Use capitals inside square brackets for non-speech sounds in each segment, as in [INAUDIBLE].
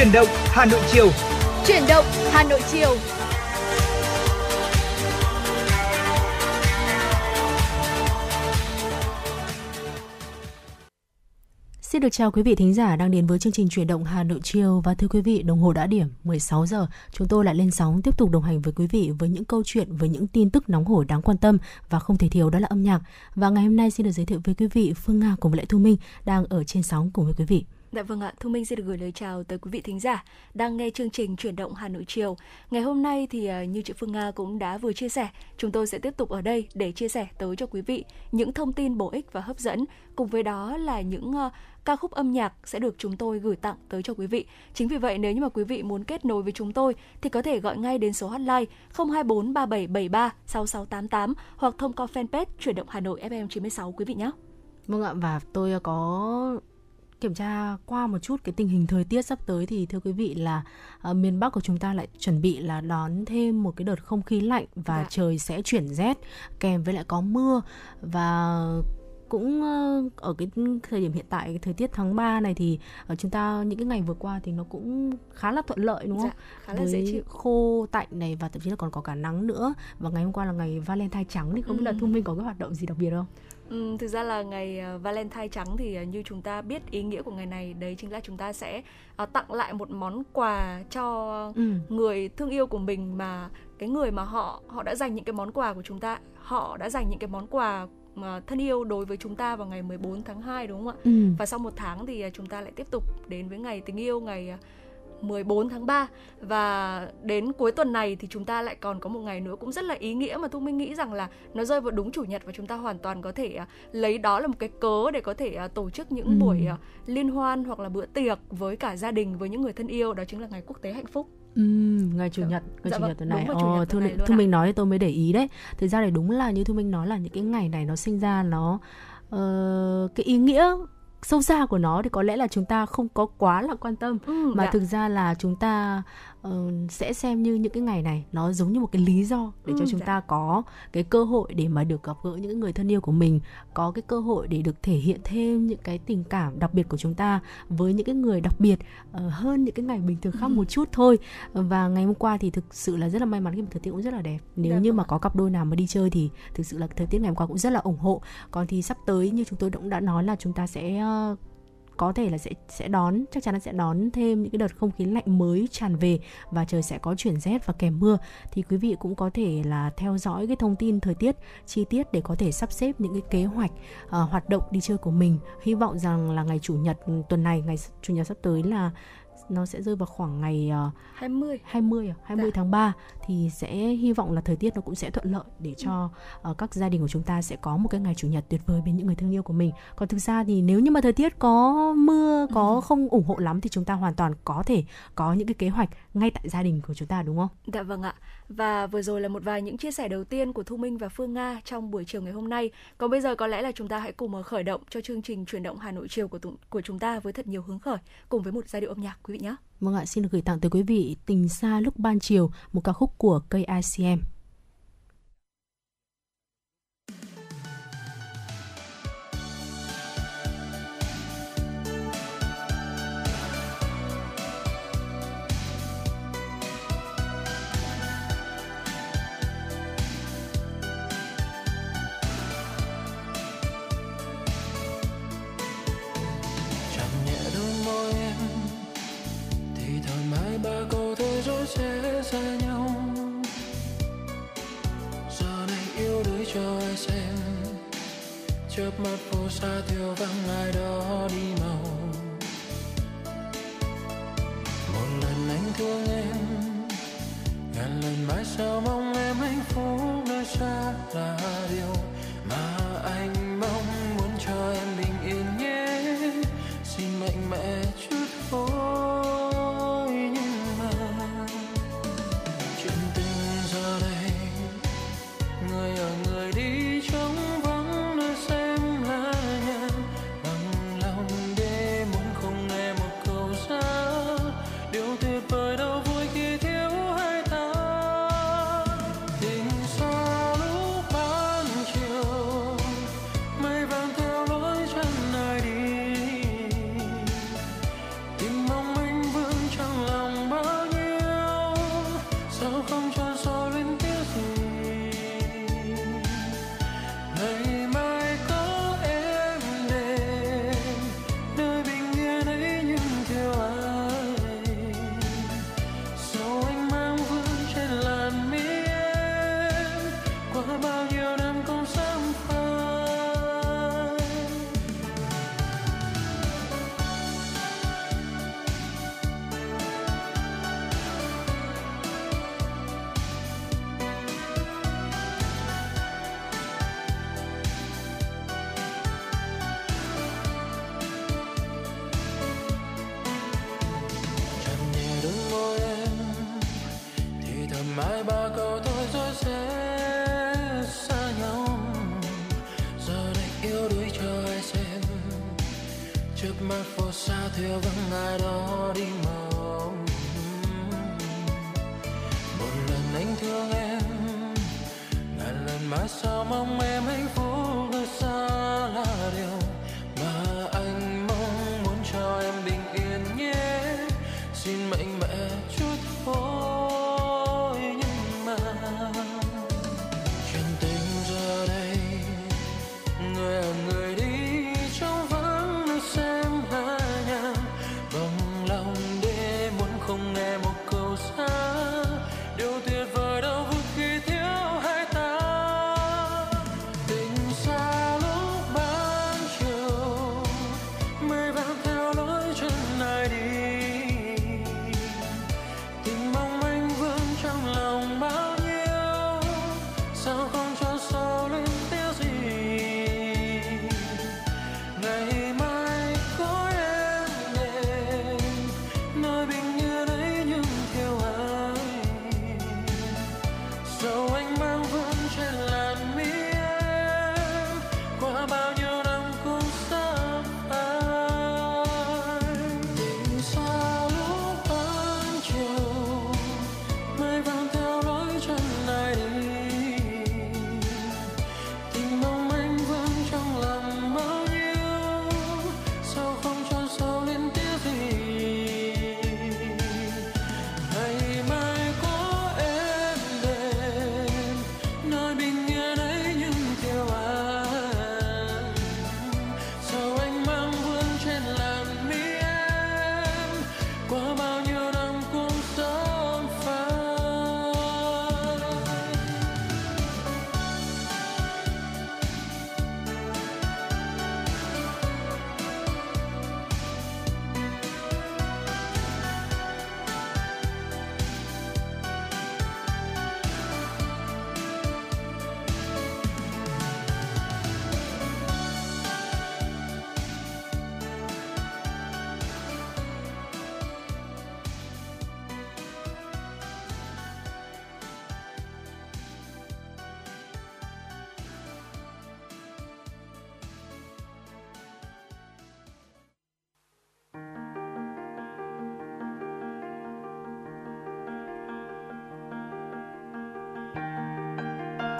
Chuyển động Hà Nội chiều. Chuyển động Hà Nội chiều. Xin được chào quý vị thính giả đang đến với chương trình chuyển động Hà Nội chiều và thưa quý vị, đồng hồ đã điểm 16 giờ, chúng tôi lại lên sóng tiếp tục đồng hành với quý vị với những câu chuyện, với những tin tức nóng hổi đáng quan tâm và không thể thiếu đó là âm nhạc. Và ngày hôm nay xin được giới thiệu với quý vị Phương Nga cùng với lại Thu Minh đang ở trên sóng cùng với quý vị. Dạ vâng ạ, Thu Minh xin được gửi lời chào tới quý vị thính giả đang nghe chương trình chuyển động Hà Nội chiều. Ngày hôm nay thì à, như chị Phương Nga cũng đã vừa chia sẻ, chúng tôi sẽ tiếp tục ở đây để chia sẻ tới cho quý vị những thông tin bổ ích và hấp dẫn. Cùng với đó là những à, ca khúc âm nhạc sẽ được chúng tôi gửi tặng tới cho quý vị. Chính vì vậy nếu như mà quý vị muốn kết nối với chúng tôi thì có thể gọi ngay đến số hotline 024 3773 6688 hoặc thông qua fanpage chuyển động Hà Nội FM 96 quý vị nhé. Vâng ạ và tôi có kiểm tra qua một chút cái tình hình thời tiết sắp tới thì thưa quý vị là uh, miền Bắc của chúng ta lại chuẩn bị là đón thêm một cái đợt không khí lạnh và dạ. trời sẽ chuyển rét kèm với lại có mưa và cũng ở cái thời điểm hiện tại cái thời tiết tháng 3 này thì ở chúng ta những cái ngày vừa qua thì nó cũng khá là thuận lợi đúng không? Dạ, khá là Với dễ chịu. khô tạnh này và thậm chí là còn có cả nắng nữa và ngày hôm qua là ngày Valentine trắng thì không ừ. biết là Thu Minh có cái hoạt động gì đặc biệt không? Ừ, thực ra là ngày uh, Valentine trắng thì uh, như chúng ta biết ý nghĩa của ngày này đấy chính là chúng ta sẽ uh, tặng lại một món quà cho ừ. người thương yêu của mình mà cái người mà họ họ đã dành những cái món quà của chúng ta họ đã dành những cái món quà mà thân yêu đối với chúng ta vào ngày 14 tháng 2 đúng không ạ? Ừ. Và sau một tháng thì chúng ta lại tiếp tục đến với ngày tình yêu ngày 14 tháng 3 và đến cuối tuần này thì chúng ta lại còn có một ngày nữa cũng rất là ý nghĩa mà Thu Minh nghĩ rằng là nó rơi vào đúng chủ nhật và chúng ta hoàn toàn có thể uh, lấy đó là một cái cớ để có thể uh, tổ chức những ừ. buổi uh, liên hoan hoặc là bữa tiệc với cả gia đình với những người thân yêu đó chính là ngày quốc tế hạnh phúc. Ừ, ngày chủ dạ. nhật ngày dạ chủ vâng, nhật tuần này ờ, thu, thu minh nói tôi mới để ý đấy thực ra là đúng là như thu minh nói là những cái ngày này nó sinh ra nó uh, cái ý nghĩa sâu xa của nó thì có lẽ là chúng ta không có quá là quan tâm ừ, mà dạ. thực ra là chúng ta uh, sẽ xem như những cái ngày này nó giống như một cái lý do để ừ, cho chúng dạ. ta có cái cơ hội để mà được gặp gỡ những người thân yêu của mình có cái cơ hội để được thể hiện thêm những cái tình cảm đặc biệt của chúng ta với những cái người đặc biệt uh, hơn những cái ngày bình thường khác ừ. một chút thôi và ngày hôm qua thì thực sự là rất là may mắn khi mà thời tiết cũng rất là đẹp nếu đẹp như mà có cặp đôi nào mà đi chơi thì thực sự là thời tiết ngày hôm qua cũng rất là ủng hộ còn thì sắp tới như chúng tôi cũng đã nói là chúng ta sẽ uh, có thể là sẽ sẽ đón chắc chắn là sẽ đón thêm những cái đợt không khí lạnh mới tràn về và trời sẽ có chuyển rét và kèm mưa. Thì quý vị cũng có thể là theo dõi cái thông tin thời tiết chi tiết để có thể sắp xếp những cái kế hoạch uh, hoạt động đi chơi của mình. Hy vọng rằng là ngày chủ nhật tuần này ngày chủ nhật sắp tới là nó sẽ rơi vào khoảng ngày uh, 20 20 à? 20 dạ. tháng 3 thì sẽ hy vọng là thời tiết nó cũng sẽ thuận lợi để cho uh, các gia đình của chúng ta sẽ có một cái ngày chủ nhật tuyệt vời bên những người thương yêu của mình. Còn thực ra thì nếu như mà thời tiết có mưa có ừ. không ủng hộ lắm thì chúng ta hoàn toàn có thể có những cái kế hoạch ngay tại gia đình của chúng ta đúng không? Dạ vâng ạ. Và vừa rồi là một vài những chia sẻ đầu tiên của Thu Minh và Phương Nga trong buổi chiều ngày hôm nay. Còn bây giờ có lẽ là chúng ta hãy cùng khởi động cho chương trình chuyển động Hà Nội chiều của của chúng ta với thật nhiều hứng khởi cùng với một giai điệu âm nhạc quý vị nhé. Vâng ạ, xin được gửi tặng tới quý vị Tình xa lúc ban chiều, một ca khúc của cây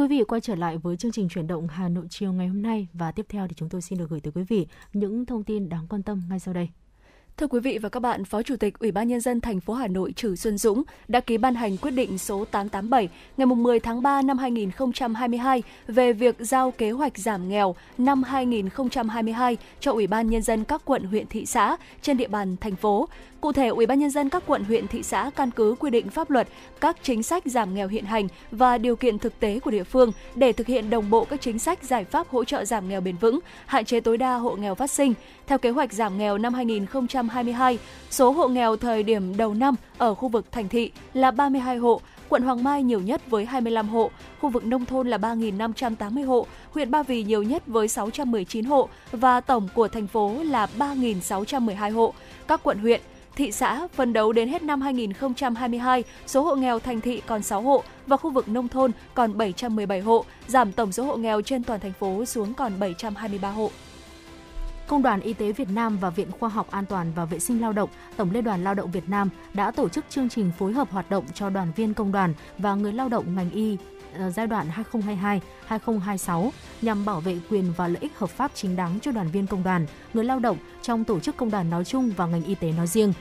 Quý vị, quay trở lại với chương trình chuyển động Hà Nội chiều ngày hôm nay và tiếp theo thì chúng tôi xin được gửi tới quý vị những thông tin đáng quan tâm ngay sau đây. Thưa quý vị và các bạn, Phó Chủ tịch Ủy ban nhân dân thành phố Hà Nội Trử Xuân Dũng đã ký ban hành quyết định số 887 ngày 10 tháng 3 năm 2022 về việc giao kế hoạch giảm nghèo năm 2022 cho Ủy ban nhân dân các quận, huyện, thị xã trên địa bàn thành phố. Cụ thể, Ủy ban nhân dân các quận, huyện, thị xã căn cứ quy định pháp luật, các chính sách giảm nghèo hiện hành và điều kiện thực tế của địa phương để thực hiện đồng bộ các chính sách giải pháp hỗ trợ giảm nghèo bền vững, hạn chế tối đa hộ nghèo phát sinh. Theo kế hoạch giảm nghèo năm 2022, số hộ nghèo thời điểm đầu năm ở khu vực thành thị là 32 hộ, quận Hoàng Mai nhiều nhất với 25 hộ, khu vực nông thôn là 3.580 hộ, huyện Ba Vì nhiều nhất với 619 hộ và tổng của thành phố là 3.612 hộ. Các quận huyện thị xã phấn đấu đến hết năm 2022, số hộ nghèo thành thị còn 6 hộ và khu vực nông thôn còn 717 hộ, giảm tổng số hộ nghèo trên toàn thành phố xuống còn 723 hộ. Công đoàn Y tế Việt Nam và Viện Khoa học An toàn và Vệ sinh Lao động, Tổng Liên đoàn Lao động Việt Nam đã tổ chức chương trình phối hợp hoạt động cho đoàn viên công đoàn và người lao động ngành y ờ, giai đoạn 2022-2026 nhằm bảo vệ quyền và lợi ích hợp pháp chính đáng cho đoàn viên công đoàn, người lao động trong tổ chức công đoàn nói chung và ngành y tế nói riêng.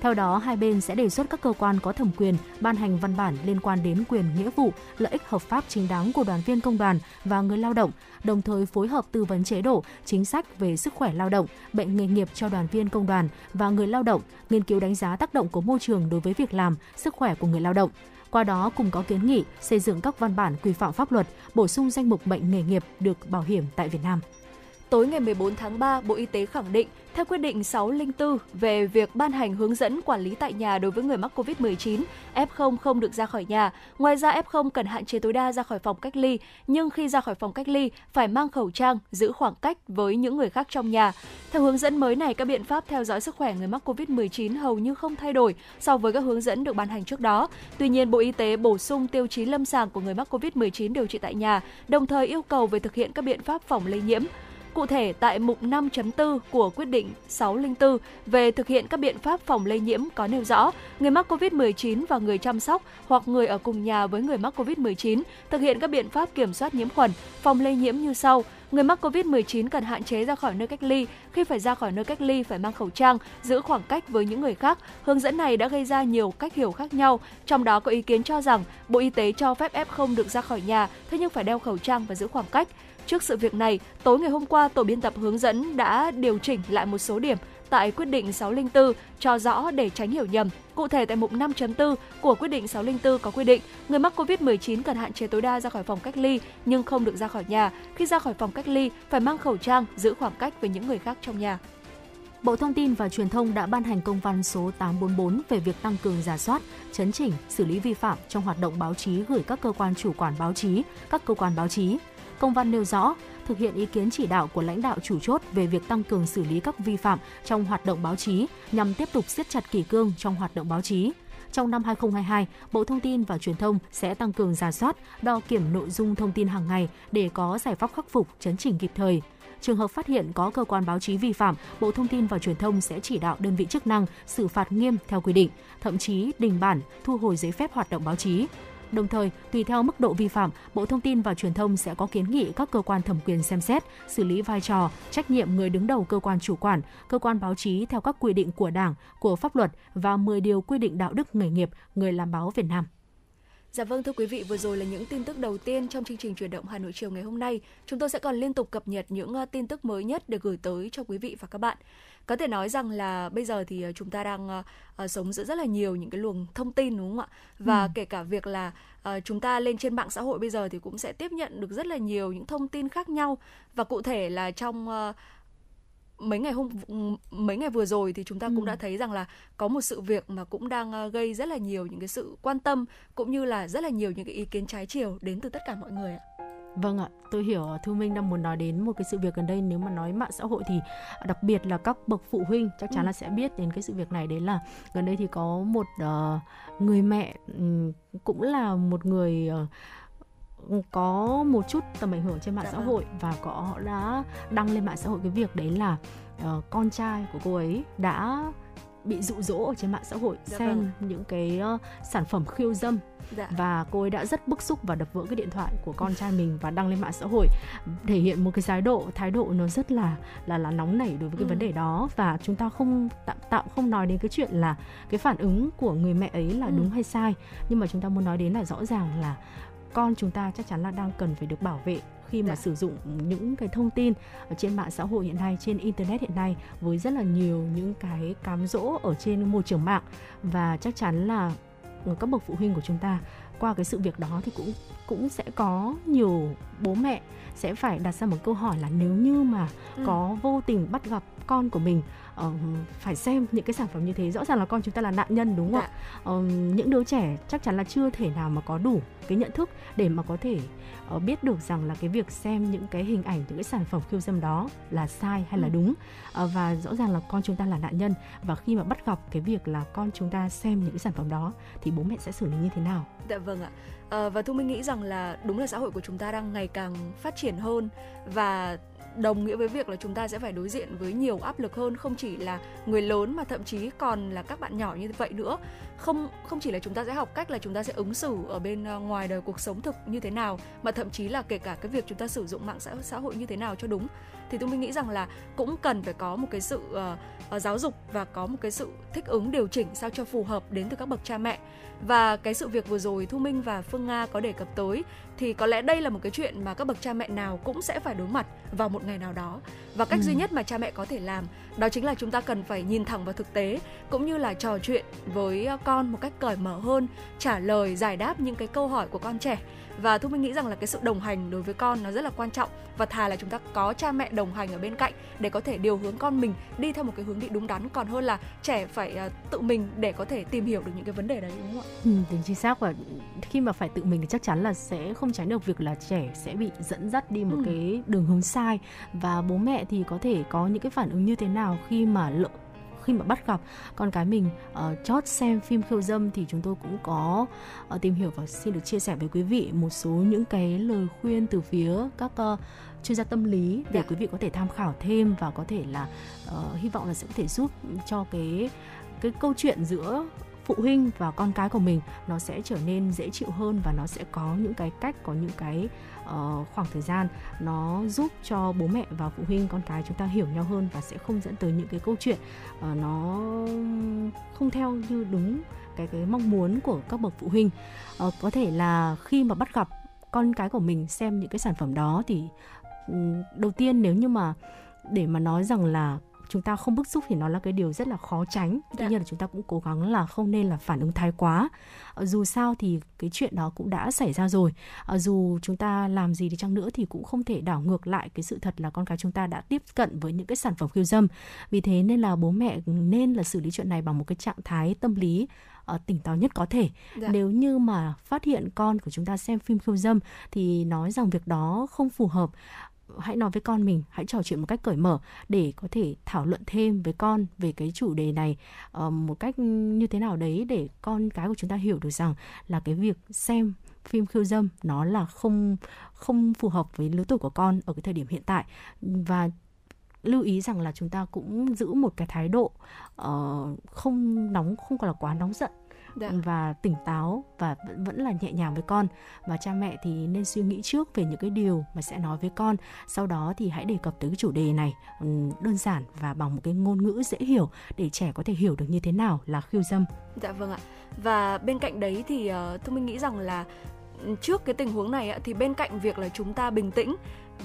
Theo đó, hai bên sẽ đề xuất các cơ quan có thẩm quyền ban hành văn bản liên quan đến quyền nghĩa vụ, lợi ích hợp pháp chính đáng của đoàn viên công đoàn và người lao động, đồng thời phối hợp tư vấn chế độ, chính sách về sức khỏe lao động, bệnh nghề nghiệp cho đoàn viên công đoàn và người lao động, nghiên cứu đánh giá tác động của môi trường đối với việc làm, sức khỏe của người lao động. Qua đó cùng có kiến nghị xây dựng các văn bản quy phạm pháp luật, bổ sung danh mục bệnh nghề nghiệp được bảo hiểm tại Việt Nam. Tối ngày 14 tháng 3, Bộ Y tế khẳng định, theo quyết định 604 về việc ban hành hướng dẫn quản lý tại nhà đối với người mắc COVID-19, F0 không được ra khỏi nhà. Ngoài ra, F0 cần hạn chế tối đa ra khỏi phòng cách ly, nhưng khi ra khỏi phòng cách ly phải mang khẩu trang, giữ khoảng cách với những người khác trong nhà. Theo hướng dẫn mới này, các biện pháp theo dõi sức khỏe người mắc COVID-19 hầu như không thay đổi so với các hướng dẫn được ban hành trước đó. Tuy nhiên, Bộ Y tế bổ sung tiêu chí lâm sàng của người mắc COVID-19 điều trị tại nhà, đồng thời yêu cầu về thực hiện các biện pháp phòng lây nhiễm. Cụ thể, tại mục 5.4 của quyết định 604 về thực hiện các biện pháp phòng lây nhiễm có nêu rõ, người mắc COVID-19 và người chăm sóc hoặc người ở cùng nhà với người mắc COVID-19 thực hiện các biện pháp kiểm soát nhiễm khuẩn, phòng lây nhiễm như sau. Người mắc COVID-19 cần hạn chế ra khỏi nơi cách ly, khi phải ra khỏi nơi cách ly phải mang khẩu trang, giữ khoảng cách với những người khác. Hướng dẫn này đã gây ra nhiều cách hiểu khác nhau, trong đó có ý kiến cho rằng Bộ Y tế cho phép F0 được ra khỏi nhà, thế nhưng phải đeo khẩu trang và giữ khoảng cách. Trước sự việc này, tối ngày hôm qua, tổ biên tập hướng dẫn đã điều chỉnh lại một số điểm tại quyết định 604 cho rõ để tránh hiểu nhầm. Cụ thể tại mục 5.4 của quyết định 604 có quy định người mắc COVID-19 cần hạn chế tối đa ra khỏi phòng cách ly nhưng không được ra khỏi nhà. Khi ra khỏi phòng cách ly phải mang khẩu trang, giữ khoảng cách với những người khác trong nhà. Bộ Thông tin và Truyền thông đã ban hành công văn số 844 về việc tăng cường giả soát, chấn chỉnh, xử lý vi phạm trong hoạt động báo chí gửi các cơ quan chủ quản báo chí, các cơ quan báo chí. Công văn nêu rõ, thực hiện ý kiến chỉ đạo của lãnh đạo chủ chốt về việc tăng cường xử lý các vi phạm trong hoạt động báo chí nhằm tiếp tục siết chặt kỷ cương trong hoạt động báo chí. Trong năm 2022, Bộ Thông tin và Truyền thông sẽ tăng cường giả soát, đo kiểm nội dung thông tin hàng ngày để có giải pháp khắc phục, chấn chỉnh kịp thời. Trường hợp phát hiện có cơ quan báo chí vi phạm, Bộ Thông tin và Truyền thông sẽ chỉ đạo đơn vị chức năng xử phạt nghiêm theo quy định, thậm chí đình bản, thu hồi giấy phép hoạt động báo chí. Đồng thời, tùy theo mức độ vi phạm, Bộ Thông tin và Truyền thông sẽ có kiến nghị các cơ quan thẩm quyền xem xét, xử lý vai trò, trách nhiệm người đứng đầu cơ quan chủ quản, cơ quan báo chí theo các quy định của Đảng, của pháp luật và 10 điều quy định đạo đức nghề nghiệp người làm báo Việt Nam. Dạ vâng thưa quý vị, vừa rồi là những tin tức đầu tiên trong chương trình chuyển động Hà Nội chiều ngày hôm nay. Chúng tôi sẽ còn liên tục cập nhật những ờ, tin tức mới nhất để gửi tới cho quý vị và các bạn. Có thể nói rằng là bây giờ thì uh, chúng ta đang uh, sống giữa rất là nhiều những cái luồng thông tin đúng không ạ? Và ừ. kể cả việc là uh, chúng ta lên trên mạng xã hội bây giờ thì cũng sẽ tiếp nhận được rất là nhiều những thông tin khác nhau và cụ thể là trong uh, mấy ngày hôm mấy ngày vừa rồi thì chúng ta ừ. cũng đã thấy rằng là có một sự việc mà cũng đang ờ, gây rất là nhiều những cái sự quan tâm cũng như là rất là nhiều những cái ý kiến trái chiều đến từ tất cả mọi người ạ. Vâng ạ, tôi hiểu Thu Minh đang muốn nói đến một cái sự việc gần đây nếu mà nói mạng xã hội thì đặc biệt là các bậc phụ huynh chắc chắn ừ. là sẽ biết đến cái sự việc này đấy là gần đây thì có một uh, người mẹ um, cũng là một người uh, có một chút tầm ảnh hưởng trên mạng dạ xã vâng. hội và có họ đã đăng lên mạng xã hội cái việc đấy là uh, con trai của cô ấy đã bị dụ dỗ ở trên mạng xã hội dạ xem vâng. những cái uh, sản phẩm khiêu dâm dạ. và cô ấy đã rất bức xúc và đập vỡ cái điện thoại của con trai mình và đăng lên mạng xã hội thể hiện một cái thái độ thái độ nó rất là là là nóng nảy đối với cái ừ. vấn đề đó và chúng ta không tạo, tạo không nói đến cái chuyện là cái phản ứng của người mẹ ấy là ừ. đúng hay sai nhưng mà chúng ta muốn nói đến là rõ ràng là con chúng ta chắc chắn là đang cần phải được bảo vệ khi mà dạ. sử dụng những cái thông tin ở trên mạng xã hội hiện nay trên internet hiện nay với rất là nhiều những cái cám dỗ ở trên môi trường mạng và chắc chắn là các bậc phụ huynh của chúng ta qua cái sự việc đó thì cũng cũng sẽ có nhiều bố mẹ sẽ phải đặt ra một câu hỏi là nếu như mà ừ. có vô tình bắt gặp con của mình uh, phải xem những cái sản phẩm như thế rõ ràng là con chúng ta là nạn nhân đúng không dạ. ạ uh, những đứa trẻ chắc chắn là chưa thể nào mà có đủ cái nhận thức để mà có thể uh, biết được rằng là cái việc xem những cái hình ảnh những cái sản phẩm khiêu dâm đó là sai hay ừ. là đúng. Uh, và rõ ràng là con chúng ta là nạn nhân. Và khi mà bắt gặp cái việc là con chúng ta xem những cái sản phẩm đó thì bố mẹ sẽ xử lý như thế nào? Dạ vâng ạ. À, và thu minh nghĩ rằng là đúng là xã hội của chúng ta đang ngày càng phát triển hơn và đồng nghĩa với việc là chúng ta sẽ phải đối diện với nhiều áp lực hơn không chỉ là người lớn mà thậm chí còn là các bạn nhỏ như vậy nữa. Không không chỉ là chúng ta sẽ học cách là chúng ta sẽ ứng xử ở bên ờ, ngoài đời cuộc sống thực như thế nào mà thậm chí là kể cả cái việc chúng ta sử dụng mạng xã xã hội như thế nào cho đúng thì tôi nghĩ rằng là cũng cần phải có một cái sự uh, uh, giáo dục và có một cái sự thích ứng điều chỉnh sao cho phù hợp đến từ các bậc cha mẹ. Và cái sự việc vừa rồi Thu Minh và Phương Nga có đề cập tới thì có lẽ đây là một cái chuyện mà các bậc cha mẹ nào cũng sẽ phải đối mặt vào một ngày nào đó. Và cách ừ. duy nhất mà cha mẹ có thể làm đó chính là chúng ta cần phải nhìn thẳng vào thực tế cũng như là trò chuyện với con một cách cởi mở hơn trả lời giải đáp những cái câu hỏi của con trẻ. Và thu minh nghĩ rằng là cái sự đồng hành đối với con nó rất là quan trọng và thà là chúng ta có cha mẹ đồng hành ở bên cạnh để có thể điều hướng con mình đi theo một cái hướng đi đúng đắn còn hơn là trẻ phải uh, tự mình để có thể tìm hiểu được những cái vấn đề đấy đúng không ạ? Ừ, đúng chính xác và khi mà phải tự mình thì chắc chắn là sẽ không tránh được việc là trẻ sẽ bị dẫn dắt đi một ừ. cái đường hướng sai và bố mẹ thì có thể có những cái phản ứng như thế nào khi mà lỡ khi mà bắt gặp con cái mình uh, chót xem phim khiêu dâm thì chúng tôi cũng có uh, tìm hiểu và xin được chia sẻ với quý vị một số những cái lời khuyên từ phía các uh, chuyên gia tâm lý để. Dạ. quý vị có thể tham khảo thêm và có thể là uh, hy vọng là sẽ có thể giúp cho cái cái câu chuyện giữa phụ huynh và con cái của mình nó sẽ trở nên dễ chịu hơn và nó sẽ có những cái cách có những cái uh, khoảng thời gian nó giúp cho bố mẹ và phụ huynh con cái chúng ta hiểu nhau hơn và sẽ không dẫn tới những cái câu chuyện uh, nó không theo như đúng cái cái mong muốn của các bậc phụ huynh uh, có thể là khi mà bắt gặp con cái của mình xem những cái sản phẩm đó thì đầu tiên nếu như mà để mà nói rằng là chúng ta không bức xúc thì nó là cái điều rất là khó tránh tuy dạ. nhiên là chúng ta cũng cố gắng là không nên là phản ứng thái quá ờ, dù sao thì cái chuyện đó cũng đã xảy ra rồi ờ, dù chúng ta làm gì đi chăng nữa thì cũng không thể đảo ngược lại cái sự thật là con cái chúng ta đã tiếp cận với những cái sản phẩm khiêu dâm vì thế nên là bố mẹ nên là xử lý chuyện này bằng một cái trạng thái tâm lý uh, tỉnh táo nhất có thể. Dạ. Nếu như mà phát hiện con của chúng ta xem phim khiêu dâm thì nói rằng việc đó không phù hợp hãy nói với con mình hãy trò chuyện một cách cởi mở để có thể thảo luận thêm với con về cái chủ đề này uh, một cách như thế nào đấy để con cái của chúng ta hiểu được rằng là cái việc xem phim khiêu dâm nó là không không phù hợp với lứa tuổi của con ở cái thời điểm hiện tại. Và lưu ý rằng là chúng ta cũng giữ một cái thái độ uh, không nóng không còn là quá nóng giận dạ. và tỉnh táo và vẫn vẫn là nhẹ nhàng với con. Và cha mẹ thì nên suy nghĩ trước về những cái điều mà sẽ nói với con. Sau đó thì hãy đề cập tới cái chủ đề này đơn giản và bằng một cái ngôn ngữ dễ hiểu để trẻ có thể hiểu được như thế nào là khiêu dâm. Dạ vâng ạ. Và bên cạnh đấy thì uh, tôi mình nghĩ rằng là trước cái tình huống này thì bên cạnh việc là chúng ta bình tĩnh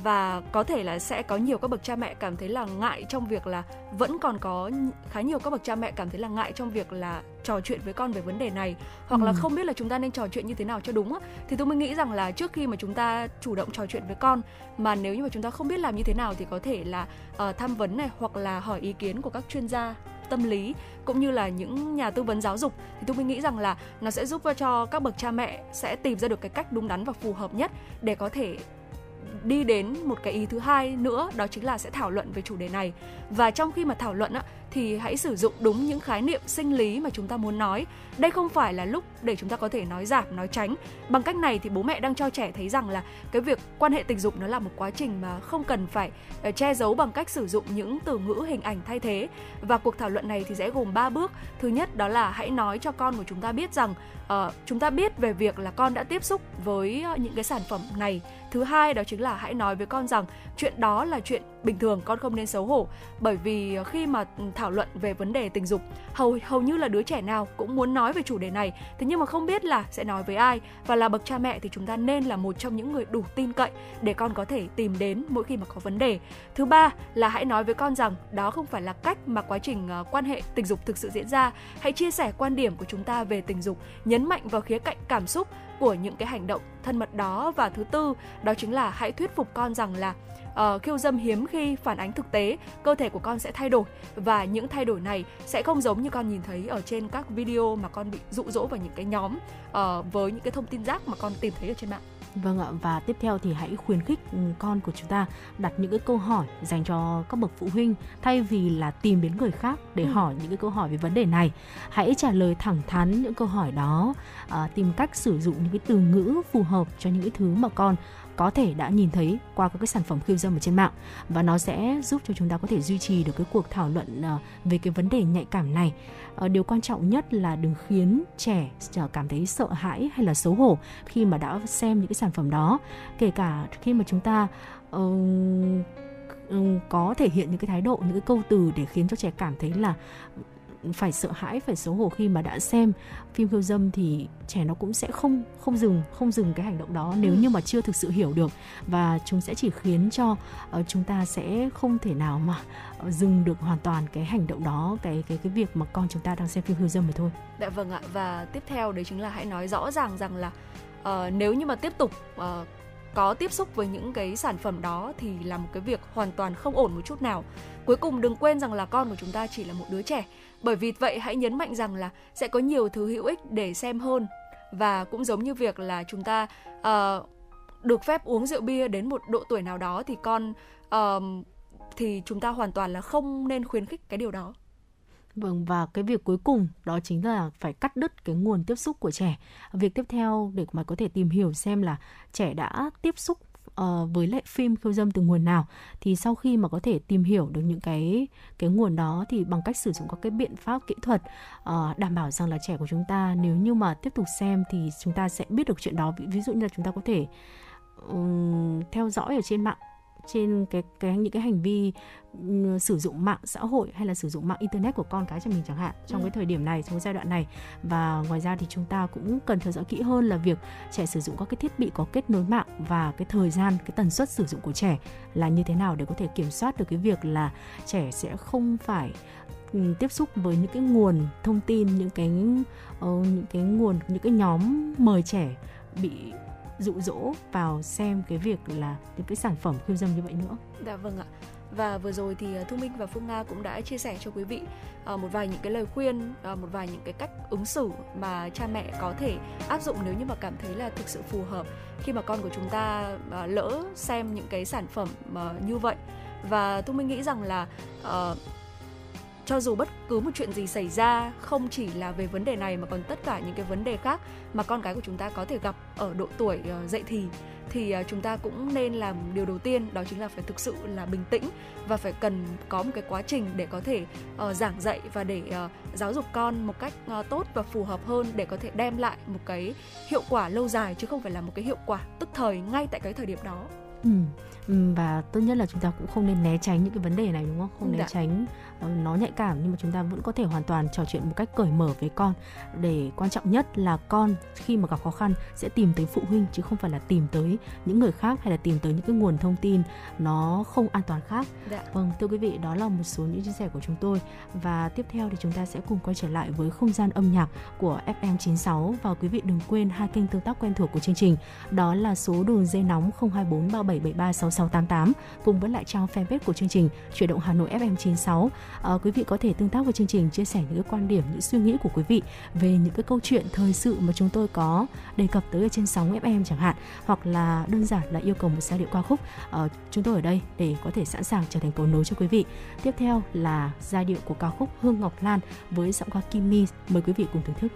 và có thể là sẽ có nhiều các bậc cha mẹ cảm thấy là ngại trong việc là vẫn còn có khá nhiều các bậc cha mẹ cảm thấy là ngại trong việc là trò chuyện với con về vấn đề này. Hoặc ừ. là không biết là chúng ta nên trò chuyện như thế nào cho đúng á. Thì tôi mới nghĩ rằng là trước khi mà chúng ta chủ động trò chuyện với con mà nếu như mà chúng ta không biết làm như thế nào thì có thể là uh, tham vấn này hoặc là hỏi ý kiến của các chuyên gia tâm lý cũng như là những nhà tư vấn giáo dục. Thì tôi mới nghĩ rằng là nó sẽ giúp cho các bậc cha mẹ sẽ tìm ra được cái cách đúng đắn và phù hợp nhất để có thể đi đến một cái ý thứ hai nữa đó chính là sẽ thảo luận về chủ đề này và trong khi mà thảo luận á thì hãy sử dụng đúng những khái niệm sinh lý mà chúng ta muốn nói. Đây không phải là lúc để chúng ta có thể nói giảm, nói tránh. Bằng cách này thì bố mẹ đang cho trẻ thấy rằng là cái việc quan hệ tình dục nó là một quá trình mà không cần phải ờ, che giấu bằng cách sử dụng những từ ngữ hình ảnh thay thế. Và cuộc thảo luận này thì sẽ gồm 3 bước. Thứ nhất đó là hãy nói cho con của chúng ta biết rằng uh, chúng ta biết về việc là con đã tiếp xúc với ờ, những cái sản phẩm này. Thứ hai đó chính là hãy nói với con rằng chuyện đó là chuyện bình thường, con không nên xấu hổ. Bởi vì ờ, khi mà thảo luận về vấn đề tình dục hầu hầu như là đứa trẻ nào cũng muốn nói về chủ đề này. Thế nhưng mà không biết là sẽ nói với ai. Và là bậc cha mẹ thì chúng ta nên là một trong những người đủ tin cậy để con có thể tìm đến mỗi khi mà có vấn đề. Thứ ba là hãy nói với con rằng đó không phải là cách mà quá trình ờ, quan hệ tình dục thực sự diễn ra. Hãy chia sẻ quan điểm của chúng ta về tình dục nhấn mạnh vào khía cạnh cảm xúc của những cái hành động thân mật đó. Và thứ tư đó chính là hãy thuyết phục con rằng là uh, khiêu dâm hiếm khi phản ánh thực tế cơ thể của con sẽ thay đổi. Và những thay đổi này sẽ không giống như con nhìn thấy ở trên các video mà con bị dụ dỗ vào những cái nhóm uh, với những cái thông tin rác mà con tìm thấy ở trên mạng. Vâng ạ và tiếp theo thì hãy khuyến khích ừ, con của chúng ta đặt những cái câu hỏi dành cho các bậc phụ huynh thay vì là tìm đến người khác để ừ. hỏi những cái câu hỏi về vấn đề này. Hãy trả lời thẳng thắn những câu hỏi đó, à, tìm cách sử dụng những cái từ ngữ phù hợp cho những cái thứ mà con có thể đã nhìn thấy qua các cái sản phẩm khiêu dâm ở trên mạng và nó sẽ giúp cho chúng ta có thể duy trì được cái cuộc thảo luận uh, về cái vấn đề nhạy cảm này uh, điều quan trọng nhất là đừng khiến trẻ cảm thấy sợ hãi hay là xấu hổ khi mà đã xem những cái sản phẩm đó. Kể cả khi mà chúng ta uh, có thể hiện những cái thái độ những cái câu từ để khiến cho trẻ cảm thấy là phải sợ hãi phải xấu hổ khi mà đã xem phim khiêu dâm thì trẻ nó cũng sẽ không không dừng không dừng cái hành động đó nếu ừ. như mà chưa thực sự hiểu được và chúng sẽ chỉ khiến cho uh, chúng ta sẽ không thể nào mà uh, dừng được hoàn toàn cái hành động đó cái cái cái việc mà con chúng ta đang xem phim khiêu dâm mà thôi. Dạ vâng ạ và tiếp theo đấy chính là hãy nói rõ ràng rằng là uh, nếu như mà tiếp tục uh, có tiếp xúc với những cái sản phẩm đó thì là một cái việc hoàn toàn không ổn một chút nào. Cuối cùng đừng quên rằng là con của chúng ta chỉ là một đứa trẻ bởi vì vậy hãy nhấn mạnh rằng là sẽ có nhiều thứ hữu ích để xem hơn và cũng giống như việc là chúng ta uh, được phép uống rượu bia đến một độ tuổi nào đó thì con uh, thì chúng ta hoàn toàn là không nên khuyến khích cái điều đó. Vâng và cái việc cuối cùng đó chính là phải cắt đứt cái nguồn tiếp xúc của trẻ. Việc tiếp theo để mà có thể tìm hiểu xem là trẻ đã tiếp xúc uh, với lại phim khiêu dâm từ nguồn nào. Thì sau khi mà có thể tìm hiểu được những cái cái nguồn đó thì bằng cách sử dụng các cái biện pháp kỹ thuật uh, đảm bảo rằng là trẻ của chúng ta nếu như mà tiếp tục xem thì chúng ta sẽ biết được chuyện đó. Ví, ví dụ như là chúng ta có thể um, theo dõi ở trên mạng trên cái cái những cái hành vi um, sử dụng mạng xã hội hay là sử dụng mạng internet của con cái cho mình chẳng hạn trong ừ. cái thời điểm này trong cái giai đoạn này và ngoài ra thì chúng ta cũng cần theo dõi kỹ hơn là việc trẻ sử dụng các cái thiết bị có kết nối mạng và cái thời gian cái tần suất sử dụng của trẻ là như thế nào để có thể kiểm soát được cái việc là trẻ sẽ không phải um, tiếp xúc với những cái nguồn thông tin những cái uh, những cái nguồn những cái nhóm mời trẻ bị dụ dỗ vào xem cái việc là những cái sản phẩm khiêu dâm như vậy nữa. Dạ vâng ạ. Và vừa rồi thì à, Thu Minh và Phương Nga cũng đã chia sẻ cho quý vị à, một vài những cái lời khuyên, à, một vài những cái cách ứng xử mà cha mẹ có thể áp dụng nếu như mà cảm thấy là thực sự phù hợp khi mà con của chúng ta lỡ xem những cái sản phẩm như vậy. Và Thu Minh nghĩ rằng là ờ, cho dù bất cứ một chuyện gì xảy ra không chỉ là về vấn đề này mà còn tất cả những cái vấn đề khác mà con cái của chúng ta có thể gặp ở độ tuổi uh, dậy thì thì uh, chúng ta cũng nên làm điều đầu tiên đó chính là phải thực sự là bình tĩnh và phải cần có một cái quá trình để có thể uh, giảng dạy và để uh, giáo dục con một cách uh, tốt và phù hợp hơn để có thể đem lại một cái hiệu quả lâu dài chứ không phải là một cái hiệu quả tức thời ngay tại cái thời điểm đó. Ừ. và tốt nhất là chúng ta cũng không nên né tránh những cái vấn đề này đúng không không né Đã. tránh Ờ, nó nhạy cảm nhưng mà chúng ta vẫn có thể hoàn toàn trò chuyện một cách cởi mở với con. Để quan trọng nhất là con khi mà gặp khó khăn sẽ tìm tới phụ huynh chứ không phải là tìm tới những người khác hay là tìm tới những cái nguồn thông tin nó không an toàn khác. Dạ. Vâng, thưa quý vị, đó là một số những chia sẻ của chúng tôi. Và tiếp theo thì chúng ta sẽ cùng quay trở lại với không gian âm nhạc của FM96 và quý vị đừng quên hai kênh tương tác quen thuộc của chương trình đó là số đường dây nóng 024 3773 6688 cùng với lại trang fanpage của chương trình chuyển động Hà Nội FM96 Ờ, quý vị có thể tương tác với chương trình, chia sẻ những cái quan điểm, những suy nghĩ của quý vị về những cái câu chuyện thời sự mà chúng tôi có đề cập tới ở trên sóng FM chẳng hạn, hoặc là đơn giản là yêu cầu một giai điệu ca khúc. Ờ, chúng tôi ở đây để có thể sẵn sàng trở thành cầu nối cho quý vị. Tiếp theo là giai điệu của ca khúc Hương Ngọc Lan với giọng ca Kim Mi mời quý vị cùng thưởng thức.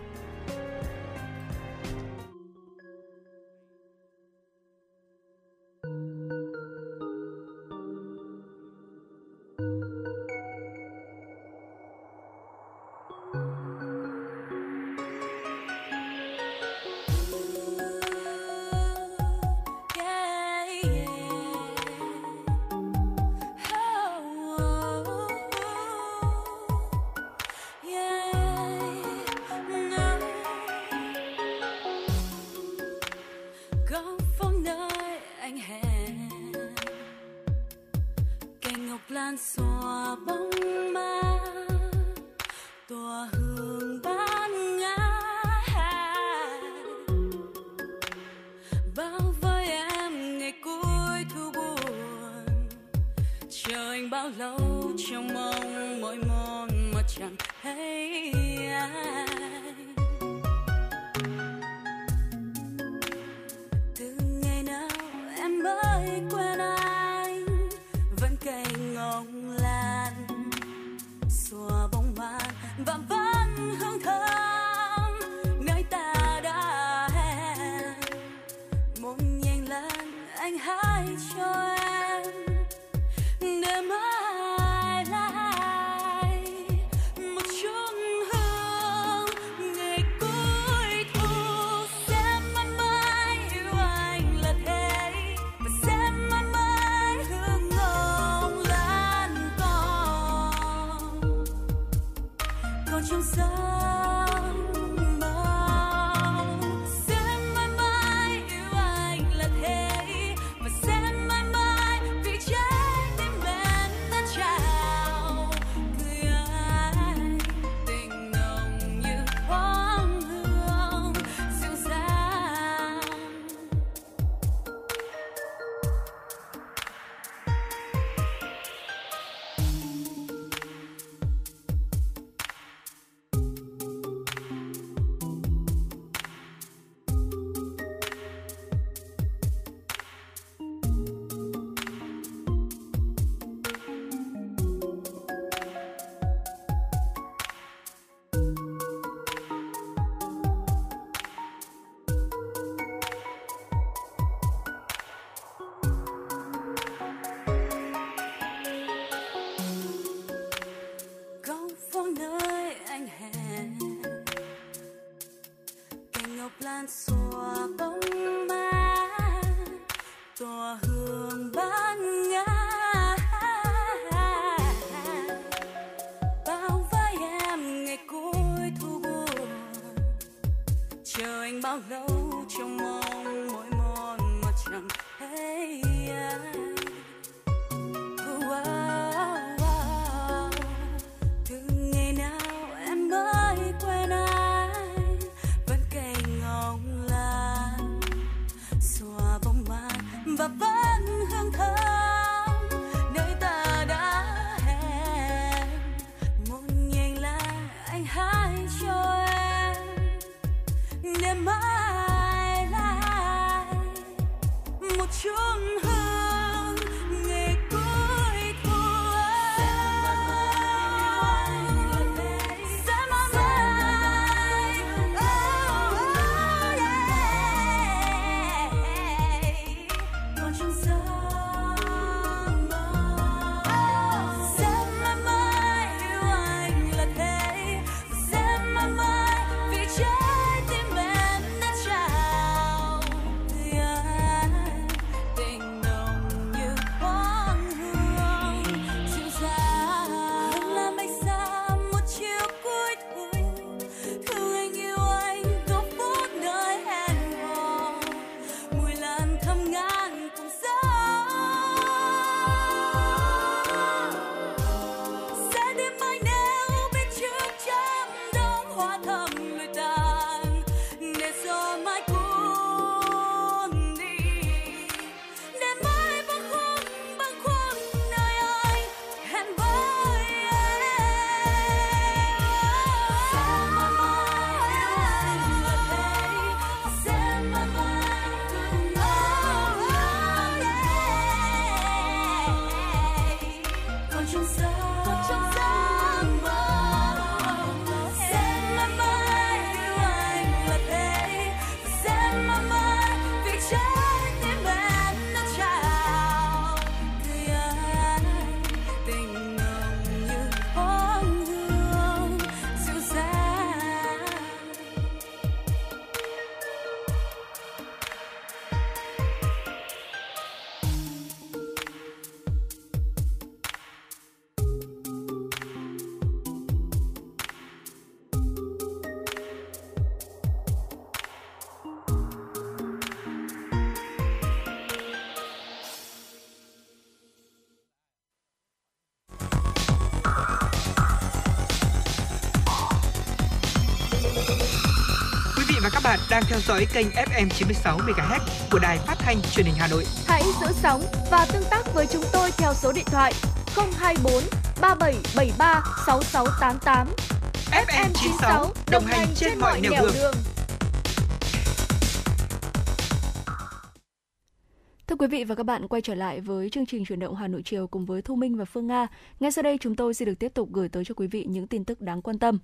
Đang theo dõi kênh FM 96 MHz của đài phát thanh truyền hình Hà Nội. Hãy giữ sóng và tương tác với chúng tôi theo số điện thoại 024 3773 6688. FM 96 đồng, đồng hành trên, trên mọi nẻo đường. đường. Thưa quý vị và các bạn, quay trở lại với chương trình chuyển động Hà Nội chiều cùng với Thu Minh và Phương Nga. Ngay sau đây chúng tôi sẽ được tiếp tục gửi tới cho quý vị những tin tức đáng quan tâm.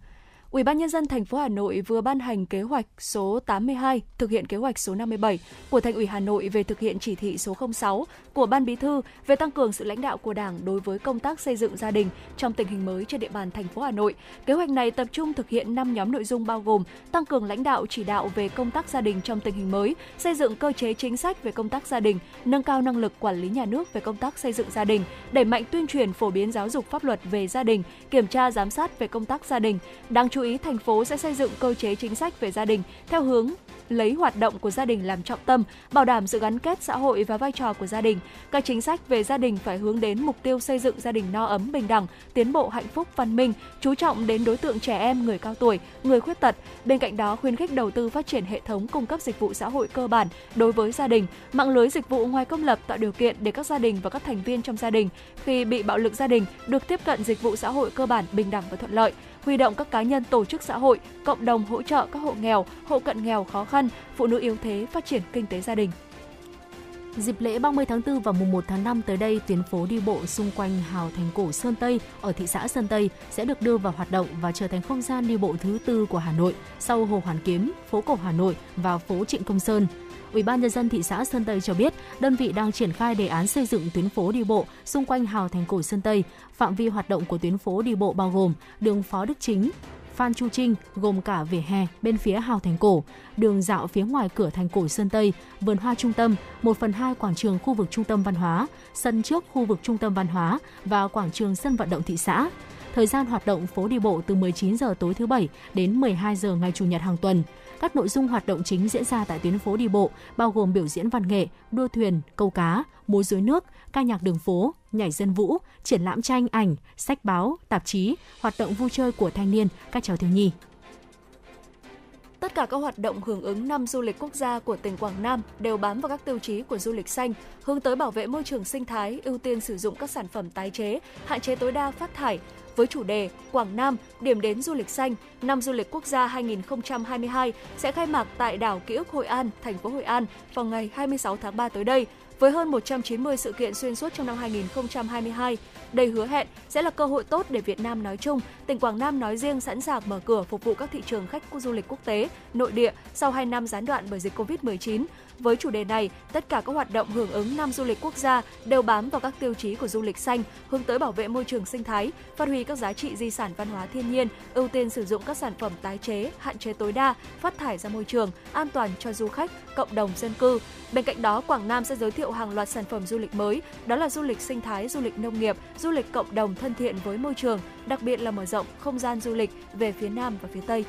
Ủy ban nhân dân thành phố Hà Nội vừa ban hành kế hoạch số 82 thực hiện kế hoạch số 57 của Thành ủy Hà Nội về thực hiện chỉ thị số 06 của Ban Bí thư về tăng cường sự lãnh đạo của Đảng đối với công tác xây dựng gia đình trong tình hình mới trên địa bàn thành phố Hà Nội. Kế hoạch này tập trung thực hiện 5 nhóm nội dung bao gồm tăng cường lãnh đạo chỉ đạo về công tác gia đình trong tình hình mới, xây dựng cơ chế chính sách về công tác gia đình, nâng cao năng lực quản lý nhà nước về công tác xây dựng gia đình, đẩy mạnh tuyên truyền phổ biến giáo dục pháp luật về gia đình, kiểm tra giám sát về công tác gia đình. Đáng chú ý, thành phố sẽ xây dựng cơ chế chính sách về gia đình theo hướng lấy hoạt động của gia đình làm trọng tâm, bảo đảm sự gắn kết xã hội và vai trò của gia đình. Các chính sách về gia đình phải hướng đến mục tiêu xây dựng gia đình no ấm bình đẳng, tiến bộ hạnh phúc văn minh, chú trọng đến đối tượng trẻ em, người cao tuổi, người khuyết tật. Bên cạnh đó khuyến khích đầu tư phát triển hệ thống cung cấp dịch vụ xã hội cơ bản đối với gia đình, mạng lưới dịch vụ ngoài công lập tạo điều kiện để các gia đình và các thành viên trong gia đình khi bị bạo lực gia đình được tiếp cận dịch vụ xã hội cơ bản bình đẳng và thuận lợi huy động các cá nhân tổ chức xã hội, cộng đồng hỗ trợ các hộ nghèo, hộ cận nghèo khó khăn, phụ nữ yếu thế phát triển kinh tế gia đình. Dịp lễ 30 tháng 4 và mùng 1 tháng 5 tới đây, tuyến phố đi bộ xung quanh hào thành cổ Sơn Tây ở thị xã Sơn Tây sẽ được đưa vào hoạt động và trở thành không gian đi bộ thứ tư của Hà Nội sau Hồ Hoàn Kiếm, phố cổ Hà Nội và phố Trịnh Công Sơn. Ủy ban nhân dân thị xã Sơn Tây cho biết, đơn vị đang triển khai đề án xây dựng tuyến phố đi bộ xung quanh hào thành cổ Sơn Tây. Phạm vi hoạt động của tuyến phố đi bộ bao gồm đường Phó Đức Chính, Phan Chu Trinh gồm cả vỉa hè bên phía hào thành cổ, đường dạo phía ngoài cửa thành cổ Sơn Tây, vườn hoa trung tâm, 1 phần 2 quảng trường khu vực trung tâm văn hóa, sân trước khu vực trung tâm văn hóa và quảng trường sân vận động thị xã. Thời gian hoạt động phố đi bộ từ 19 giờ tối thứ bảy đến 12 giờ ngày chủ nhật hàng tuần. Các nội dung hoạt động chính diễn ra tại tuyến phố đi bộ bao gồm biểu diễn văn nghệ, đua thuyền, câu cá, múa dưới nước, ca nhạc đường phố, nhảy dân vũ, triển lãm tranh ảnh, sách báo, tạp chí, hoạt động vui chơi của thanh niên, các cháu thiếu nhi. Tất cả các hoạt động hưởng ứng năm du lịch quốc gia của tỉnh Quảng Nam đều bám vào các tiêu chí của du lịch xanh, hướng tới bảo vệ môi trường sinh thái, ưu tiên sử dụng các sản phẩm tái chế, hạn chế tối đa phát thải, với chủ đề Quảng Nam, điểm đến du lịch xanh, năm du lịch quốc gia 2022 sẽ khai mạc tại đảo Ký ức Hội An, thành phố Hội An vào ngày 26 tháng 3 tới đây. Với hơn 190 sự kiện xuyên suốt trong năm 2022, đây hứa hẹn sẽ là cơ hội tốt để Việt Nam nói chung, tỉnh Quảng Nam nói riêng sẵn sàng mở cửa phục vụ các thị trường khách du lịch quốc tế, nội địa sau 2 năm gián đoạn bởi dịch Covid-19. Với chủ đề này, tất cả các hoạt động hưởng ứng năm du lịch quốc gia đều bám vào các tiêu chí của du lịch xanh, hướng tới bảo vệ môi trường sinh thái, phát huy các giá trị di sản văn hóa thiên nhiên, ưu tiên sử dụng các sản phẩm tái chế, hạn chế tối đa phát thải ra môi trường, an toàn cho du khách, cộng đồng dân cư. Bên cạnh đó, Quảng Nam sẽ giới thiệu hàng loạt sản phẩm du lịch mới, đó là du lịch sinh thái, du lịch nông nghiệp, du lịch cộng đồng thân thiện với môi trường, đặc biệt là mở rộng không gian du lịch về phía Nam và phía Tây.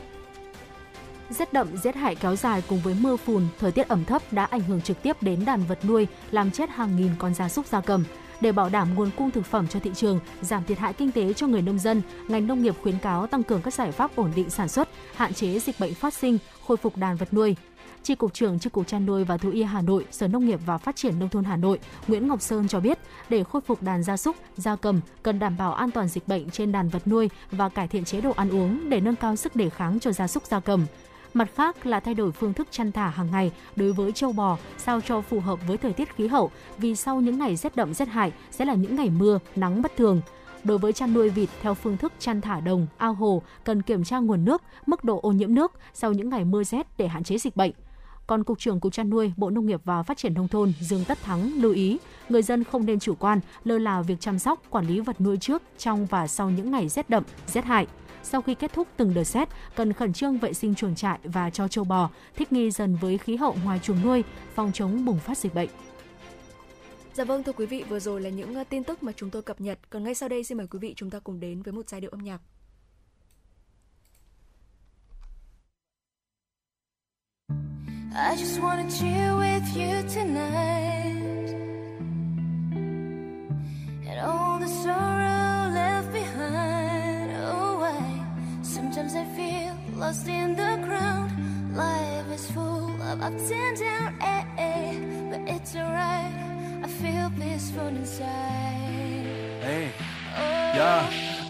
Rét đậm, rét hại kéo dài cùng với mưa phùn, thời tiết ẩm thấp đã ảnh hưởng trực tiếp đến đàn vật nuôi, làm chết hàng nghìn con gia súc gia cầm. Để bảo đảm nguồn cung thực phẩm cho thị trường, giảm thiệt hại kinh tế cho người nông dân, ngành nông nghiệp khuyến cáo tăng cường các giải pháp ổn định sản xuất, hạn chế dịch bệnh phát sinh, khôi phục đàn vật nuôi. Tri cục trưởng Tri cục chăn nuôi và thú y Hà Nội, Sở Nông nghiệp và Phát triển nông thôn Hà Nội, Nguyễn Ngọc Sơn cho biết, để khôi phục đàn gia súc, gia cầm cần đảm bảo an toàn dịch bệnh trên đàn vật nuôi và cải thiện chế độ ăn uống để nâng cao sức đề kháng cho gia súc gia cầm. Mặt khác là thay đổi phương thức chăn thả hàng ngày đối với châu bò sao cho phù hợp với thời tiết khí hậu vì sau những ngày rét đậm rét hại sẽ là những ngày mưa, nắng bất thường. Đối với chăn nuôi vịt theo phương thức chăn thả đồng, ao hồ cần kiểm tra nguồn nước, mức độ ô nhiễm nước sau những ngày mưa rét để hạn chế dịch bệnh. Còn Cục trưởng Cục chăn nuôi, Bộ Nông nghiệp và Phát triển Nông thôn Dương Tất Thắng lưu ý, người dân không nên chủ quan, lơ là việc chăm sóc, quản lý vật nuôi trước, trong và sau những ngày rét đậm, rét hại sau khi kết thúc từng đợt rét, cần khẩn trương vệ sinh chuồng trại và cho châu bò, thích nghi dần với khí hậu ngoài chuồng nuôi, phòng chống bùng phát dịch bệnh. Dạ vâng thưa quý vị, vừa rồi là những ờ, tin tức mà chúng tôi cập nhật. Còn ngay sau đây xin mời quý vị chúng ta cùng đến với một giai điệu âm nhạc. I just wanna chill with you tonight And all the sorrow Sometimes I feel lost in the crowd. Life is full of ups and downs eh, eh, But it's alright. I feel peaceful inside. Hey, oh. yeah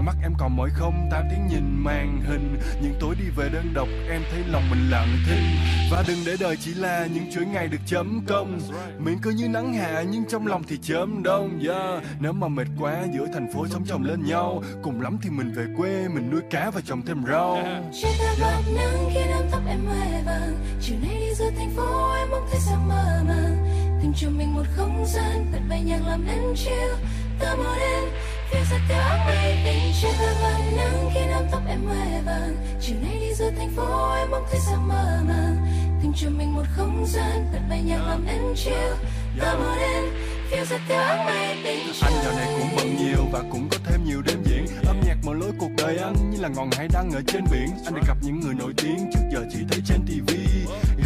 Mắt em còn mỏi không? Tám tiếng nhìn màn hình. Những tối đi về đơn độc, em thấy lòng mình lặng thinh. Và đừng để đời chỉ là những chuỗi ngày được chấm công. Miệng cứ như nắng hạ, nhưng trong lòng thì chớm đông. Yeah. Nếu mà mệt quá, giữa thành phố sống chồng lên nhau. Cùng lắm thì mình về quê, mình nuôi cá và trồng thêm rau. Yeah. ta bạc nắng khi đám tóc em hoe vàng. Chiều nay đi giữa thành phố, em mong thấy sao mơ màng. Tìm cho mình một không gian bật bay nhạc làm em chill Ta mơ đen phiêu giật theo áng mây tình trên ta bạc nắng khi nắm tóc em hoe vàng. Chiều nay đi giữa thành phố em mong thấy sao mơ màng. Tìm cho mình một không gian bật bay nhạc làm em chill. Áng mây tình Anh giờ này cũng bận nhiều và cũng có thêm nhiều đêm diễn. Âm nhạc mở lối cuộc đời anh như là ngọn hải đăng ở trên biển. Anh được gặp những người nổi tiếng trước giờ chỉ thấy trên TV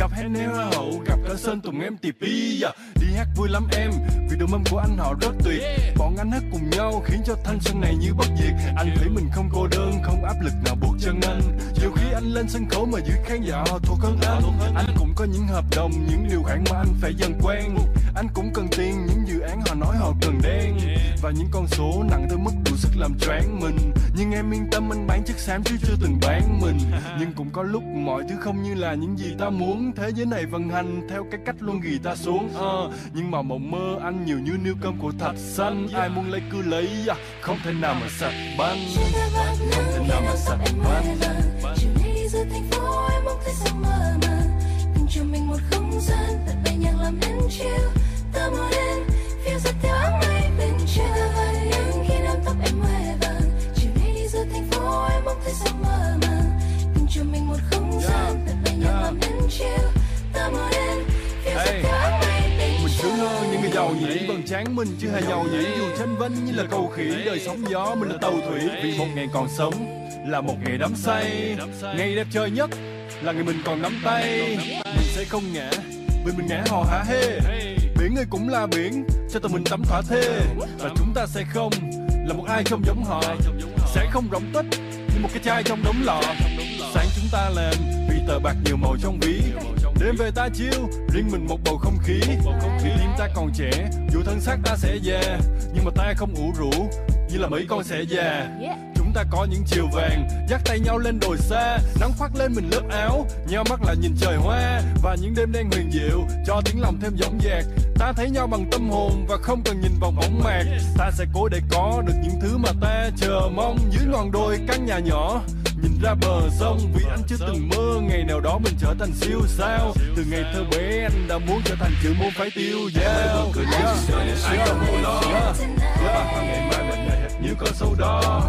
Gặp Hennel Hoa hậu, gặp cả Sơn Tùng em TP yeah. Đi hát vui lắm em, vì đồng âm của anh họ rất tuyệt. Bọn anh hát cùng nhau khiến cho thanh xuân này như bất diệt. Anh thấy mình không cô đơn, không áp lực nào buộc chân anh. Nhiều khi anh lên sân khấu mà giữ khán giả họ thuộc hơn anh. Anh cũng có những hợp đồng, những điều khoản mà anh phải dần quen. Anh cũng cần tiền, những dự án họ nói họ cần đen Và những con số nặng tới mức đủ sức làm choáng mình. Nhưng em yên tâm anh bán chất xám chứ chưa từng bán mình. [LAUGHS] Nhưng cũng có lúc mọi thứ không như là những gì ta muốn. Thế giới này vận hành theo cái cách luôn ghi ta xuống uh, Nhưng mà mộng mơ anh nhiều như niêu cơm của thạch xanh. Ai muốn lấy cứ lấy, uh, không thể nào mà sạch banh Không thể nào mà sạch banh Chiều nay giữa thành phố em mong thấy sao mơ màng Tìm cho mình một không gian bật bay nhạc làm em chill Ta mơ đen phiêu giật theo áng sao mơ màng Tìm cho mình một không gian bật bay nhạc làm em chill Ta mơ bên Mình sướng hơn những người giàu nhỉ Vầng trán mình chứ hề giàu nhỉ Dù tranh vinh như là cầu khỉ. Đời sóng gió mình là tàu thủy Vì một ngày còn sống là một ngày đắm say. Ngày đẹp trời nhất là ngày mình còn nắm tay. Mình sẽ không ngã Vì mình ngã hò hả hê. Biển ơi cũng là biển Cho tụi mình tắm thỏa thê. Và chúng ta sẽ không Là một ai không giống họ. Sẽ không rộng tích Như một cái chai trong đống lọ Sáng chúng ta làm Vì tờ bạc nhiều màu trong ví. Đêm về ta chiêu Riêng mình một bầu không khí. Vì tim ta còn trẻ Dù thân xác ta sẽ già Nhưng mà ta không ủ rũ Như là mấy con sẽ già. Chúng ta có những chiều vàng Dắt tay nhau lên đồi xa Nắng khoác lên mình lớp áo Nheo mắt là nhìn trời hoa Và những đêm đen huyền diệu Cho tiếng lòng thêm dõng dạc Ta thấy nhau bằng tâm hồn Và không cần nhìn vào bóng mạc Ta sẽ cố để có được những thứ mà ta chờ mong. Dưới ngọn đồi, căn nhà nhỏ, Nhìn ra bờ sông. Vì anh chưa từng mơ Ngày nào đó mình trở thành siêu sao. Từ ngày thơ bé, anh đã muốn trở thành chữ môn phải tiêu dao yeah. Không buồn lo yeah. Và ngày mai mình ngày như con sâu đó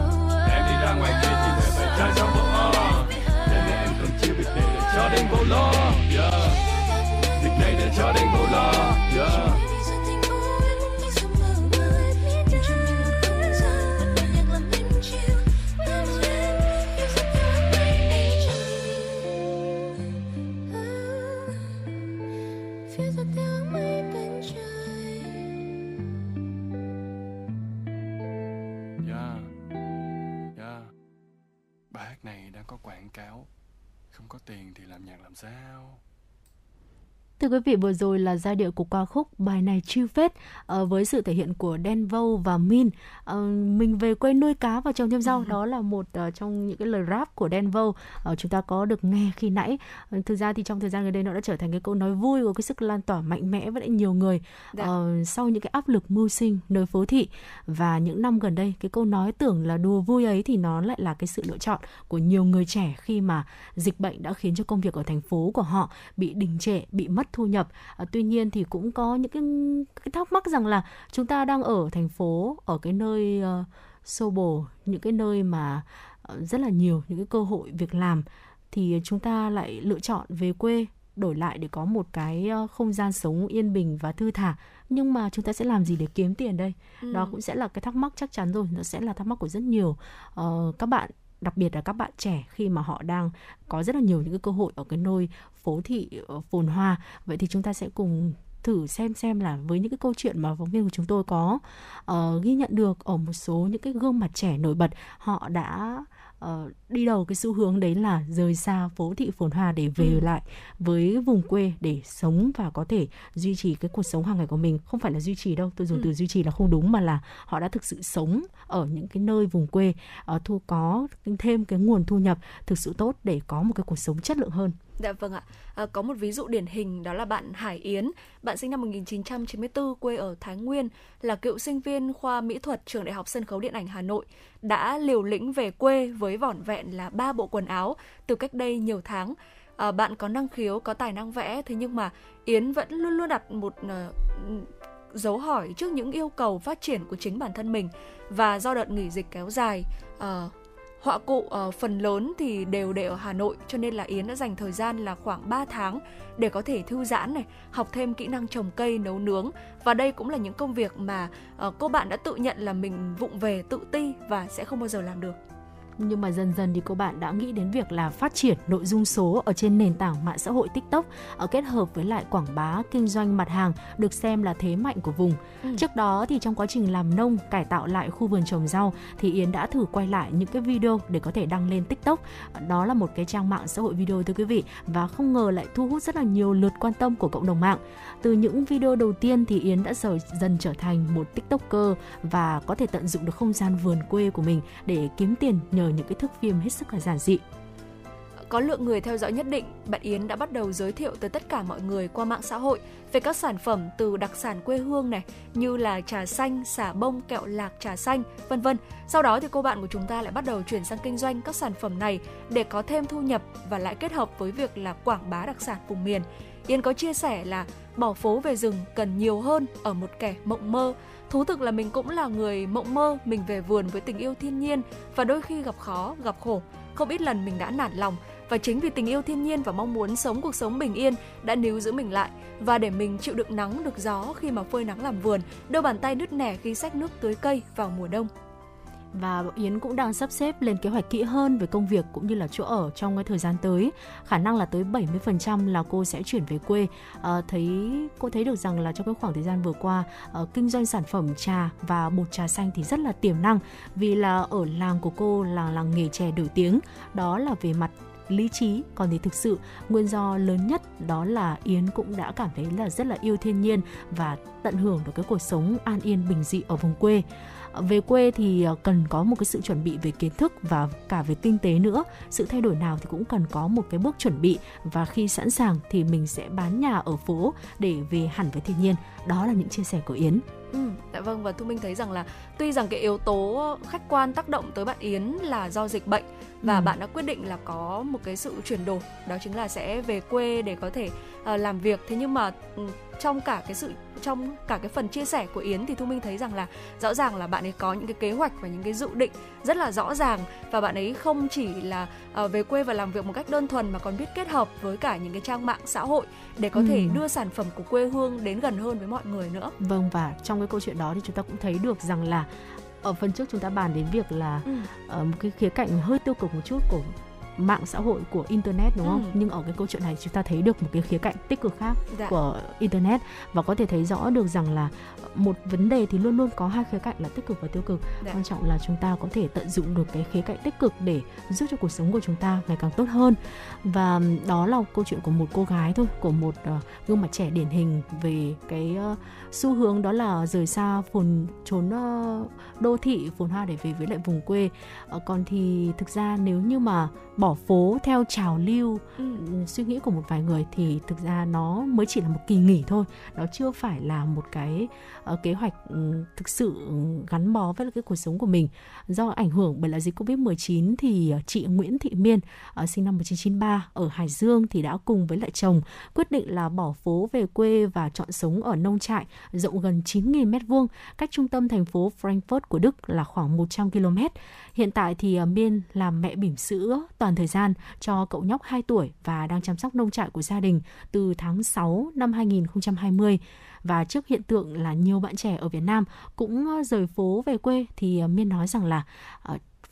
Em đi ra ngoài kia chỉ để phải trai trong bộ o Nên em cần chiêu việc này để cho đến vô lo. Yeah. Việc này để cho đến vô lo yeah. Phía Bài hát này đang có quảng cáo. Không có tiền thì làm nhạc làm sao? Thưa quý vị, vừa rồi là giai điệu của ca khúc bài này chiêu phết uh, với sự thể hiện của Đen Vâu và Min. Uh, mình về quê nuôi cá và trồng thêm rau, ừ. đó là một uh, trong những cái lời rap của Đen Vâu uh, chúng ta có được nghe khi nãy. Uh, thực ra thì trong thời gian gần đây nó đã trở thành cái câu nói vui của cái sức lan tỏa mạnh mẽ với lại nhiều người uh, sau những cái áp lực mưu sinh nơi phố thị và những năm gần đây cái câu nói tưởng là đùa vui ấy thì nó lại là cái sự lựa chọn của nhiều người trẻ khi mà dịch bệnh đã khiến cho công việc ở thành phố của họ bị đình trệ, bị mất thu nhập. À, tuy nhiên thì cũng có những cái, cái thắc mắc rằng là chúng ta đang ở thành phố ở cái nơi uh, xô bồ những cái nơi mà uh, rất là nhiều những cái cơ hội việc làm thì chúng ta lại lựa chọn về quê đổi lại để có một cái không gian sống yên bình và thư thả. Nhưng mà chúng ta sẽ làm gì để kiếm tiền đây? Ừ. đó cũng sẽ là cái thắc mắc chắc chắn rồi nó sẽ là thắc mắc của rất nhiều uh, các bạn đặc biệt là các bạn trẻ khi mà họ đang có rất là nhiều những cái cơ hội ở cái nơi phố thị ờ, phồn hoa. Vậy thì chúng ta sẽ cùng thử xem xem là với những cái câu chuyện mà phóng viên của chúng tôi có uh, ghi nhận được ở một số những cái gương mặt trẻ nổi bật họ đã uh, đi đầu cái xu hướng đấy là rời xa phố thị phồn hoa để về ừ. lại với vùng quê để sống và có thể duy trì cái cuộc sống hàng ngày của mình không phải là duy trì đâu tôi dùng ừ. từ duy trì là không đúng mà là họ đã thực sự sống ở những cái nơi vùng quê uh, thu có thêm cái nguồn thu nhập thực sự tốt để có một cái cuộc sống chất lượng hơn Dạ vâng ạ. À, có một ví dụ điển hình đó là bạn Hải Yến, bạn sinh năm 1994 quê ở Thái Nguyên, là cựu sinh viên khoa mỹ thuật trường Đại học Sân khấu Điện ảnh Hà Nội, đã liều lĩnh về quê với vỏn vẹn là ba bộ quần áo từ cách đây nhiều tháng. À, bạn có năng khiếu, có tài năng vẽ, thế nhưng mà Yến vẫn luôn luôn đặt một uh, dấu hỏi trước những yêu cầu phát triển của chính bản thân mình và do đợt nghỉ dịch kéo dài uh, họa cụ uh, phần lớn thì đều để ở Hà Nội cho nên là Yến đã dành thời gian là khoảng 3 tháng để có thể thư giãn này, học thêm kỹ năng trồng cây, nấu nướng. Và đây cũng là những công việc mà uh, cô bạn đã tự nhận là mình vụng về, tự ti và sẽ không bao giờ làm được nhưng mà dần dần thì cô bạn đã nghĩ đến việc là phát triển nội dung số ở trên nền tảng mạng xã hội TikTok ở kết hợp với lại quảng bá kinh doanh mặt hàng được xem là thế mạnh của vùng. Ừ. Trước đó thì trong quá trình làm nông cải tạo lại khu vườn trồng rau thì Yến đã thử quay lại những cái video để có thể đăng lên TikTok. Đó là một cái trang mạng xã hội video thưa quý vị và không ngờ lại thu hút rất là nhiều lượt quan tâm của cộng đồng mạng. Từ những video đầu tiên thì Yến đã dần dần trở thành một TikToker và có thể tận dụng được không gian vườn quê của mình để kiếm tiền nhờ nhờ những cái thước phim hết sức là giản dị có lượng người theo dõi nhất định, bạn Yến đã bắt đầu giới thiệu tới tất cả mọi người qua mạng xã hội về các sản phẩm từ đặc sản quê hương này như là trà xanh, xả bông, kẹo lạc, trà xanh, vân vân. Sau đó thì cô bạn của chúng ta lại bắt đầu chuyển sang kinh doanh các sản phẩm này để có thêm thu nhập và lại kết hợp với việc là quảng bá đặc sản vùng miền. Yến có chia sẻ là bỏ phố về rừng cần nhiều hơn ở một kẻ mộng mơ thú thực là mình cũng là người mộng mơ, mình về vườn với tình yêu thiên nhiên và đôi khi gặp khó, gặp khổ. Không ít lần mình đã nản lòng và chính vì tình yêu thiên nhiên và mong muốn sống cuộc sống bình yên đã níu giữ mình lại. Và để mình chịu được nắng, được gió khi mà phơi nắng làm vườn, đôi bàn tay nứt nẻ khi xách nước tưới cây vào mùa đông và Yến cũng đang sắp xếp lên kế hoạch kỹ hơn về công việc cũng như là chỗ ở trong cái thời gian tới. Khả năng là tới 70% là cô sẽ chuyển về quê. À, thấy cô thấy được rằng là trong cái khoảng thời gian vừa qua à, kinh doanh sản phẩm trà và bột trà xanh thì rất là tiềm năng vì là ở làng của cô là làng nghề chè nổi tiếng. Đó là về mặt lý trí còn thì thực sự nguyên do lớn nhất đó là yến cũng đã cảm thấy là rất là yêu thiên nhiên và tận hưởng được cái cuộc sống an yên bình dị ở vùng quê về quê thì ờ, cần có một cái sự chuẩn bị về kiến thức và cả về kinh tế nữa. Sự thay đổi nào thì cũng cần có một cái bước chuẩn bị và khi sẵn sàng thì mình sẽ bán nhà ở phố để về hẳn với thiên nhiên. Đó là những chia sẻ của yến. Ừ, dạ vâng và Thu Minh thấy rằng là tuy rằng cái yếu tố khách quan tác động tới bạn Yến là do dịch bệnh và ừ. bạn đã quyết định là có một cái sự chuyển đổi đó chính là sẽ về quê để có thể uh, làm việc. Thế nhưng mà um, trong cả cái sự trong cả cái phần chia sẻ của Yến thì Thu Minh thấy rằng là rõ ràng là bạn ấy có những cái kế hoạch và những cái dự định rất là rõ ràng và bạn ấy không chỉ là uh, về quê và làm việc một cách đơn thuần mà còn biết kết hợp với cả những cái trang mạng xã hội để có ừ. thể đưa sản phẩm của quê hương đến gần hơn với mọi người nữa. Vâng và trong cái câu chuyện đó thì chúng ta cũng thấy được rằng là ở phần trước chúng ta bàn đến việc là ừ. uh, một cái khía cạnh hơi tiêu cực một chút của mạng xã hội của internet đúng không? Ừ. Nhưng ở cái câu chuyện này chúng ta thấy được một cái khía cạnh tích cực khác dạ. của internet và có thể thấy rõ được rằng là một vấn đề thì luôn luôn có hai khía cạnh là tích cực và tiêu cực. Dạ. Quan trọng là chúng ta có thể tận dụng được cái khía cạnh tích cực để giúp cho cuộc sống của chúng ta ngày càng tốt hơn. Và đó là câu chuyện của một cô gái thôi, của một uh, gương mặt trẻ điển hình về cái uh, xu hướng đó là rời xa phồn trốn uh, đô thị phồn hoa để về với lại vùng quê. Uh, còn thì thực ra nếu như mà bỏ phố theo trào lưu ừ. suy nghĩ của một vài người thì thực ra nó mới chỉ là một kỳ nghỉ thôi nó chưa phải là một cái uh, kế hoạch um, thực sự gắn bó với cái cuộc sống của mình do ảnh hưởng bởi là dịch covid 19 thì ờ, chị Nguyễn Thị Miên uh, sinh năm 1993 ở Hải Dương thì đã cùng với lại chồng quyết định là bỏ phố về quê và chọn sống ở nông trại rộng gần 9.000 mét vuông cách trung tâm thành phố Frankfurt của Đức là khoảng 100 km. Hiện tại thì uh, Miên làm mẹ bỉm sữa toàn toàn thời gian cho cậu nhóc 2 tuổi và đang chăm sóc nông trại của gia đình từ tháng 6 năm 2020 và trước hiện tượng là nhiều bạn trẻ ở Việt Nam cũng rời phố về quê thì Miên nói rằng là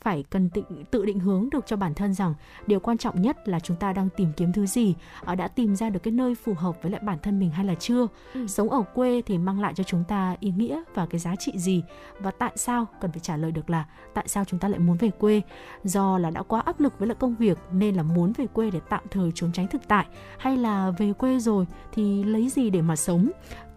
phải cần tự, tự định hướng được cho bản thân rằng điều quan trọng nhất là chúng ta đang tìm kiếm thứ gì ờ, đã tìm ra được cái nơi phù hợp với lại bản thân mình hay là chưa? Ừ. sống ở quê thì mang lại cho chúng ta ý nghĩa và cái giá trị gì? Và tại sao cần phải trả lời được là tại sao chúng ta lại muốn về quê? Do là đã quá áp lực với lại công việc nên là muốn về quê để tạm thời trốn tránh thực tại hay là về quê rồi thì lấy gì để mà sống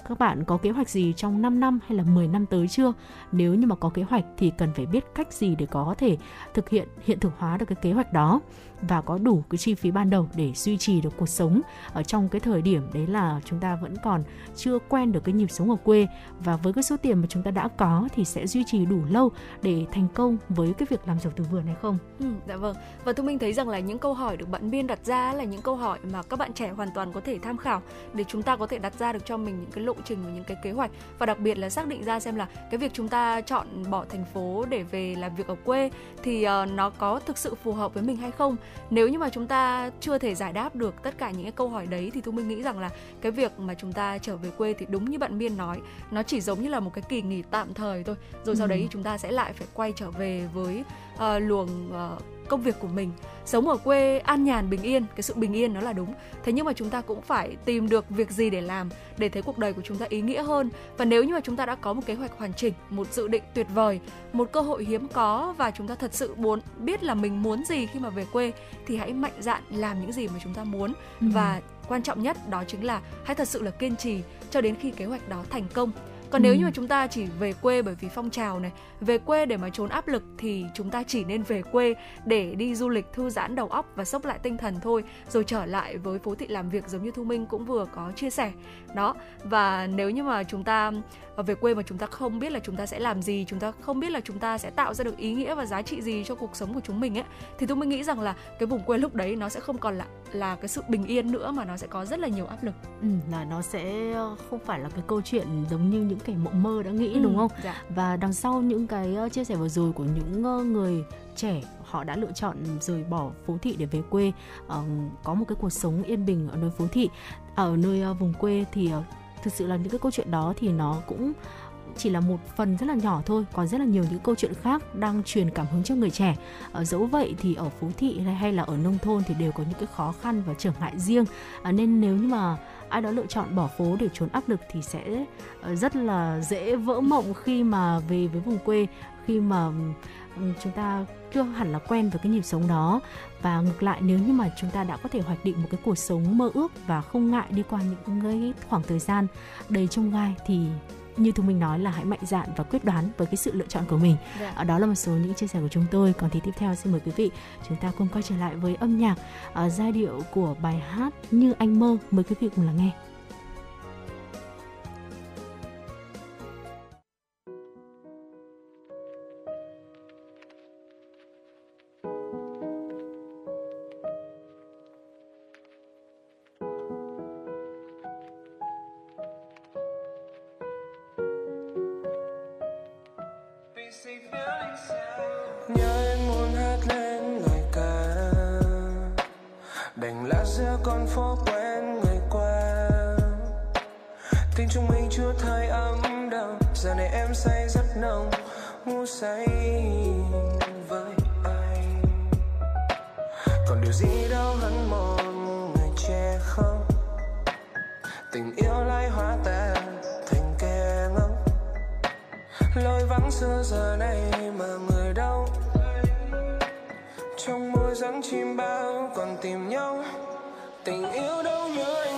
các bạn có kế hoạch gì trong 5 năm hay là 10 năm tới chưa? Nếu như mà có kế hoạch thì cần phải biết cách gì để có thể thực hiện hiện thực hóa được cái kế hoạch đó và có đủ cái chi phí ban đầu để duy trì được cuộc sống ở trong cái thời điểm đấy là chúng ta vẫn còn chưa quen được cái nhịp sống ở quê và với cái số tiền mà chúng ta đã có thì sẽ duy trì đủ lâu để thành công với cái việc làm giàu từ vườn hay không? Ừ, dạ vâng. Và thu minh thấy rằng là những câu hỏi được bạn Biên đặt ra là những câu hỏi mà các bạn trẻ hoàn toàn có thể tham khảo để chúng ta có thể đặt ra được cho mình những cái lộ trình và những cái kế hoạch. Và đặc biệt là xác định ra xem là cái việc chúng ta chọn bỏ thành phố để về làm việc ở quê thì uh, nó có thực sự phù hợp với mình hay không? Nếu như mà chúng ta chưa thể giải đáp được tất cả những cái câu hỏi đấy thì thu minh nghĩ rằng là cái việc mà chúng ta trở về quê thì đúng như bạn miên nói nó chỉ giống như là một cái kỳ nghỉ tạm thời thôi. Rồi sau đấy ừ. chúng ta sẽ lại phải quay trở về với uh, luồng uh, công việc của mình. Sống ở quê an nhàn bình yên cái sự bình yên nó là đúng. Thế nhưng mà chúng ta cũng phải tìm được việc gì để làm để thấy cuộc đời của chúng ta ý nghĩa hơn. Và nếu như mà chúng ta đã có một kế hoạch hoàn chỉnh một dự định tuyệt vời một cơ hội hiếm có và chúng ta thật sự muốn biết là mình muốn gì khi mà về quê thì hãy mạnh dạn làm những gì mà chúng ta muốn. Ừ. và quan trọng nhất đó chính là hãy thật sự là kiên trì cho đến khi kế hoạch đó thành công còn nếu ừ. như mà chúng ta chỉ về quê bởi vì phong trào này về quê để mà trốn áp lực thì chúng ta chỉ nên về quê để đi du lịch thư giãn đầu óc và sốc lại tinh thần thôi rồi trở lại với phố thị làm việc giống như thu minh cũng vừa có chia sẻ đó và nếu như mà chúng ta về quê mà chúng ta không biết là chúng ta sẽ làm gì chúng ta không biết là chúng ta sẽ tạo ra được ý nghĩa và giá trị gì cho cuộc sống của chúng mình ấy thì tôi mới nghĩ rằng là cái vùng quê lúc đấy nó sẽ không còn là là cái sự bình yên nữa mà nó sẽ có rất là nhiều áp lực. Ừ, là nó sẽ không phải là cái câu chuyện giống như những kẻ mộng mơ đã nghĩ ừ, đúng không? dạ. và đằng sau những cái chia sẻ vừa rồi của những người trẻ họ đã lựa chọn rời bỏ phố thị để về quê uh, có một cái cuộc sống yên bình ở nơi phố thị. Ở nơi uh, vùng quê thì uh, thực sự là những cái câu chuyện đó thì nó cũng chỉ là một phần rất là nhỏ thôi còn rất là nhiều những câu chuyện khác đang truyền cảm hứng cho người trẻ. Ở dẫu vậy thì ở phú thị hay là ở nông thôn thì đều có những cái khó khăn và trở ngại riêng. À, nên nếu như mà ai đó lựa chọn bỏ phố để trốn áp lực thì sẽ ờ, rất là dễ vỡ mộng khi mà về với vùng quê khi mà chúng ta chưa hẳn là quen với cái nhịp sống đó. Và ngược lại nếu như mà chúng ta đã có thể hoạch định một cái cuộc sống mơ ước và không ngại đi qua những cái khoảng thời gian đầy trông gai thì như thu minh nói là hãy mạnh dạn và quyết đoán với cái sự lựa chọn của mình. Dạ. ở đó là một số những chia sẻ của chúng tôi. Còn thì tiếp theo xin mời quý vị chúng ta cùng quay trở lại với âm nhạc uh, giai điệu của bài hát như anh mơ. Mời quý vị cùng lắng nghe say rất nồng ngủ say với anh còn điều gì đâu hắn mòn người che không? Tình yêu lại hóa tan thành kẻ ngốc. Lối vắng xưa giờ này mà người đâu trong môi dáng chim bao còn tìm nhau. Tình yêu đâu nhớ anh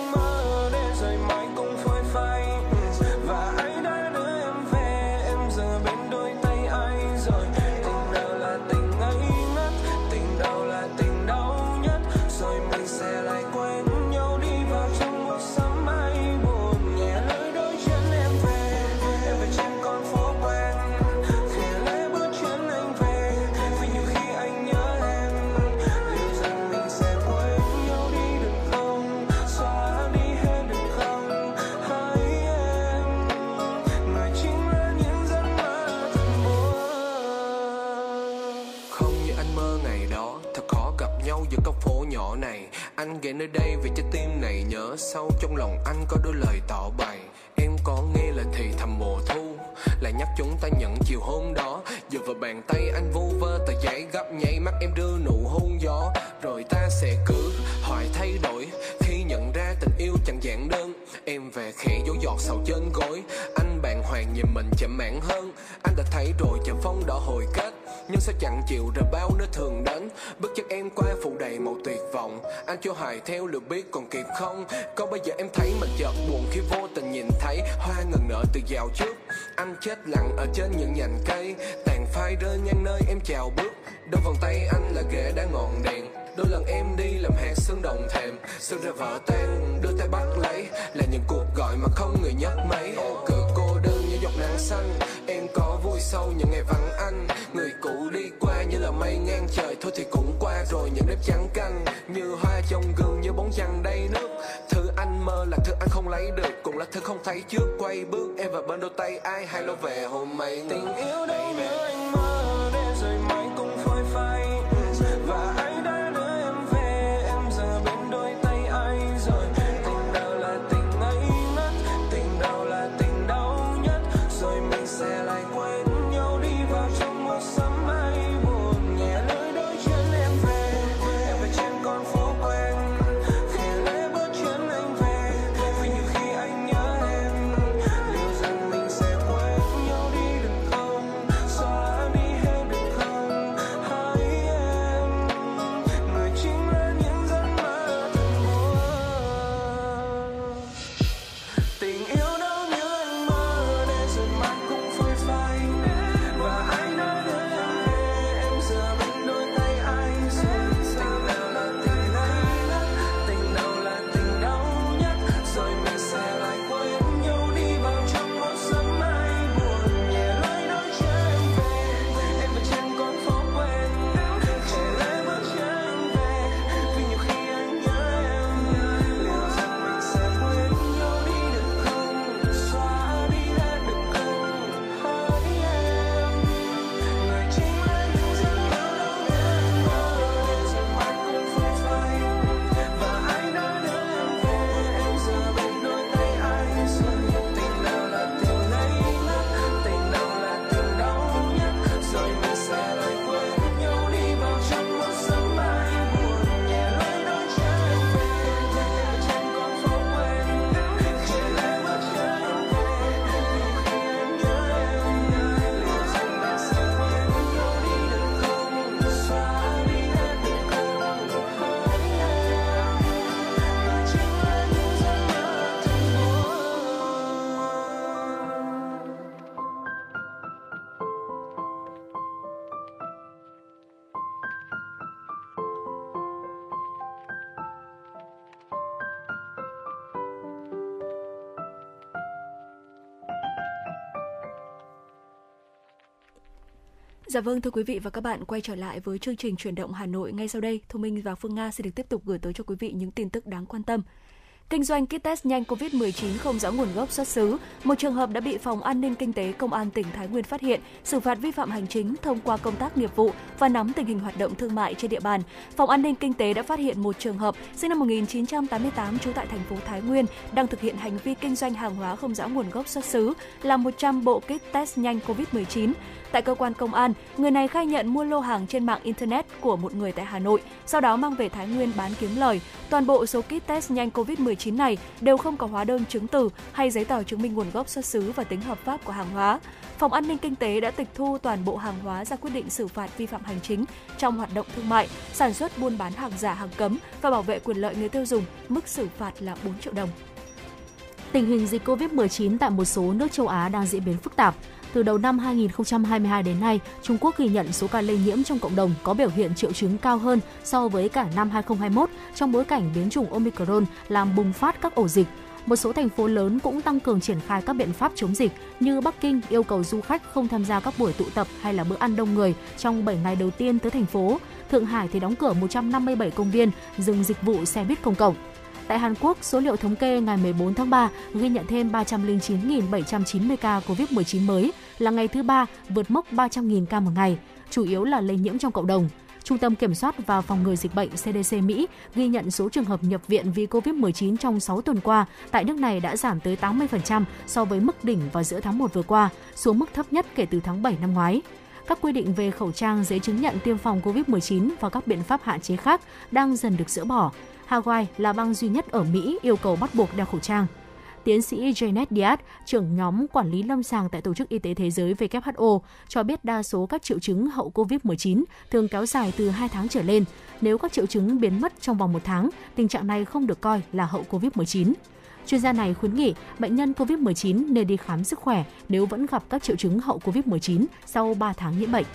anh ghé nơi đây vì trái tim này nhớ sâu. Trong lòng anh có đôi lời tỏ bày. Em có nghe lời thì thầm mùa thu. Lại nhắc chúng ta nhận chiều hôm đó. Dựa vào bàn tay anh vu vơ tờ giấy. Gấp nháy mắt em đưa nụ hôn gió. Rồi ta sẽ cứ hỏi thay đổi. Khi nhận ra tình yêu chẳng giản đơn, em về khẽ dấu giọt sầu trên gối. Anh bàng hoàng nhìn mình chậm mãn hơn. Anh đã thấy rồi, chậm phong đỏ hồi kết nhưng sao chẳng chịu ra bao nơi thường đến bước chân em qua phủ đầy màu tuyệt vọng. Anh cho hài theo lượt biết còn kịp không? Có bây giờ em thấy mình chợt buồn khi vô tình nhìn thấy hoa ngần nở từ dạo trước? Anh chết lặng ở trên những nhành cây. Tàn phai rơi ngang nơi em chào bước. Đôi vòng tay anh là ghế đã ngọn đèn. Đôi lần em đi làm hạt sương đồng thèm sương ra vỡ tan đưa tay bắt lấy là những cuộc gọi mà không người nhắc mấy. Cửa cô đơn như giọt nắng xanh có vui sâu những ngày vắng anh người cũ đi qua như là mây ngang trời, thôi thì cũng qua rồi những đêm trắng căng. Như hoa trong gương, như bóng trăng đầy nước. Thứ anh mơ là thứ anh không lấy được, cũng là thứ không thấy trước. Quay bước em vào bên đôi tay ai hay lo về hôm mấy tình yêu đâu như anh mơ để rồi mai cũng phôi phai. Dạ vâng thưa quý vị và các bạn quay trở lại với chương trình chuyển động Hà Nội ngay sau đây, Thu Minh và Phương Nga sẽ được tiếp tục gửi tới cho quý vị những tin tức đáng quan tâm. Kinh doanh kit test nhanh COVID-19 không rõ nguồn gốc xuất xứ, một trường hợp đã bị Phòng An ninh Kinh tế Công an tỉnh Thái Nguyên phát hiện, xử phạt vi phạm hành chính thông qua công tác nghiệp vụ và nắm tình hình hoạt động thương mại trên địa bàn. Phòng An ninh Kinh tế đã phát hiện một trường hợp sinh năm 1988 trú tại thành phố Thái Nguyên đang thực hiện hành vi kinh doanh hàng hóa không rõ nguồn gốc xuất xứ là 100 bộ kit test nhanh COVID-19. Tại cơ quan công an, người này khai nhận mua lô hàng trên mạng Internet của một người tại Hà Nội, sau đó mang về Thái Nguyên bán kiếm lời. Toàn bộ số kit test nhanh COVID-19 này đều không có hóa đơn chứng từ hay giấy tờ chứng minh nguồn gốc xuất xứ và tính hợp pháp của hàng hóa. Phòng An ninh Kinh tế đã tịch thu toàn bộ hàng hóa ra quyết định xử phạt vi phạm hành chính trong hoạt động thương mại, sản xuất buôn bán hàng giả hàng cấm và bảo vệ quyền lợi người tiêu dùng, mức xử phạt là 4 triệu đồng. Tình hình dịch COVID-19 tại một số nước châu Á đang diễn biến phức tạp. Từ đầu năm 2022 đến nay, Trung Quốc ghi nhận số ca lây nhiễm trong cộng đồng có biểu hiện triệu chứng cao hơn so với cả năm 2021 trong bối cảnh biến chủng Omicron làm bùng phát các ổ dịch. Một số thành phố lớn cũng tăng cường triển khai các biện pháp chống dịch như Bắc Kinh yêu cầu du khách không tham gia các buổi tụ tập hay là bữa ăn đông người trong 7 ngày đầu tiên tới thành phố. Thượng Hải thì đóng cửa 157 công viên, dừng dịch vụ xe buýt công cộng. Tại Hàn Quốc, số liệu thống kê ngày 14 tháng 3 ghi nhận thêm 309.790 ca COVID-19 mới, là ngày thứ ba vượt mốc 300.000 ca một ngày, chủ yếu là lây nhiễm trong cộng đồng. Trung tâm Kiểm soát và Phòng ngừa Dịch bệnh CDC Mỹ ghi nhận số trường hợp nhập viện vì COVID-19 trong 6 tuần qua tại nước này đã giảm tới 80% so với mức đỉnh vào giữa tháng 1 vừa qua, xuống mức thấp nhất kể từ tháng 7 năm ngoái. Các quy định về khẩu trang, giấy chứng nhận tiêm phòng COVID-19 và các biện pháp hạn chế khác đang dần được dỡ bỏ. Hawaii là bang duy nhất ở Mỹ yêu cầu bắt buộc đeo khẩu trang. Tiến sĩ Janet Diaz, trưởng nhóm quản lý lâm sàng tại Tổ chức Y tế Thế giới WHO, cho biết đa số các triệu chứng hậu COVID-19 thường kéo dài từ 2 tháng trở lên. Nếu các triệu chứng biến mất trong vòng một tháng, tình trạng này không được coi là hậu COVID-19. Chuyên gia này khuyến nghị bệnh nhân COVID-19 nên đi khám sức khỏe nếu vẫn gặp các triệu chứng hậu COVID-19 sau 3 tháng nhiễm bệnh.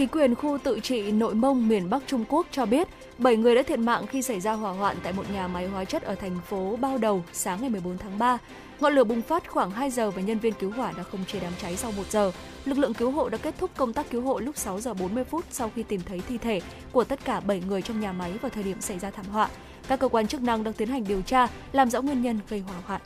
Chính quyền khu tự trị Nội Mông miền Bắc Trung Quốc cho biết 7 người đã thiệt mạng khi xảy ra hỏa hoạn tại một nhà máy hóa chất ở thành phố Bao Đầu sáng ngày 14 tháng 3. Ngọn lửa bùng phát khoảng 2 giờ và nhân viên cứu hỏa đã không chế đám cháy sau 1 giờ. Lực lượng cứu hộ đã kết thúc công tác cứu hộ lúc 6 giờ 40 phút sau khi tìm thấy thi thể của tất cả 7 người trong nhà máy vào thời điểm xảy ra thảm họa. Các cơ quan chức năng đang tiến hành điều tra, làm rõ nguyên nhân gây hỏa hoạn.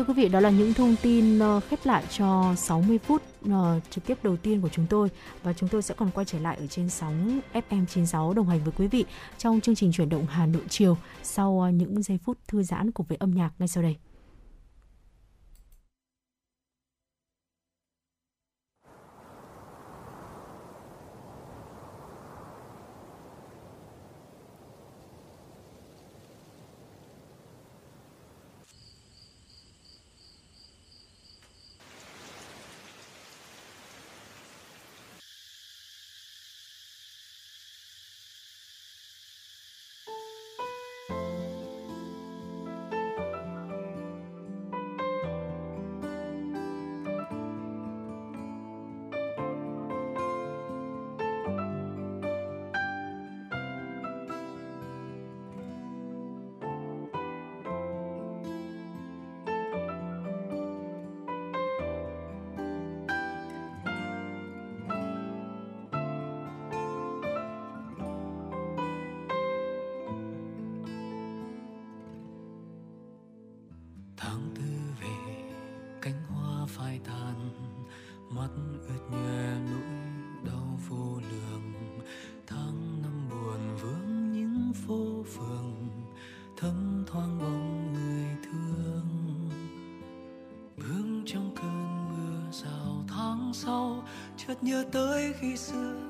Thưa quý vị, đó là những thông tin ờ, khép lại cho 60 phút ờ, trực tiếp đầu tiên của chúng tôi và chúng tôi sẽ còn quay trở lại ở trên sóng FM 96 đồng hành với quý vị trong chương trình chuyển động Hà Nội chiều sau ờ, những giây phút thư giãn cùng với âm nhạc ngay sau đây. Tàn mắt ướt nhòe nỗi đau vô lường tháng năm buồn vướng những phố phường, thấm thoáng bóng người thương. Vương trong cơn mưa rào tháng sau, chợt nhớ tới khi xưa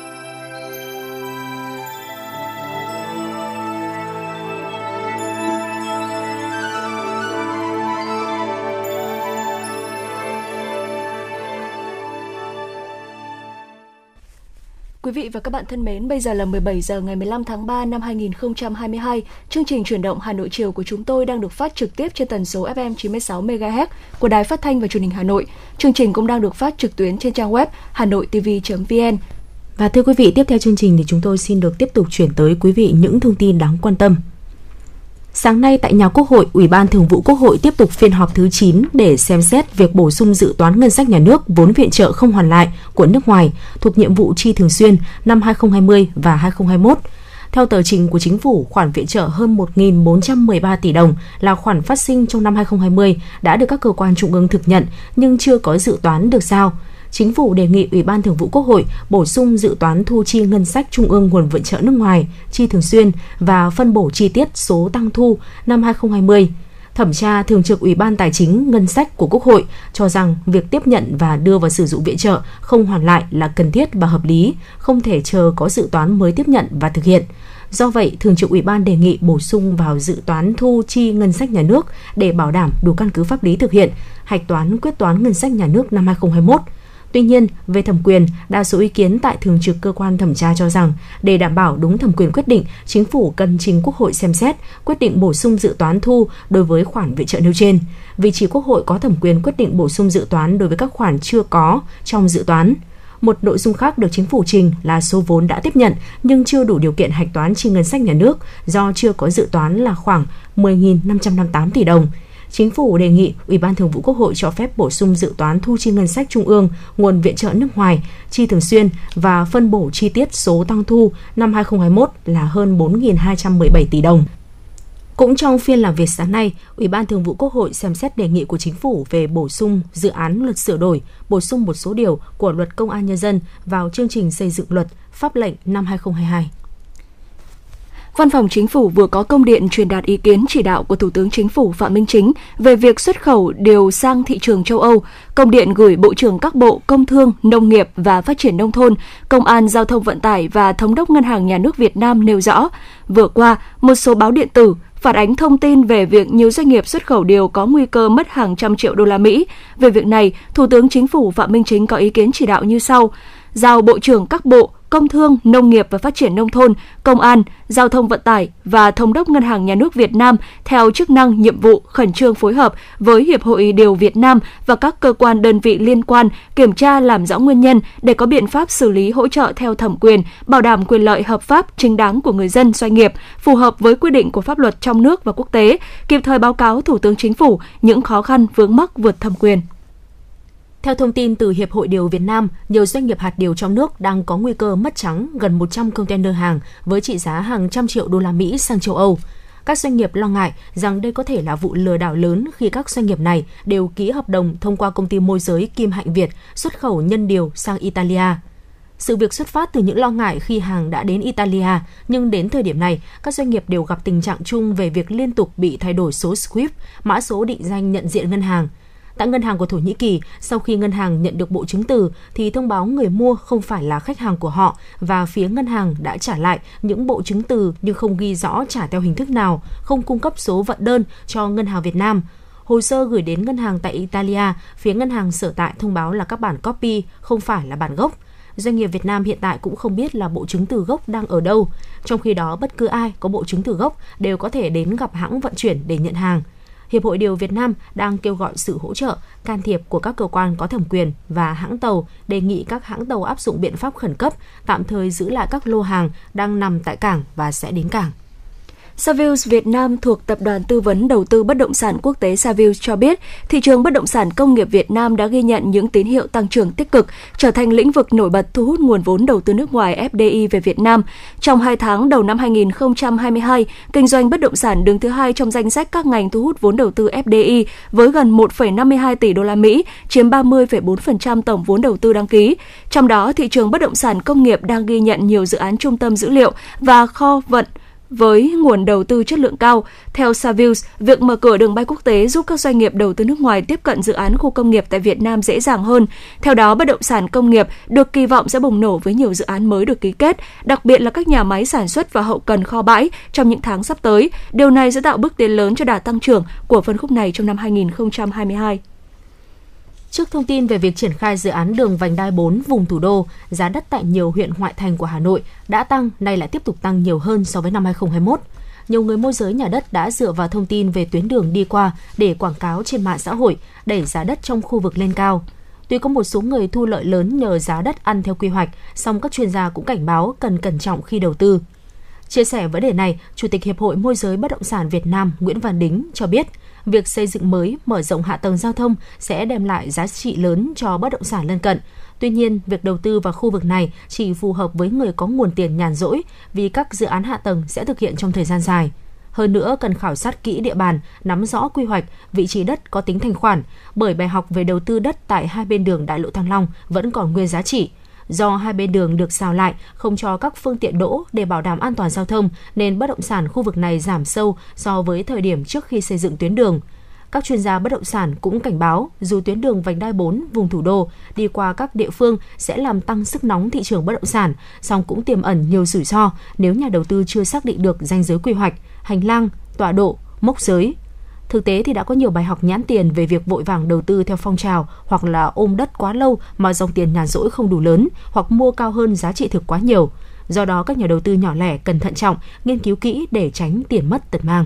Quý vị và các bạn thân mến, bây giờ là 17 giờ ngày 15 tháng 3 năm 2022. Chương trình chuyển động Hà Nội chiều của chúng tôi đang được phát trực tiếp trên tần số FM 96 MHz của Đài Phát thanh và Truyền hình Hà Nội. Chương trình cũng đang được phát trực tuyến trên trang web hanoitv.vn. Và thưa quý vị, tiếp theo chương trình thì chúng tôi xin được tiếp tục chuyển tới quý vị những thông tin đáng quan tâm. Sáng nay tại nhà Quốc hội, Ủy ban Thường vụ Quốc hội tiếp tục phiên họp thứ 9 để xem xét việc bổ sung dự toán ngân sách nhà nước vốn viện trợ không hoàn lại của nước ngoài thuộc nhiệm vụ chi thường xuyên năm 2020 và 2021. Theo tờ trình của chính phủ, khoản viện trợ hơn 1.413 tỷ đồng là khoản phát sinh trong năm 2020 đã được các cơ quan trung ương thực nhận nhưng chưa có dự toán được giao chính phủ đề nghị Ủy ban Thường vụ Quốc hội bổ sung dự toán thu chi ngân sách trung ương nguồn viện trợ nước ngoài, chi thường xuyên và phân bổ chi tiết số tăng thu năm 2020. Thẩm tra Thường trực Ủy ban Tài chính Ngân sách của Quốc hội cho rằng việc tiếp nhận và đưa vào sử dụng viện trợ không hoàn lại là cần thiết và hợp lý, không thể chờ có dự toán mới tiếp nhận và thực hiện. Do vậy, Thường trực Ủy ban đề nghị bổ sung vào dự toán thu chi ngân sách nhà nước để bảo đảm đủ căn cứ pháp lý thực hiện, hạch toán quyết toán ngân sách nhà nước năm 2021 Tuy nhiên, về thẩm quyền, đa số ý kiến tại thường trực cơ quan thẩm tra cho rằng để đảm bảo đúng thẩm quyền quyết định, chính phủ cần trình Quốc hội xem xét, quyết định bổ sung dự toán thu đối với khoản viện trợ nêu trên. Vì chỉ Quốc hội có thẩm quyền quyết định bổ sung dự toán đối với các khoản chưa có trong dự toán. Một nội dung khác được chính phủ trình là số vốn đã tiếp nhận nhưng chưa đủ điều kiện hạch toán chi ngân sách nhà nước do chưa có dự toán là khoảng 10.558 tỷ đồng chính phủ đề nghị Ủy ban Thường vụ Quốc hội cho phép bổ sung dự toán thu chi ngân sách trung ương, nguồn viện trợ nước ngoài, chi thường xuyên và phân bổ chi tiết số tăng thu năm 2021 là hơn 4.217 tỷ đồng. Cũng trong phiên làm việc sáng nay, Ủy ban Thường vụ Quốc hội xem xét đề nghị của chính phủ về bổ sung dự án luật sửa đổi, bổ sung một số điều của luật công an nhân dân vào chương trình xây dựng luật pháp lệnh năm 2022. Văn phòng Chính phủ vừa có công điện truyền đạt ý kiến chỉ đạo của Thủ tướng Chính phủ Phạm Minh Chính về việc xuất khẩu điều sang thị trường châu Âu. Công điện gửi Bộ trưởng các bộ Công Thương, Nông nghiệp và Phát triển Nông thôn, Công an Giao thông Vận tải và Thống đốc Ngân hàng Nhà nước Việt Nam nêu rõ, vừa qua, một số báo điện tử phản ánh thông tin về việc nhiều doanh nghiệp xuất khẩu điều có nguy cơ mất hàng trăm triệu đô la Mỹ. Về việc này, Thủ tướng Chính phủ Phạm Minh Chính có ý kiến chỉ đạo như sau: giao Bộ trưởng các bộ, Công thương, Nông nghiệp và Phát triển Nông thôn, Công an, Giao thông vận tải và Thống đốc Ngân hàng Nhà nước Việt Nam theo chức năng nhiệm vụ khẩn trương phối hợp với Hiệp hội Điều Việt Nam và các cơ quan đơn vị liên quan kiểm tra làm rõ nguyên nhân để có biện pháp xử lý hỗ trợ theo thẩm quyền, bảo đảm quyền lợi hợp pháp chính đáng của người dân doanh nghiệp, phù hợp với quy định của pháp luật trong nước và quốc tế, kịp thời báo cáo Thủ tướng Chính phủ những khó khăn vướng mắc vượt thẩm quyền. Theo thông tin từ Hiệp hội Điều Việt Nam, nhiều doanh nghiệp hạt điều trong nước đang có nguy cơ mất trắng gần 100 container hàng với trị giá hàng trăm triệu đô la Mỹ sang châu Âu. Các doanh nghiệp lo ngại rằng đây có thể là vụ lừa đảo lớn khi các doanh nghiệp này đều ký hợp đồng thông qua công ty môi giới Kim Hạnh Việt xuất khẩu nhân điều sang Italia. Sự việc xuất phát từ những lo ngại khi hàng đã đến Italia, nhưng đến thời điểm này, các doanh nghiệp đều gặp tình trạng chung về việc liên tục bị thay đổi số SWIFT, mã số định danh nhận diện ngân hàng – Tại ngân hàng của Thổ Nhĩ Kỳ, sau khi ngân hàng nhận được bộ chứng từ thì thông báo người mua không phải là khách hàng của họ và phía ngân hàng đã trả lại những bộ chứng từ nhưng không ghi rõ trả theo hình thức nào, không cung cấp số vận đơn cho ngân hàng Việt Nam. Hồ sơ gửi đến ngân hàng tại Italia, phía ngân hàng sở tại thông báo là các bản copy không phải là bản gốc doanh nghiệp Việt Nam hiện tại cũng không biết là bộ chứng từ gốc đang ở đâu. Trong khi đó, bất cứ ai có bộ chứng từ gốc đều có thể đến gặp hãng vận chuyển để nhận hàng. Hiệp hội Điều Việt Nam đang kêu gọi sự hỗ trợ, can thiệp của các cơ quan có thẩm quyền và hãng tàu, đề nghị các hãng tàu áp dụng biện pháp khẩn cấp, tạm thời giữ lại các lô hàng đang nằm tại cảng và sẽ đến cảng. Savills Việt Nam thuộc Tập đoàn Tư vấn Đầu tư Bất động sản Quốc tế Savills cho biết, thị trường bất động sản công nghiệp Việt Nam đã ghi nhận những tín hiệu tăng trưởng tích cực, trở thành lĩnh vực nổi bật thu hút nguồn vốn đầu tư nước ngoài FDI về Việt Nam. Trong 2 tháng đầu năm 2022, kinh doanh bất động sản đứng thứ hai trong danh sách các ngành thu hút vốn đầu tư FDI với gần 1,52 tỷ đô la Mỹ, chiếm 30,4% tổng vốn đầu tư đăng ký. Trong đó, thị trường bất động sản công nghiệp đang ghi nhận nhiều dự án trung tâm dữ liệu và kho vận với nguồn đầu tư chất lượng cao. Theo Savills, việc mở cửa đường bay quốc tế giúp các doanh nghiệp đầu tư nước ngoài tiếp cận dự án khu công nghiệp tại Việt Nam dễ dàng hơn. Theo đó, bất động sản công nghiệp được kỳ vọng sẽ bùng nổ với nhiều dự án mới được ký kết, đặc biệt là các nhà máy sản xuất và hậu cần kho bãi trong những tháng sắp tới. Điều này sẽ tạo bước tiến lớn cho đà tăng trưởng của phân khúc này trong năm 2022. Trước thông tin về việc triển khai dự án đường vành đai 4 vùng thủ đô, giá đất tại nhiều huyện ngoại thành của Hà Nội đã tăng, nay lại tiếp tục tăng nhiều hơn so với năm 2021. Nhiều người môi giới nhà đất đã dựa vào thông tin về tuyến đường đi qua để quảng cáo trên mạng xã hội, đẩy giá đất trong khu vực lên cao. Tuy có một số người thu lợi lớn nhờ giá đất ăn theo quy hoạch, song các chuyên gia cũng cảnh báo cần cẩn trọng khi đầu tư. Chia sẻ vấn đề này, Chủ tịch Hiệp hội Môi giới Bất động sản Việt Nam Nguyễn Văn Đính cho biết – việc xây dựng mới, mở rộng hạ tầng giao thông sẽ đem lại giá trị lớn cho bất động sản lân cận. Tuy nhiên, việc đầu tư vào khu vực này chỉ phù hợp với người có nguồn tiền nhàn rỗi vì các dự án hạ tầng sẽ thực hiện trong thời gian dài. Hơn nữa, cần khảo sát kỹ địa bàn, nắm rõ quy hoạch, vị trí đất có tính thanh khoản, bởi bài học về đầu tư đất tại hai bên đường đại lộ Thăng Long vẫn còn nguyên giá trị Do hai bên đường được xào lại, không cho các phương tiện đỗ để bảo đảm an toàn giao thông, nên bất động sản khu vực này giảm sâu so với thời điểm trước khi xây dựng tuyến đường. Các chuyên gia bất động sản cũng cảnh báo, dù tuyến đường vành đai 4 vùng thủ đô đi qua các địa phương sẽ làm tăng sức nóng thị trường bất động sản, song cũng tiềm ẩn nhiều rủi ro nếu nhà đầu tư chưa xác định được danh giới quy hoạch, hành lang, tọa độ, mốc giới, Thực tế thì đã có nhiều bài học nhãn tiền về việc vội vàng đầu tư theo phong trào hoặc là ôm đất quá lâu mà dòng tiền nhàn rỗi không đủ lớn hoặc mua cao hơn giá trị thực quá nhiều. Do đó các nhà đầu tư nhỏ lẻ cần thận trọng, nghiên cứu kỹ để tránh tiền mất tật mang.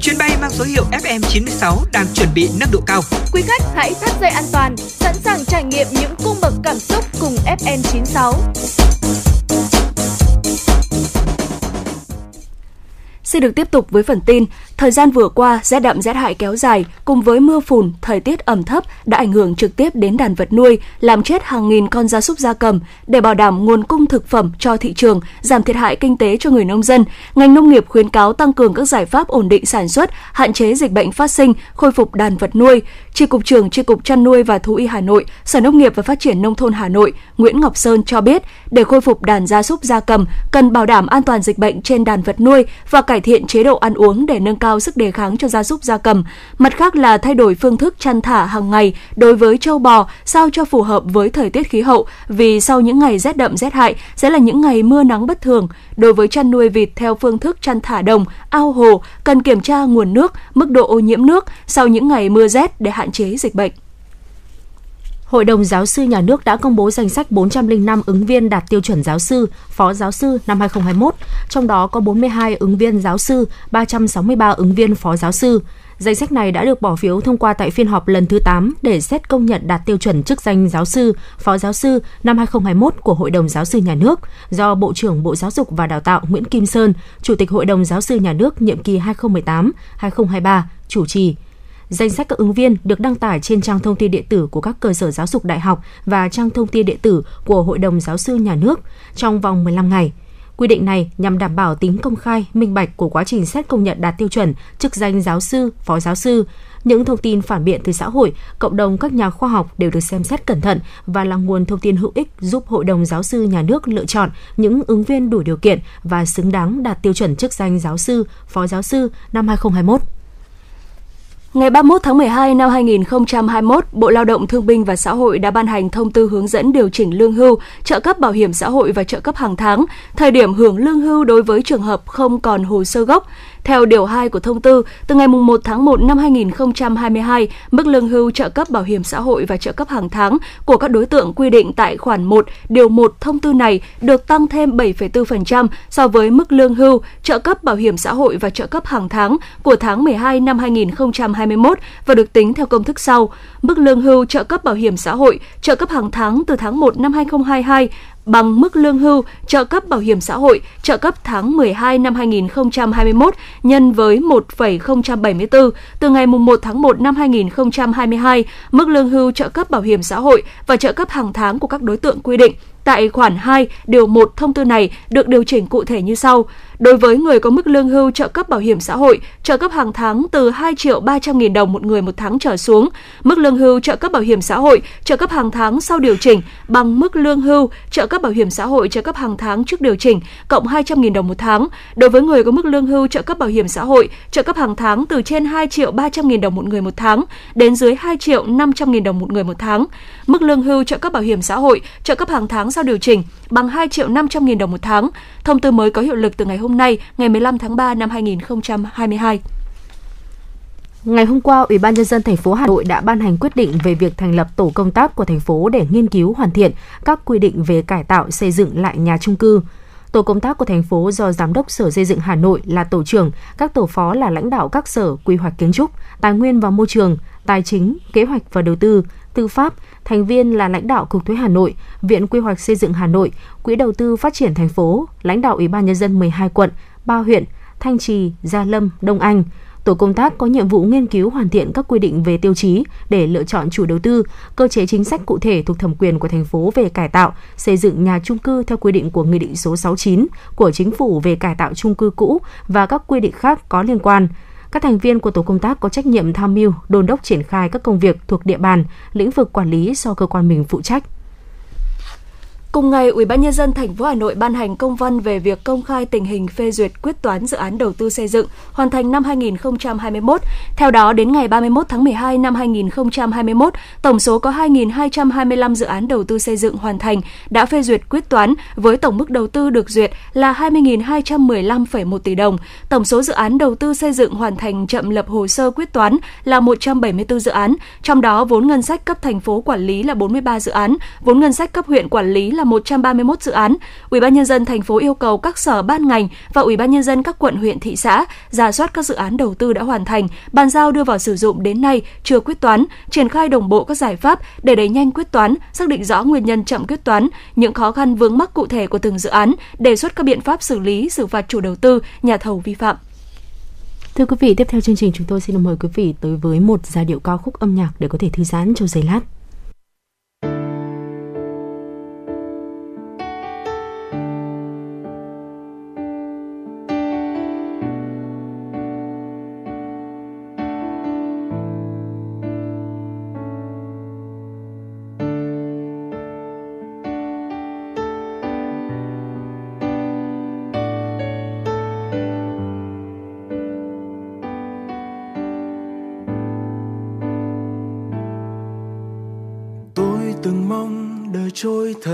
Chuyến bay mang số hiệu FM96 đang chuẩn bị nâng độ cao. Quý khách hãy thắt dây an toàn, sẵn sàng trải nghiệm những cung bậc cảm xúc cùng FM96. Xin được tiếp tục với phần tin. Thời gian vừa qua, rét đậm rét hại kéo dài cùng với mưa phùn, thời tiết ẩm thấp đã ảnh hưởng trực tiếp đến đàn vật nuôi, làm chết hàng nghìn con gia súc gia cầm. Để bảo đảm nguồn cung thực phẩm cho thị trường, giảm thiệt hại kinh tế cho người nông dân, ngành nông nghiệp khuyến cáo tăng cường các giải pháp ổn định sản xuất, hạn chế dịch bệnh phát sinh, khôi phục đàn vật nuôi. Tri cục trưởng Tri cục chăn nuôi và thú y Hà Nội, Sở Nông nghiệp và Phát triển nông thôn Hà Nội, Nguyễn Ngọc Sơn cho biết, để khôi phục đàn gia súc gia cầm, cần bảo đảm an toàn dịch bệnh trên đàn vật nuôi và cải thiện chế độ ăn uống để nâng cao sức đề kháng cho gia súc gia cầm. Mặt khác là thay đổi phương thức chăn thả hàng ngày đối với châu bò sao cho phù hợp với thời tiết khí hậu vì sau những ngày rét đậm rét hại sẽ là những ngày mưa nắng bất thường. Đối với chăn nuôi vịt theo phương thức chăn thả đồng, ao hồ cần kiểm tra nguồn nước, mức độ ô nhiễm nước sau những ngày mưa rét để hạn chế dịch bệnh. Hội đồng giáo sư nhà nước đã công bố danh sách 405 ứng viên đạt tiêu chuẩn giáo sư, phó giáo sư năm 2021, trong đó có 42 ứng viên giáo sư, 363 ứng viên phó giáo sư. Danh sách này đã được bỏ phiếu thông qua tại phiên họp lần thứ 8 để xét công nhận đạt tiêu chuẩn chức danh giáo sư, phó giáo sư năm 2021 của Hội đồng Giáo sư Nhà nước do Bộ trưởng Bộ Giáo dục và Đào tạo Nguyễn Kim Sơn, Chủ tịch Hội đồng Giáo sư Nhà nước nhiệm kỳ 2018-2023 chủ trì. Danh sách các ứng viên được đăng tải trên trang thông tin điện tử của các cơ sở giáo dục đại học và trang thông tin điện tử của Hội đồng Giáo sư Nhà nước trong vòng 15 ngày. Quy định này nhằm đảm bảo tính công khai, minh bạch của quá trình xét công nhận đạt tiêu chuẩn chức danh giáo sư, phó giáo sư. Những thông tin phản biện từ xã hội, cộng đồng các nhà khoa học đều được xem xét cẩn thận và là nguồn thông tin hữu ích giúp Hội đồng Giáo sư Nhà nước lựa chọn những ứng viên đủ điều kiện và xứng đáng đạt tiêu chuẩn chức danh giáo sư, phó giáo sư năm 2021. Ngày 31 tháng 12 năm 2021, Bộ Lao động Thương binh và Xã hội đã ban hành thông tư hướng dẫn điều chỉnh lương hưu, trợ cấp bảo hiểm xã hội và trợ cấp hàng tháng, thời điểm hưởng lương hưu đối với trường hợp không còn hồ sơ gốc. Theo điều 2 của thông tư, từ ngày 1 tháng 1 năm 2022, mức lương hưu trợ cấp bảo hiểm xã hội và trợ cấp hàng tháng của các đối tượng quy định tại khoản 1, điều 1 thông tư này được tăng thêm 7,4% so với mức lương hưu, trợ cấp bảo hiểm xã hội và trợ cấp hàng tháng của tháng 12 năm 2021 và được tính theo công thức sau. Mức lương hưu trợ cấp bảo hiểm xã hội, trợ cấp hàng tháng từ tháng 1 năm 2022 bằng mức lương hưu, trợ cấp bảo hiểm xã hội, trợ cấp tháng 12 năm 2021 nhân với 1,074 từ ngày 1 tháng 1 năm 2022, mức lương hưu trợ cấp bảo hiểm xã hội và trợ cấp hàng tháng của các đối tượng quy định tại khoản 2 điều 1 thông tư này được điều chỉnh cụ thể như sau. Đối với người có mức lương hưu trợ cấp bảo hiểm xã hội, trợ cấp hàng tháng từ 2 triệu 300 nghìn đồng một người một tháng trở xuống, mức lương hưu trợ cấp bảo hiểm xã hội, trợ cấp hàng tháng sau điều chỉnh bằng mức lương hưu trợ cấp bảo hiểm xã hội trợ cấp hàng tháng trước điều chỉnh cộng 200 nghìn đồng một tháng. Đối với người có mức lương hưu trợ cấp bảo hiểm xã hội, trợ cấp hàng tháng từ trên 2 triệu 300 nghìn đồng một người một tháng đến dưới 2 triệu 500 nghìn đồng một người một tháng. Mức lương hưu trợ cấp bảo hiểm xã hội, trợ cấp hàng tháng sau điều chỉnh bằng 2 triệu 500 nghìn đồng một tháng. Thông tư mới có hiệu lực từ ngày hôm nay, ngày 15 tháng 3 năm 2022. Ngày hôm qua, Ủy ban nhân dân thành phố Hà Nội đã ban hành quyết định về việc thành lập tổ công tác của thành phố để nghiên cứu hoàn thiện các quy định về cải tạo xây dựng lại nhà trung cư. Tổ công tác của thành phố do Giám đốc Sở Xây dựng Hà Nội là tổ trưởng, các tổ phó là lãnh đạo các sở quy hoạch kiến trúc, tài nguyên và môi trường, tài chính, kế hoạch và đầu tư, tư pháp, thành viên là lãnh đạo Cục Thuế Hà Nội, Viện Quy hoạch Xây dựng Hà Nội, Quỹ đầu tư phát triển thành phố, lãnh đạo Ủy ban nhân dân 12 quận, 3 huyện, Thanh Trì, Gia Lâm, Đông Anh. Tổ công tác có nhiệm vụ nghiên cứu hoàn thiện các quy định về tiêu chí để lựa chọn chủ đầu tư, cơ chế chính sách cụ thể thuộc thẩm quyền của thành phố về cải tạo, xây dựng nhà trung cư theo quy định của Nghị định số 69 của Chính phủ về cải tạo trung cư cũ và các quy định khác có liên quan. Các thành viên của tổ công tác có trách nhiệm tham mưu, đôn đốc triển khai các công việc thuộc địa bàn, lĩnh vực quản lý do cơ quan mình phụ trách. Cùng ngày, Ủy ban nhân dân thành phố Hà Nội ban hành công văn về việc công khai tình hình phê duyệt quyết toán dự án đầu tư xây dựng hoàn thành năm 2021. Theo đó, đến ngày 31 tháng 12 năm 2021, tổng số có 2.225 dự án đầu tư xây dựng hoàn thành đã phê duyệt quyết toán với tổng mức đầu tư được duyệt là 20.215,1 tỷ đồng. Tổng số dự án đầu tư xây dựng hoàn thành chậm lập hồ sơ quyết toán là 174 dự án, trong đó vốn ngân sách cấp thành phố quản lý là 43 dự án, vốn ngân sách cấp huyện quản lý là 131 dự án. Ủy ban nhân dân thành phố yêu cầu các sở ban ngành và Ủy ban nhân dân các quận huyện thị xã ra soát các dự án đầu tư đã hoàn thành, bàn giao đưa vào sử dụng đến nay chưa quyết toán, triển khai đồng bộ các giải pháp để đẩy nhanh quyết toán, xác định rõ nguyên nhân chậm quyết toán, những khó khăn vướng mắc cụ thể của từng dự án, đề xuất các biện pháp xử lý, xử phạt chủ đầu tư, nhà thầu vi phạm. Thưa quý vị, tiếp theo chương trình chúng tôi xin mời quý vị tới với một giai điệu ca khúc âm nhạc để có thể thư giãn trong giây lát.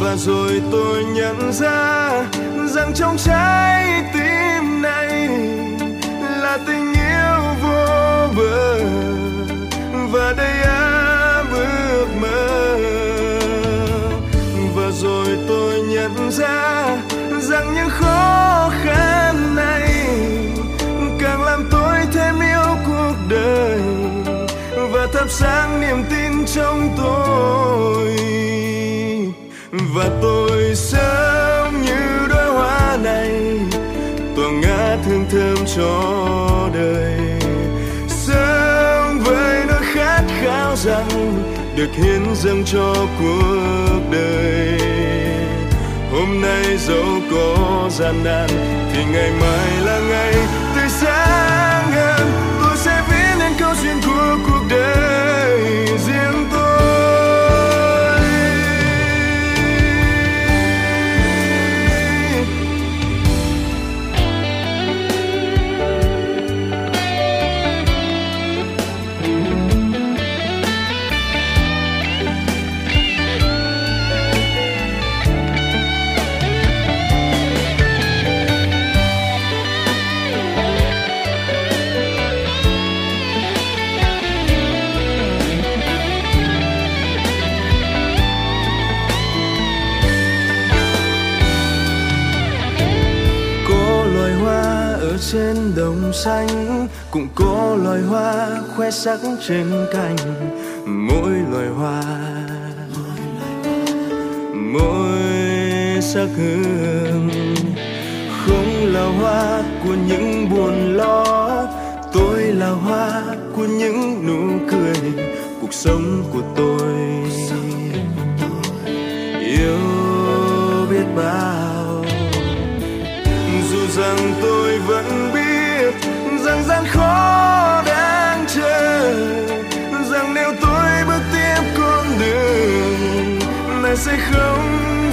và rồi tôi nhận ra rằng trong trái tim này là tình yêu vô bờ. Và đây áp bước mơ. Và rồi tôi nhận ra rằng những khó khăn này càng làm tôi thêm yêu cuộc đời. Và thắp sáng niềm tin trong tôi và tôi sớm như đóa hoa này tỏa ngát hương thơm cho đời. Sớm với nỗi khát khao rằng được hiến dâng cho cuộc đời. Hôm nay dẫu có gian nan, thì ngày mai là ngày tươi sáng hơn. Tôi sẽ viết nên câu chuyện của cuộc đời. Sắc trên cành, mỗi loài hoa, mỗi sắc hương. Không là hoa của những buồn lo, tôi là hoa của những nụ cười. Cuộc sống của tôi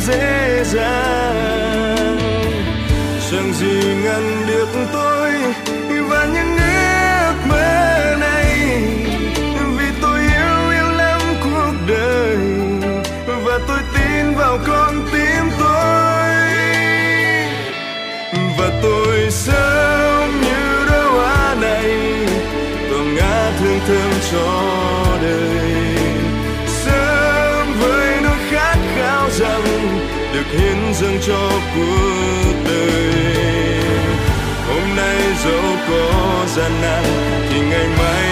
dễ dàng. Chẳng gì ngăn được tôi cuộc đời hôm nay dẫu có gian nan thì ngày mai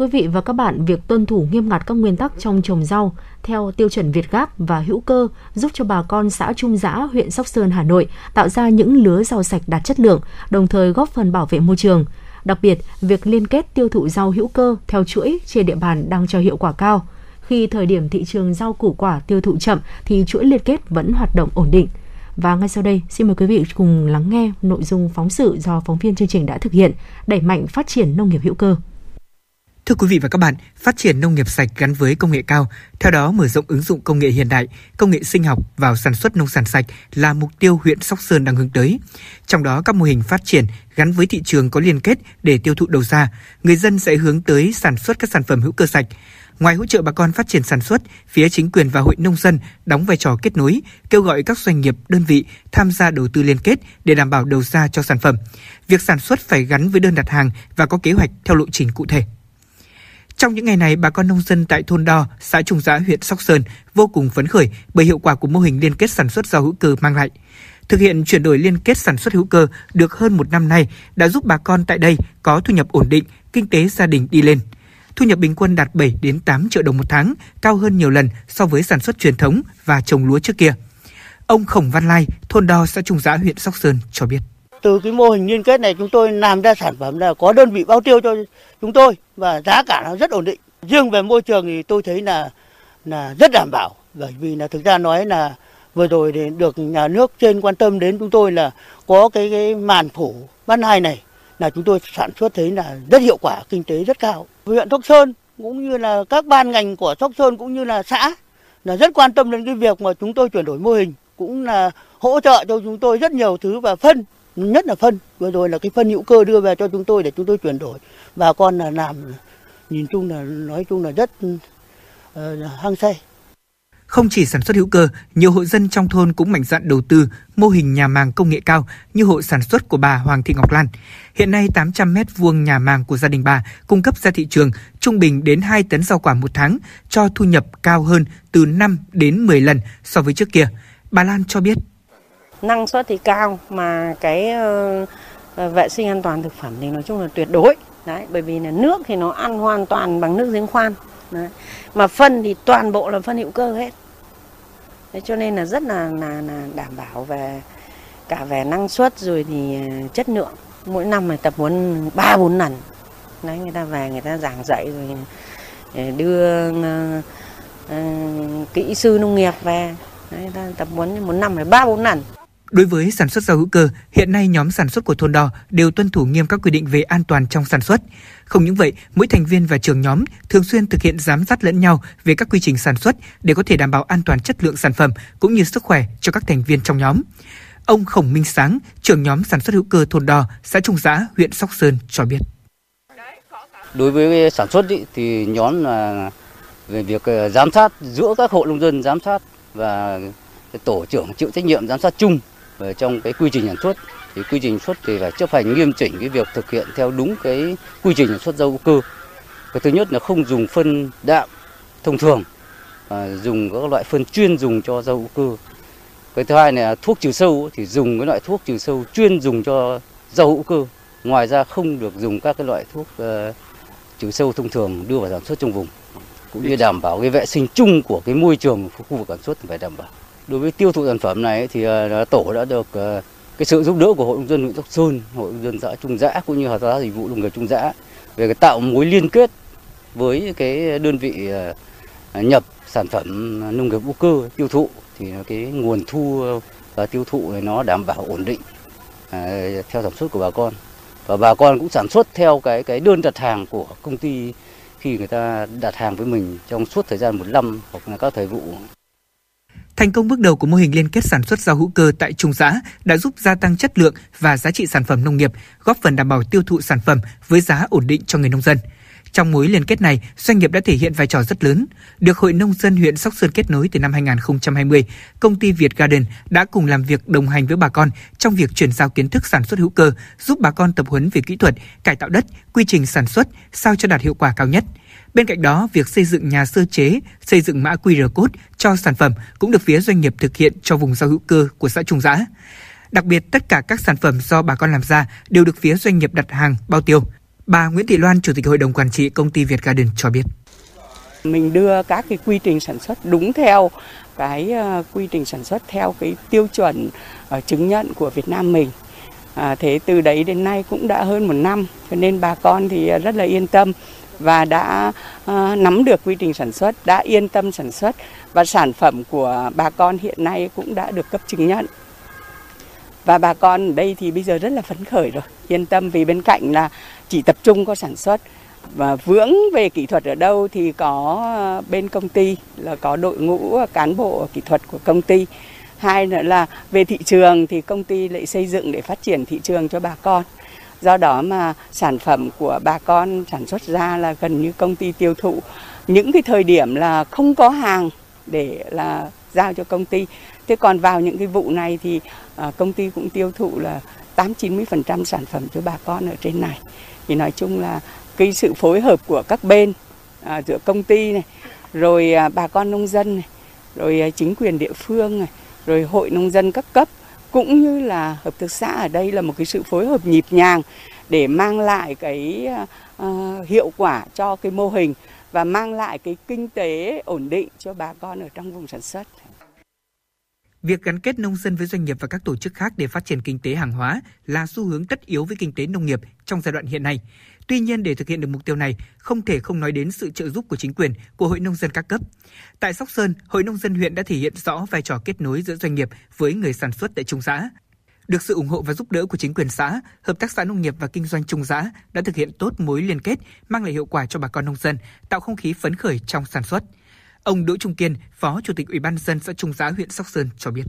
quý vị và các bạn, việc tuân thủ nghiêm ngặt các nguyên tắc trong trồng rau theo tiêu chuẩn Việt Gáp và hữu cơ giúp cho bà con xã Trung Giã, huyện Sóc Sơn, Hà Nội tạo ra những lứa rau sạch đạt chất lượng, đồng thời góp phần bảo vệ môi trường. Đặc biệt, việc liên kết tiêu thụ rau hữu cơ theo chuỗi trên địa bàn đang cho hiệu quả cao. Khi thời điểm thị trường rau củ quả tiêu thụ chậm thì chuỗi liên kết vẫn hoạt động ổn định. Và ngay sau đây, xin mời quý vị cùng lắng nghe nội dung phóng sự do phóng viên chương trình đã thực hiện, đẩy mạnh phát triển nông nghiệp hữu cơ. Thưa quý vị và các bạn, phát triển nông nghiệp sạch gắn với công nghệ cao, theo đó mở rộng ứng dụng công nghệ hiện đại, công nghệ sinh học vào sản xuất nông sản sạch là mục tiêu huyện Sóc Sơn đang hướng tới. Trong đó các mô hình phát triển gắn với thị trường có liên kết để tiêu thụ đầu ra, người dân sẽ hướng tới sản xuất các sản phẩm hữu cơ sạch. Ngoài hỗ trợ bà con phát triển sản xuất, phía chính quyền và hội nông dân đóng vai trò kết nối, kêu gọi các doanh nghiệp, đơn vị tham gia đầu tư liên kết để đảm bảo đầu ra cho sản phẩm. Việc sản xuất phải gắn với đơn đặt hàng và có kế hoạch theo lộ trình cụ thể. Trong những ngày này, bà con nông dân tại thôn Đo, xã Trung Giã, huyện Sóc Sơn vô cùng phấn khởi bởi hiệu quả của mô hình liên kết sản xuất rau hữu cơ mang lại. Thực hiện chuyển đổi liên kết sản xuất hữu cơ được hơn một năm nay đã giúp bà con tại đây có thu nhập ổn định, kinh tế gia đình đi lên. Thu nhập bình quân đạt 7 đến 8 triệu đồng một tháng, cao hơn nhiều lần so với sản xuất truyền thống và trồng lúa trước kia. Ông Khổng Văn Lai, thôn Đo, xã Trung Giã, huyện Sóc Sơn cho biết từ cái mô hình liên kết này chúng tôi làm ra sản phẩm là có đơn vị bao tiêu cho chúng tôi và giá cả nó rất ổn định. Riêng về môi trường thì tôi thấy là là rất đảm bảo bởi vì là thực ra nói là vừa rồi thì được nhà nước trên quan tâm đến chúng tôi là có cái cái màn phủ ban hai này là chúng tôi sản xuất thấy là rất hiệu quả, kinh tế rất cao. Huyện Sóc Sơn cũng như là các ban ngành của Sóc Sơn cũng như là xã là rất quan tâm đến cái việc mà chúng tôi chuyển đổi mô hình, cũng là hỗ trợ cho chúng tôi rất nhiều thứ và phân nhất là phân vừa rồi là cái phân hữu cơ đưa về cho chúng tôi để chúng tôi chuyển đổi bà con là làm nhìn chung là nói chung là rất uh, hăng say không chỉ sản xuất hữu cơ, nhiều hộ dân trong thôn cũng mạnh dạn đầu tư mô hình nhà màng công nghệ cao như hộ sản xuất của bà Hoàng Thị Ngọc Lan. Hiện nay 800 mét vuông nhà màng của gia đình bà cung cấp ra thị trường trung bình đến 2 tấn rau quả một tháng, cho thu nhập cao hơn từ 5 đến 10 lần so với trước kia. Bà Lan cho biết năng suất thì cao mà cái ờ, ờ, vệ sinh an toàn thực phẩm thì nói chung là tuyệt đối. Đấy bởi vì là nước thì nó ăn hoàn toàn bằng nước giếng khoan. Đấy. mà phân thì toàn bộ là phân hữu cơ hết. Đấy, cho nên là rất là, là là đảm bảo về cả về năng suất rồi thì ờ, chất lượng. Mỗi năm phải tập huấn ba bốn lần. Đấy người ta về người ta giảng dạy rồi đưa uh, uh, kỹ sư nông nghiệp về. Đấy, người ta tập huấn một năm phải ba bốn lần. Đối với sản xuất rau hữu cơ, hiện nay nhóm sản xuất của thôn đo đều tuân thủ nghiêm các quy định về an toàn trong sản xuất. Không những vậy, mỗi thành viên và trưởng nhóm thường xuyên thực hiện giám sát lẫn nhau về các quy trình sản xuất để có thể đảm bảo an toàn chất lượng sản phẩm cũng như sức khỏe cho các thành viên trong nhóm. Ông Khổng Minh Sáng, trưởng nhóm sản xuất hữu cơ thôn đo, xã Trung Giã, huyện Sóc Sơn cho biết. Đối với sản xuất ý, thì nhóm là về việc ờ, giám sát giữa các hộ nông dân giám sát và tổ trưởng chịu trách nhiệm giám sát chung trong cái quy trình sản xuất thì quy trình xuất thì phải chấp hành nghiêm chỉnh cái việc thực hiện theo đúng cái quy trình sản xuất rau hữu cơ. Cái thứ nhất là không dùng phân đạm thông thường, à, dùng các loại phân chuyên dùng cho rau hữu cơ. Cái thứ hai là thuốc trừ sâu thì dùng cái loại thuốc trừ sâu chuyên dùng cho rau hữu cơ. Ngoài ra không được dùng các cái loại thuốc uh, trừ sâu thông thường đưa vào sản xuất trong vùng cũng như đảm bảo cái vệ sinh chung của cái môi trường khu vực sản xuất phải đảm bảo. Đối với tiêu thụ sản phẩm này thì ờ, tổ đã được ờ, cái sự giúp đỡ của hội nông dân huyện Sóc Sơn, hội nông dân xã Trung Giã cũng như hợp tác dịch vụ nông nghiệp Trung Giã về cái tạo mối liên kết với cái đơn vị ờ, nhập sản phẩm nông nghiệp hữu cơ tiêu thụ. Thì cái nguồn thu và tiêu thụ này nó đảm bảo ổn định theo sản xuất của bà con. Và bà con cũng sản xuất theo cái cái đơn đặt hàng của công ty khi người ta đặt hàng với mình trong suốt thời gian một năm hoặc là các thời vụ. Thành công bước đầu của mô hình liên kết sản xuất rau hữu cơ tại Trung xã đã giúp gia tăng chất lượng và giá trị sản phẩm nông nghiệp, góp phần đảm bảo tiêu thụ sản phẩm với giá ổn định cho người nông dân. Trong mối liên kết này, doanh nghiệp đã thể hiện vai trò rất lớn. Được Hội Nông dân huyện Sóc Sơn kết nối từ năm 2020, công ty Việt Garden đã cùng làm việc đồng hành với bà con trong việc chuyển giao kiến thức sản xuất hữu cơ, giúp bà con tập huấn về kỹ thuật, cải tạo đất, quy trình sản xuất sao cho đạt hiệu quả cao nhất. Bên cạnh đó, việc xây dựng nhà sơ chế, xây dựng mã QR code cho sản phẩm cũng được phía doanh nghiệp thực hiện cho vùng rau hữu cơ của xã Trung Giã. Đặc biệt, tất cả các sản phẩm do bà con làm ra đều được phía doanh nghiệp đặt hàng bao tiêu. Bà Nguyễn Thị Loan, Chủ tịch Hội đồng Quản trị Công ty Việt Garden cho biết. Mình đưa các cái quy trình sản xuất đúng theo cái ờ, quy trình sản xuất theo cái tiêu chuẩn ờ, chứng nhận của Việt Nam mình. À, thế từ đấy đến nay cũng đã hơn một năm, cho nên bà con thì ờ, rất là yên tâm và đã uh, nắm được quy trình sản xuất, đã yên tâm sản xuất và sản phẩm của bà con hiện nay cũng đã được cấp chứng nhận. Và bà con ở đây thì bây giờ rất là phấn khởi rồi yên tâm vì bên cạnh là chỉ tập trung có sản xuất và vướng về kỹ thuật ở đâu thì có ờ, bên công ty là có đội ngũ ờ, cán bộ kỹ thuật của công ty. Hai nữa là về thị trường thì công ty lại xây dựng để phát triển thị trường cho bà con do đó mà sản phẩm của bà con sản xuất ra là gần như công ty tiêu thụ những cái thời điểm là không có hàng để là giao cho công ty thế còn vào những cái vụ này thì à, công ty cũng tiêu thụ là 8 90% sản phẩm cho bà con ở trên này. Thì nói chung là cái sự phối hợp của các bên à, giữa công ty này, rồi à, bà con nông dân này, rồi à, chính quyền địa phương này, rồi hội nông dân các cấp cũng như là hợp tác xã ở đây là một cái sự phối hợp nhịp nhàng để mang lại cái uh, hiệu quả cho cái mô hình và mang lại cái kinh tế ổn định cho bà con ở trong vùng sản xuất. Việc gắn kết nông dân với doanh nghiệp và các tổ chức khác để phát triển kinh tế hàng hóa là xu hướng tất yếu với kinh tế nông nghiệp trong giai đoạn hiện nay. Tuy nhiên để thực hiện được mục tiêu này, không thể không nói đến sự trợ giúp của chính quyền, của Hội nông dân các cấp. Tại Sóc Sơn, Hội nông dân huyện đã thể hiện rõ vai trò kết nối giữa doanh nghiệp với người sản xuất tại trung xã. Được sự ủng hộ và giúp đỡ của chính quyền xã, hợp tác xã nông nghiệp và kinh doanh trung xã đã thực hiện tốt mối liên kết, mang lại hiệu quả cho bà con nông dân, tạo không khí phấn khởi trong sản xuất. Ông Đỗ Trung Kiên, Phó Chủ tịch Ủy ban dân xã Trung Giá huyện Sóc Sơn cho biết.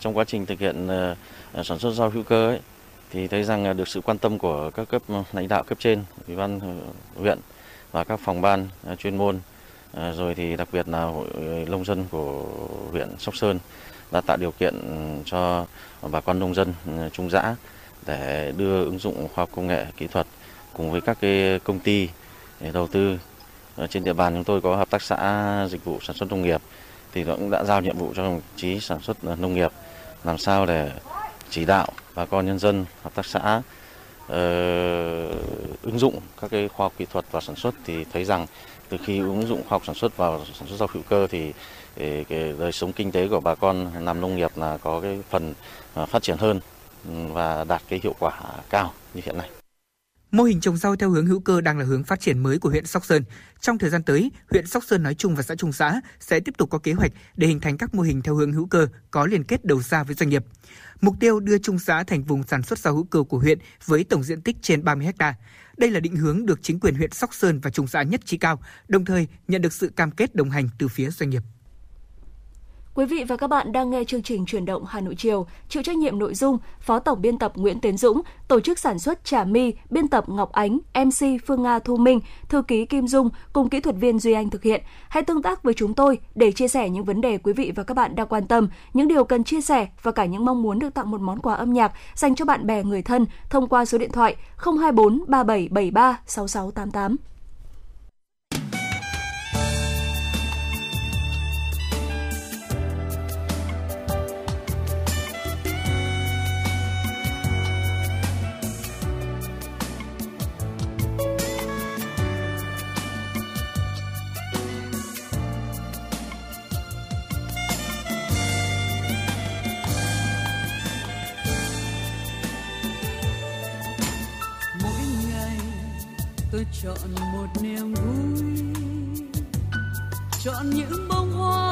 Trong quá trình thực hiện uh, sản xuất rau hữu cơ ấy, thì thấy rằng à, được sự quan tâm của các cấp ừ, lãnh đạo cấp trên, Ủy ban ừ, huyện và các phòng ban à, chuyên môn, à, rồi thì đặc biệt là hội ừ, nông dân của huyện Sóc Sơn đã tạo điều kiện cho bà con nông dân trung giã để đưa ứng dụng khoa học công nghệ kỹ thuật cùng với các cái công ty để đầu tư. Trên địa bàn chúng tôi có hợp tác xã dịch vụ sản xuất nông nghiệp thì cũng đã giao nhiệm vụ cho đồng chí sản xuất ờ, nông nghiệp làm sao để chỉ đạo bà con nhân dân hợp tác xã uh, ứng dụng các cái khoa học kỹ thuật vào sản xuất thì thấy rằng từ khi ứng dụng khoa học sản xuất vào sản xuất rau hữu cơ thì ờ, cái, đời sống kinh tế của bà con làm nông nghiệp là có cái phần ờ, phát triển hơn và đạt cái hiệu quả cao như hiện nay. Mô hình trồng rau theo hướng hữu cơ đang là hướng phát triển mới của huyện Sóc Sơn. Trong thời gian tới, huyện Sóc Sơn nói chung và xã Trung Xã sẽ tiếp tục có kế hoạch để hình thành các mô hình theo hướng hữu cơ có liên kết đầu ra với doanh nghiệp. Mục tiêu đưa Trung Xã thành vùng sản xuất rau hữu cơ của huyện với tổng diện tích trên 30 ha. Đây là định hướng được chính quyền huyện Sóc Sơn và Trung Xã nhất trí cao, đồng thời nhận được sự cam kết đồng hành từ phía doanh nghiệp. Quý vị và các bạn đang nghe chương trình chuyển động Hà Nội chiều, chịu trách nhiệm nội dung Phó Tổng biên tập Nguyễn Tiến Dũng, tổ chức sản xuất Trà My, biên tập Ngọc Ánh, MC Phương Nga Thu Minh, thư ký Kim Dung cùng kỹ thuật viên Duy Anh thực hiện. Hãy tương tác với chúng tôi để chia sẻ những vấn đề quý vị và các bạn đang quan tâm, những điều cần chia sẻ và cả những mong muốn được tặng một món quà âm nhạc dành cho bạn bè người thân thông qua số điện thoại 024 3773 6688. Chọn một niềm vui chọn những bông hoa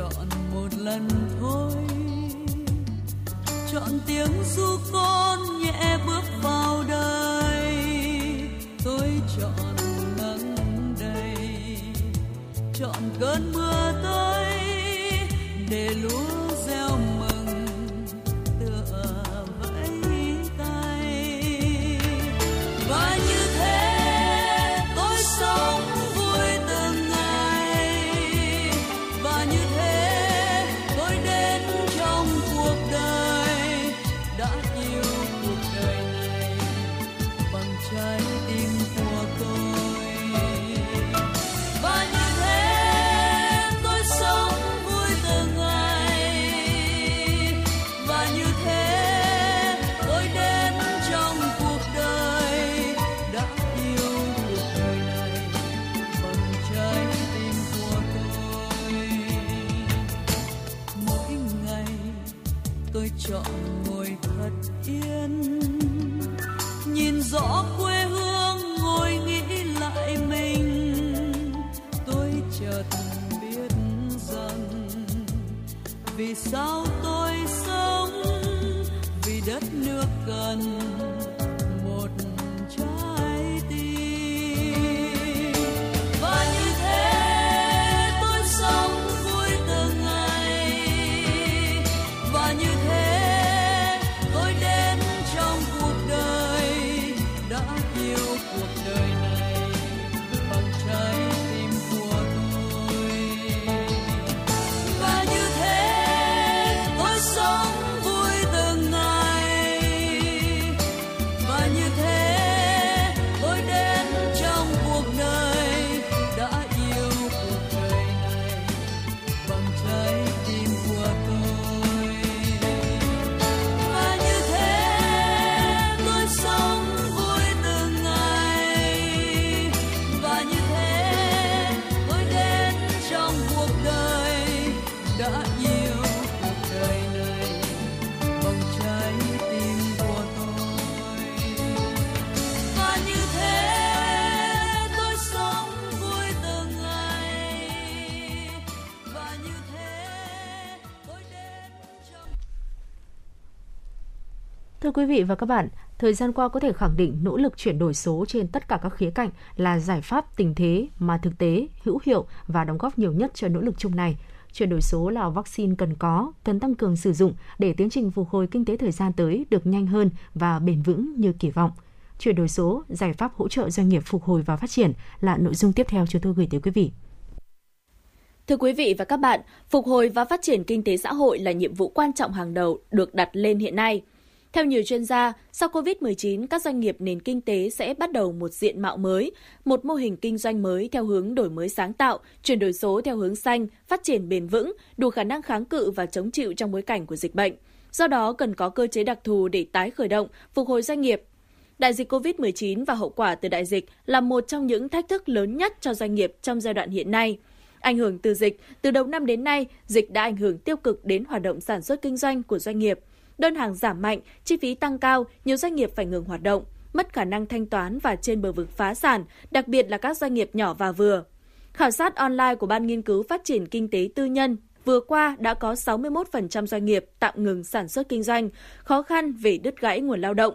chọn một lần thôi. Chọn tiếng du con nhẹ bước vào đời tôi chọn nắng đầy chọn cơn mưa tới để lúa tôi Thưa quý vị và các bạn, thời gian qua có thể khẳng định nỗ lực chuyển đổi số trên tất cả các khía cạnh là giải pháp tình thế mà thực tế, hữu hiệu và đóng góp nhiều nhất cho nỗ lực chung này. Chuyển đổi số là vaccine cần có, cần tăng cường sử dụng để tiến trình phục hồi kinh tế thời gian tới được nhanh hơn và bền vững như kỳ vọng. Chuyển đổi số, giải pháp hỗ trợ doanh nghiệp phục hồi và phát triển là nội dung tiếp theo chúng tôi gửi tới quý vị. Thưa quý vị và các bạn, phục hồi và phát triển kinh tế xã hội là nhiệm vụ quan trọng hàng đầu được đặt lên hiện nay – theo nhiều chuyên gia, sau COVID-19, các doanh nghiệp nền kinh tế sẽ bắt đầu một diện mạo mới, một mô hình kinh doanh mới theo hướng đổi mới sáng tạo, chuyển đổi số theo hướng xanh, phát triển bền vững, đủ khả năng kháng cự và chống chịu trong bối cảnh của dịch bệnh. Do đó, cần có cơ chế đặc thù để tái khởi động, phục hồi doanh nghiệp. Đại dịch COVID-19 và hậu quả từ đại dịch là một trong những thách thức lớn nhất cho doanh nghiệp trong giai đoạn hiện nay. Ảnh hưởng từ dịch, từ đầu năm đến nay, dịch đã ảnh hưởng tiêu cực đến hoạt động sản xuất kinh doanh của doanh nghiệp – đơn hàng giảm mạnh, chi phí tăng cao, nhiều doanh nghiệp phải ngừng hoạt động, mất khả năng thanh toán và trên bờ vực phá sản, đặc biệt là các doanh nghiệp nhỏ và vừa. Khảo sát online của Ban Nghiên cứu Phát triển Kinh tế Tư nhân vừa qua đã có 61% doanh nghiệp tạm ngừng sản xuất kinh doanh, khó khăn về đứt gãy nguồn lao động.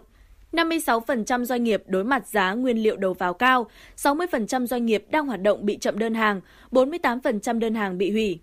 56% doanh nghiệp đối mặt giá nguyên liệu đầu vào cao, 60% doanh nghiệp đang hoạt động bị chậm đơn hàng, 48% đơn hàng bị hủy.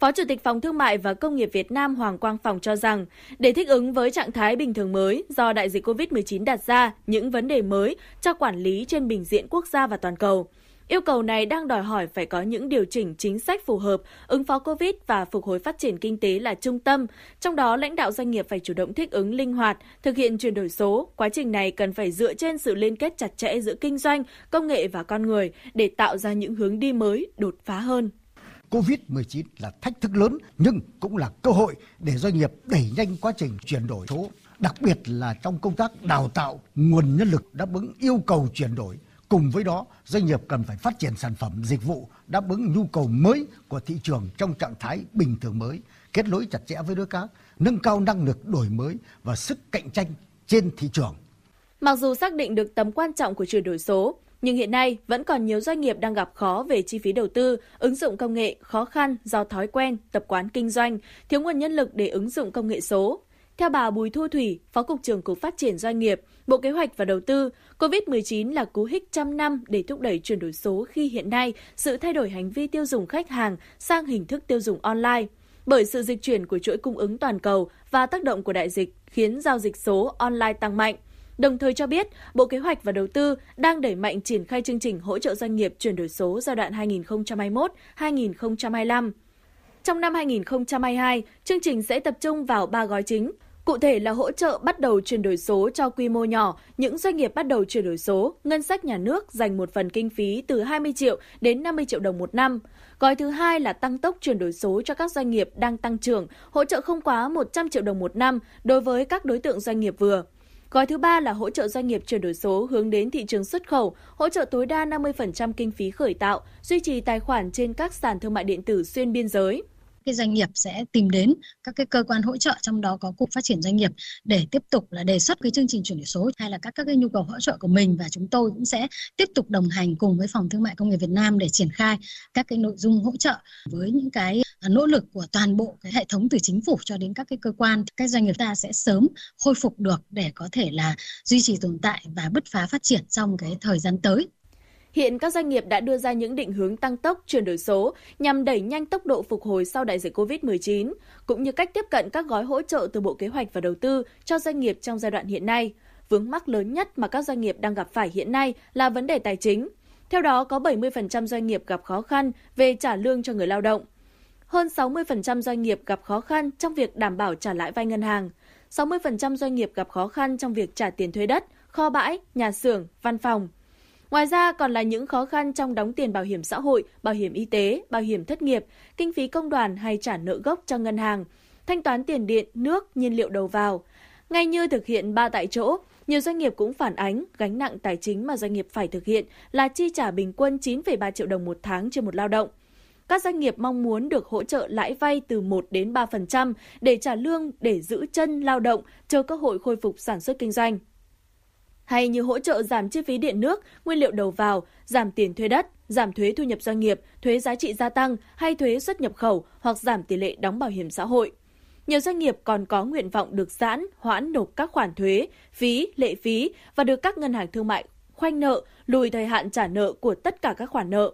Phó Chủ tịch Phòng Thương mại và Công nghiệp Việt Nam Hoàng Quang Phòng cho rằng, để thích ứng với trạng thái bình thường mới do đại dịch COVID-19 đặt ra những vấn đề mới cho quản lý trên bình diện quốc gia và toàn cầu. Yêu cầu này đang đòi hỏi phải có những điều chỉnh chính sách phù hợp, ứng phó COVID và phục hồi phát triển kinh tế là trung tâm. Trong đó, lãnh đạo doanh nghiệp phải chủ động thích ứng linh hoạt, thực hiện chuyển đổi số. Quá trình này cần phải dựa trên sự liên kết chặt chẽ giữa kinh doanh, công nghệ và con người để tạo ra những hướng đi mới, đột phá hơn. Covid-19 là thách thức lớn nhưng cũng là cơ hội để doanh nghiệp đẩy nhanh quá trình chuyển đổi số, đặc biệt là trong công tác đào tạo nguồn nhân lực đáp ứng yêu cầu chuyển đổi. Cùng với đó, doanh nghiệp cần phải phát triển sản phẩm dịch vụ đáp ứng nhu cầu mới của thị trường trong trạng thái bình thường mới, kết nối chặt chẽ với đối tác, nâng cao năng lực đổi mới và sức cạnh tranh trên thị trường. Mặc dù xác định được tầm quan trọng của chuyển đổi số, nhưng hiện nay vẫn còn nhiều doanh nghiệp đang gặp khó về chi phí đầu tư, ứng dụng công nghệ, khó khăn do thói quen, tập quán kinh doanh, thiếu nguồn nhân lực để ứng dụng công nghệ số. Theo bà Bùi Thu Thủy, Phó Cục trưởng Cục Phát triển Doanh nghiệp, Bộ Kế hoạch và Đầu tư, COVID-19 là cú hích trăm năm để thúc đẩy chuyển đổi số khi hiện nay sự thay đổi hành vi tiêu dùng khách hàng sang hình thức tiêu dùng online. Bởi sự dịch chuyển của chuỗi cung ứng toàn cầu và tác động của đại dịch khiến giao dịch số online tăng mạnh đồng thời cho biết Bộ Kế hoạch và Đầu tư đang đẩy mạnh triển khai chương trình hỗ trợ doanh nghiệp chuyển đổi số giai đoạn 2021-2025. Trong năm 2022, chương trình sẽ tập trung vào 3 gói chính. Cụ thể là hỗ trợ bắt đầu chuyển đổi số cho quy mô nhỏ, những doanh nghiệp bắt đầu chuyển đổi số, ngân sách nhà nước dành một phần kinh phí từ 20 triệu đến 50 triệu đồng một năm. Gói thứ hai là tăng tốc chuyển đổi số cho các doanh nghiệp đang tăng trưởng, hỗ trợ không quá 100 triệu đồng một năm đối với các đối tượng doanh nghiệp vừa. Gói thứ ba là hỗ trợ doanh nghiệp chuyển đổi số hướng đến thị trường xuất khẩu, hỗ trợ tối đa 50% kinh phí khởi tạo, duy trì tài khoản trên các sàn thương mại điện tử xuyên biên giới. cái doanh nghiệp sẽ tìm đến các cái cơ quan hỗ trợ trong đó có cục phát triển doanh nghiệp để tiếp tục là đề xuất cái chương trình chuyển đổi số hay là các các cái nhu cầu hỗ trợ của mình và chúng tôi cũng sẽ tiếp tục đồng hành cùng với phòng thương mại công nghiệp Việt Nam để triển khai các cái nội dung hỗ trợ với những cái nỗ lực của toàn bộ cái hệ thống từ chính phủ cho đến các cái cơ quan các doanh nghiệp ta sẽ sớm khôi phục được để có thể là duy trì tồn tại và bứt phá phát triển trong cái thời gian tới. Hiện các doanh nghiệp đã đưa ra những định hướng tăng tốc chuyển đổi số nhằm đẩy nhanh tốc độ phục hồi sau đại dịch COVID-19, cũng như cách tiếp cận các gói hỗ trợ từ Bộ Kế hoạch và Đầu tư cho doanh nghiệp trong giai đoạn hiện nay. Vướng mắc lớn nhất mà các doanh nghiệp đang gặp phải hiện nay là vấn đề tài chính. Theo đó, có 70% doanh nghiệp gặp khó khăn về trả lương cho người lao động. Hơn 60% doanh nghiệp gặp khó khăn trong việc đảm bảo trả lãi vay ngân hàng. 60% doanh nghiệp gặp khó khăn trong việc trả tiền thuê đất, kho bãi, nhà xưởng, văn phòng. Ngoài ra còn là những khó khăn trong đóng tiền bảo hiểm xã hội, bảo hiểm y tế, bảo hiểm thất nghiệp, kinh phí công đoàn hay trả nợ gốc cho ngân hàng, thanh toán tiền điện, nước, nhiên liệu đầu vào. Ngay như thực hiện ba tại chỗ, nhiều doanh nghiệp cũng phản ánh gánh nặng tài chính mà doanh nghiệp phải thực hiện là chi trả bình quân 9,3 triệu đồng một tháng trên một lao động. Các doanh nghiệp mong muốn được hỗ trợ lãi vay từ 1 đến 3% để trả lương để giữ chân lao động chờ cơ hội khôi phục sản xuất kinh doanh hay như hỗ trợ giảm chi phí điện nước, nguyên liệu đầu vào, giảm tiền thuê đất, giảm thuế thu nhập doanh nghiệp, thuế giá trị gia tăng hay thuế xuất nhập khẩu hoặc giảm tỷ lệ đóng bảo hiểm xã hội. Nhiều doanh nghiệp còn có nguyện vọng được giãn, hoãn nộp các khoản thuế, phí, lệ phí và được các ngân hàng thương mại khoanh nợ, lùi thời hạn trả nợ của tất cả các khoản nợ.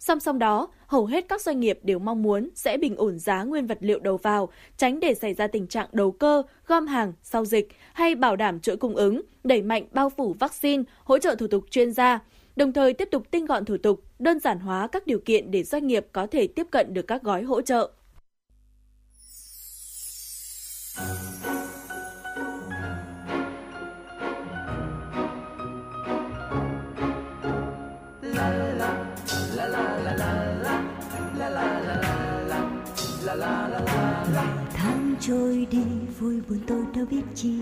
Song song đó, hầu hết các doanh nghiệp đều mong muốn sẽ bình ổn giá nguyên vật liệu đầu vào, tránh để xảy ra tình trạng đầu cơ, gom hàng sau dịch hay bảo đảm chuỗi cung ứng, đẩy mạnh bao phủ vaccine, hỗ trợ thủ tục chuyên gia, đồng thời tiếp tục tinh gọn thủ tục, đơn giản hóa các điều kiện để doanh nghiệp có thể tiếp cận được các gói hỗ trợ. Trôi đi, vui buồn tôi đâu biết chi.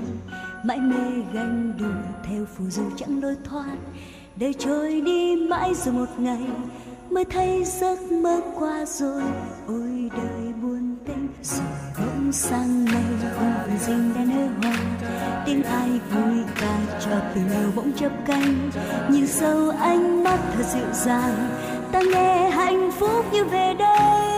Mãi mê ganh đùa theo phù du chẳng lối thoát. Đời trôi đi mãi rồi một ngày, mới thấy giấc mơ qua rồi. Ôi đời buồn tênh rồi bỗng sang ngày hồng dinh đã nở hoa. Tiếng ai vui ca cho từ lâu bỗng chớp cánh. Nhìn sâu ánh mắt thật dịu dàng, ta nghe hạnh phúc như về đây.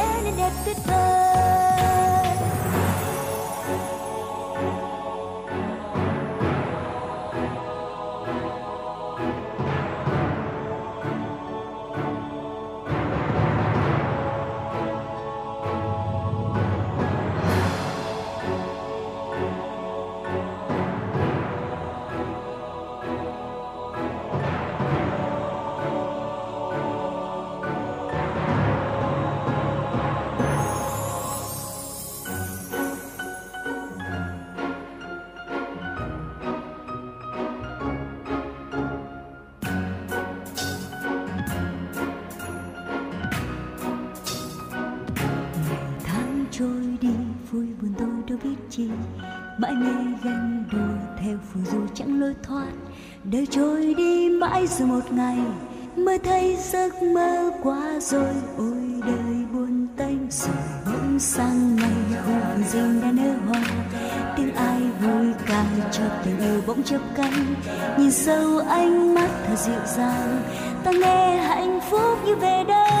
nên đẹp tuyệt chi. Mãi mê ganh đùa theo phù du chẳng lối thoát. Đời trôi đi mãi rồi một ngày mới thấy giấc mơ qua rồi. Ôi đời buồn tênh rồi bỗng sang ngày hồn rừng đã nở hoa. Tiếng ai vui ca cho tình yêu bỗng chớp cánh. Nhìn sâu ánh mắt thật dịu dàng, ta nghe hạnh phúc như về đây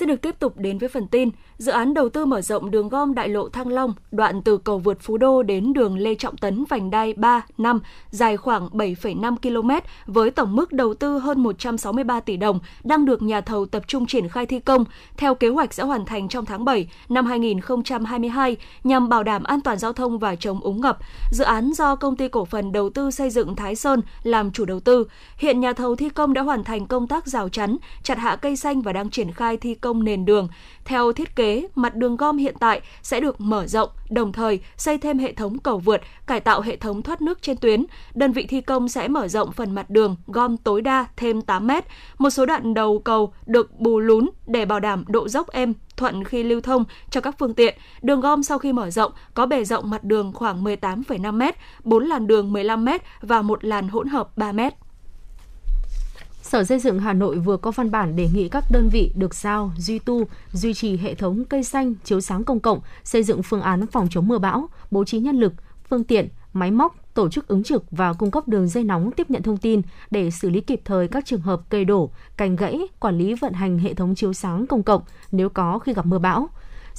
Xin được tiếp tục đến với phần tin. Dự án đầu tư mở rộng đường gom đại lộ Thăng Long, đoạn từ cầu vượt Phú Đô đến đường Lê Trọng Tấn vành đai 3, 5, dài khoảng 7,5 km với tổng mức đầu tư hơn 163 tỷ đồng, đang được nhà thầu tập trung triển khai thi công. Theo kế hoạch sẽ hoàn thành trong tháng 7 năm 2022 nhằm bảo đảm an toàn giao thông và chống úng ngập. Dự án do công ty cổ phần đầu tư xây dựng Thái Sơn làm chủ đầu tư. Hiện nhà thầu thi công đã hoàn thành công tác rào chắn, chặt hạ cây xanh và đang triển khai thi công nền đường. Theo thiết kế, mặt đường gom hiện tại sẽ được mở rộng, đồng thời xây thêm hệ thống cầu vượt, cải tạo hệ thống thoát nước trên tuyến. Đơn vị thi công sẽ mở rộng phần mặt đường gom tối đa thêm 8 mét. Một số đoạn đầu cầu được bù lún để bảo đảm độ dốc êm, thuận khi lưu thông cho các phương tiện. Đường gom sau khi mở rộng có bề rộng mặt đường khoảng 18,5 m, 4 làn đường 15 m và một làn hỗn hợp 3 m. Sở Xây dựng Hà Nội vừa có văn bản đề nghị các đơn vị được giao duy tu, duy trì hệ thống cây xanh, chiếu sáng công cộng, xây dựng phương án phòng chống mưa bão, bố trí nhân lực, phương tiện, máy móc, tổ chức ứng trực và cung cấp đường dây nóng tiếp nhận thông tin để xử lý kịp thời các trường hợp cây đổ, cành gãy, quản lý vận hành hệ thống chiếu sáng công cộng nếu có khi gặp mưa bão.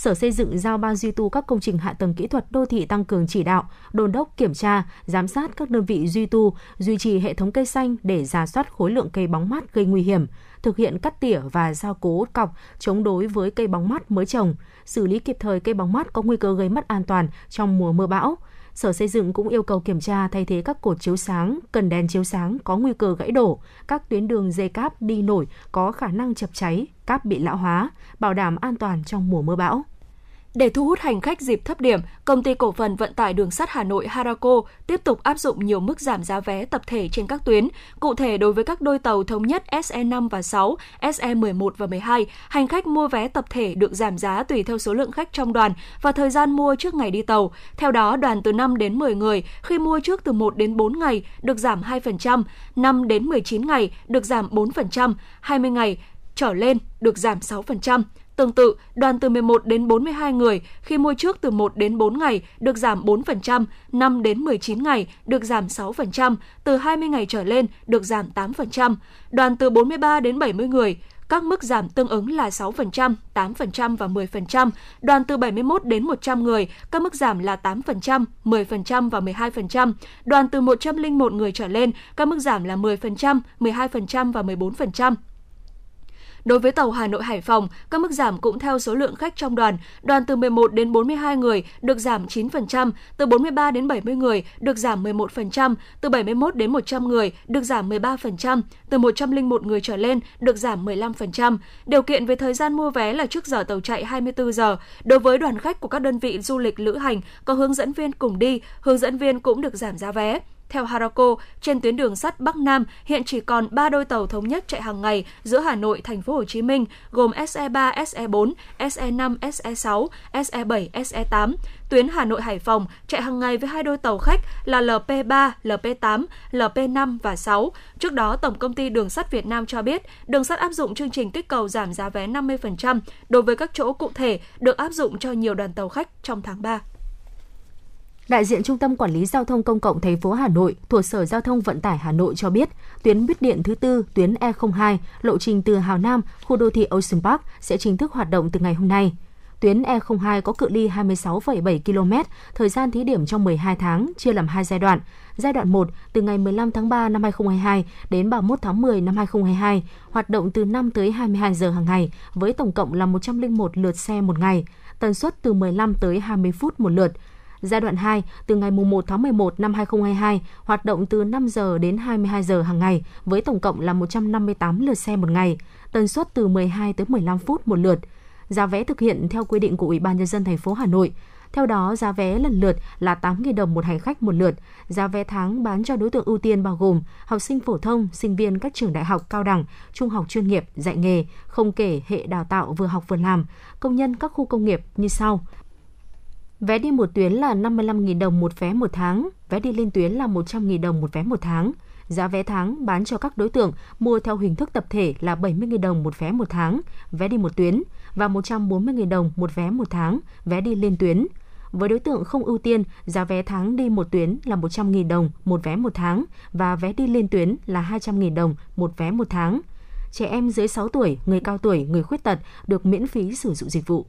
Sở Xây dựng giao ban duy tu các công trình hạ tầng kỹ thuật đô thị tăng cường chỉ đạo, đôn đốc kiểm tra, giám sát các đơn vị duy tu, duy trì hệ thống cây xanh để giả soát khối lượng cây bóng mát gây nguy hiểm, thực hiện cắt tỉa và giao cố cọc chống đối với cây bóng mát mới trồng, xử lý kịp thời cây bóng mát có nguy cơ gây mất an toàn trong mùa mưa bão. Sở Xây dựng cũng yêu cầu kiểm tra thay thế các cột chiếu sáng, cần đèn chiếu sáng có nguy cơ gãy đổ, các tuyến đường dây cáp đi nổi có khả năng chập cháy, cáp bị lão hóa, bảo đảm an toàn trong mùa mưa bão. Để thu hút hành khách dịp thấp điểm, công ty cổ phần vận tải đường sắt Hà Nội Harako tiếp tục áp dụng nhiều mức giảm giá vé tập thể trên các tuyến. Cụ thể đối với các đôi tàu thống nhất SE5 và 6, SE11 và 12, hành khách mua vé tập thể được giảm giá tùy theo số lượng khách trong đoàn và thời gian mua trước ngày đi tàu. Theo đó, đoàn từ 5 đến 10 người khi mua trước từ 1 đến 4 ngày được giảm 2%, 5 đến 19 ngày được giảm 4%, 20 ngày trở lên được giảm 6%. Tương tự, đoàn từ 11 đến 42 người khi mua trước từ 1 đến 4 ngày được giảm 4%, 5 đến 19 ngày được giảm 6%, từ 20 ngày trở lên được giảm 8%. Đoàn từ 43 đến 70 người các mức giảm tương ứng là 6%, 8% và 10%. Đoàn từ 71 đến 100 người, các mức giảm là 8%, 10% và 12%. Đoàn từ 101 người trở lên, các mức giảm là 10%, 12% và 14%. Đối với tàu Hà Nội Hải Phòng, các mức giảm cũng theo số lượng khách trong đoàn. Đoàn từ 11 đến 42 người được giảm 9%, từ 43 đến 70 người được giảm 11%, từ 71 đến 100 người được giảm 13%, từ 101 người trở lên được giảm 15%. Điều kiện về thời gian mua vé là trước giờ tàu chạy 24 giờ. Đối với đoàn khách của các đơn vị du lịch lữ hành có hướng dẫn viên cùng đi, hướng dẫn viên cũng được giảm giá vé. Theo Harako, trên tuyến đường sắt Bắc Nam hiện chỉ còn 3 đôi tàu thống nhất chạy hàng ngày giữa Hà Nội, Thành phố Hồ Chí Minh gồm SE3, SE4, SE5, SE6, SE7, SE8. Tuyến Hà Nội Hải Phòng chạy hàng ngày với hai đôi tàu khách là LP3, LP8, LP5 và 6. Trước đó, Tổng công ty Đường sắt Việt Nam cho biết, đường sắt áp dụng chương trình kích cầu giảm giá vé 50% đối với các chỗ cụ thể được áp dụng cho nhiều đoàn tàu khách trong tháng 3. Đại diện Trung tâm Quản lý Giao thông Công cộng thành phố Hà Nội thuộc Sở Giao thông Vận tải Hà Nội cho biết, tuyến buýt điện thứ tư, tuyến E02, lộ trình từ Hào Nam, khu đô thị Ocean Park sẽ chính thức hoạt động từ ngày hôm nay. Tuyến E02 có cự ly 26,7 km, thời gian thí điểm trong 12 tháng, chia làm hai giai đoạn. Giai đoạn 1 từ ngày 15 tháng 3 năm 2022 đến 31 tháng 10 năm 2022, hoạt động từ 5 tới 22 giờ hàng ngày, với tổng cộng là 101 lượt xe một ngày, tần suất từ 15 tới 20 phút một lượt. Giai đoạn 2, từ ngày 1 tháng 11 năm 2022, hoạt động từ 5 giờ đến 22 giờ hàng ngày, với tổng cộng là 158 lượt xe một ngày, tần suất từ 12 tới 15 phút một lượt. Giá vé thực hiện theo quy định của Ủy ban nhân dân thành phố Hà Nội. Theo đó, giá vé lần lượt là 8.000 đồng một hành khách một lượt. Giá vé tháng bán cho đối tượng ưu tiên bao gồm học sinh phổ thông, sinh viên các trường đại học cao đẳng, trung học chuyên nghiệp, dạy nghề, không kể hệ đào tạo vừa học vừa làm, công nhân các khu công nghiệp như sau. Vé đi một tuyến là 55.000 đồng một vé một tháng, vé đi lên tuyến là 100.000 đồng một vé một tháng. Giá vé tháng bán cho các đối tượng mua theo hình thức tập thể là 70.000 đồng một vé một tháng, vé đi một tuyến và 140.000 đồng một vé một tháng, vé đi lên tuyến. Với đối tượng không ưu tiên, giá vé tháng đi một tuyến là 100.000 đồng một vé một tháng và vé đi lên tuyến là 200.000 đồng một vé một tháng. Trẻ em dưới 6 tuổi, người cao tuổi, người khuyết tật được miễn phí sử dụng dịch vụ.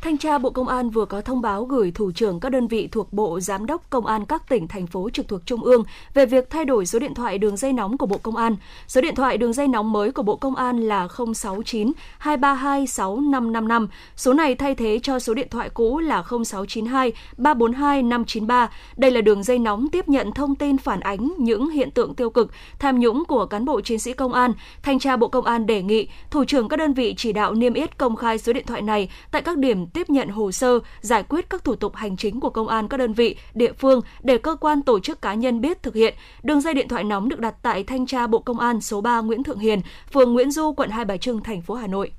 Thanh tra Bộ Công an vừa có thông báo gửi thủ trưởng các đơn vị thuộc Bộ Giám đốc Công an các tỉnh, thành phố trực thuộc Trung ương về việc thay đổi số điện thoại đường dây nóng của Bộ Công an. Số điện thoại đường dây nóng mới của Bộ Công an là 069 232 6555. Số này thay thế cho số điện thoại cũ là 0692 342 593. Đây là đường dây nóng tiếp nhận thông tin phản ánh những hiện tượng tiêu cực, tham nhũng của cán bộ chiến sĩ công an. Thanh tra Bộ Công an đề nghị thủ trưởng các đơn vị chỉ đạo niêm yết công khai số điện thoại này tại các điểm tiếp nhận hồ sơ, giải quyết các thủ tục hành chính của công an các đơn vị, địa phương để cơ quan tổ chức cá nhân biết thực hiện. Đường dây điện thoại nóng được đặt tại Thanh tra Bộ Công an số 3 Nguyễn Thượng Hiền, phường Nguyễn Du, quận Hai Bà Trưng, thành phố Hà Nội.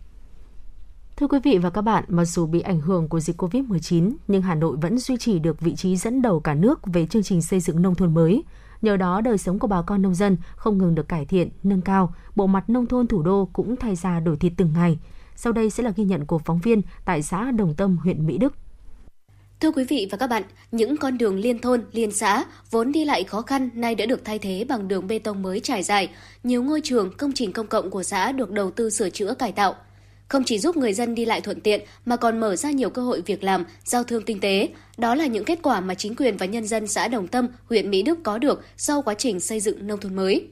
Thưa quý vị và các bạn, mặc dù bị ảnh hưởng của dịch Covid-19, nhưng Hà Nội vẫn duy trì được vị trí dẫn đầu cả nước về chương trình xây dựng nông thôn mới. Nhờ đó, đời sống của bà con nông dân không ngừng được cải thiện, nâng cao, bộ mặt nông thôn thủ đô cũng thay ra đổi thịt từng ngày. Sau đây sẽ là ghi nhận của phóng viên tại xã Đồng Tâm, huyện Mỹ Đức. Thưa quý vị và các bạn, những con đường liên thôn, liên xã vốn đi lại khó khăn nay đã được thay thế bằng đường bê tông mới trải dài. Nhiều ngôi trường, công trình công cộng của xã được đầu tư sửa chữa cải tạo. Không chỉ giúp người dân đi lại thuận tiện mà còn mở ra nhiều cơ hội việc làm, giao thương kinh tế. Đó là những kết quả mà chính quyền và nhân dân xã Đồng Tâm, huyện Mỹ Đức có được sau quá trình xây dựng nông thôn mới.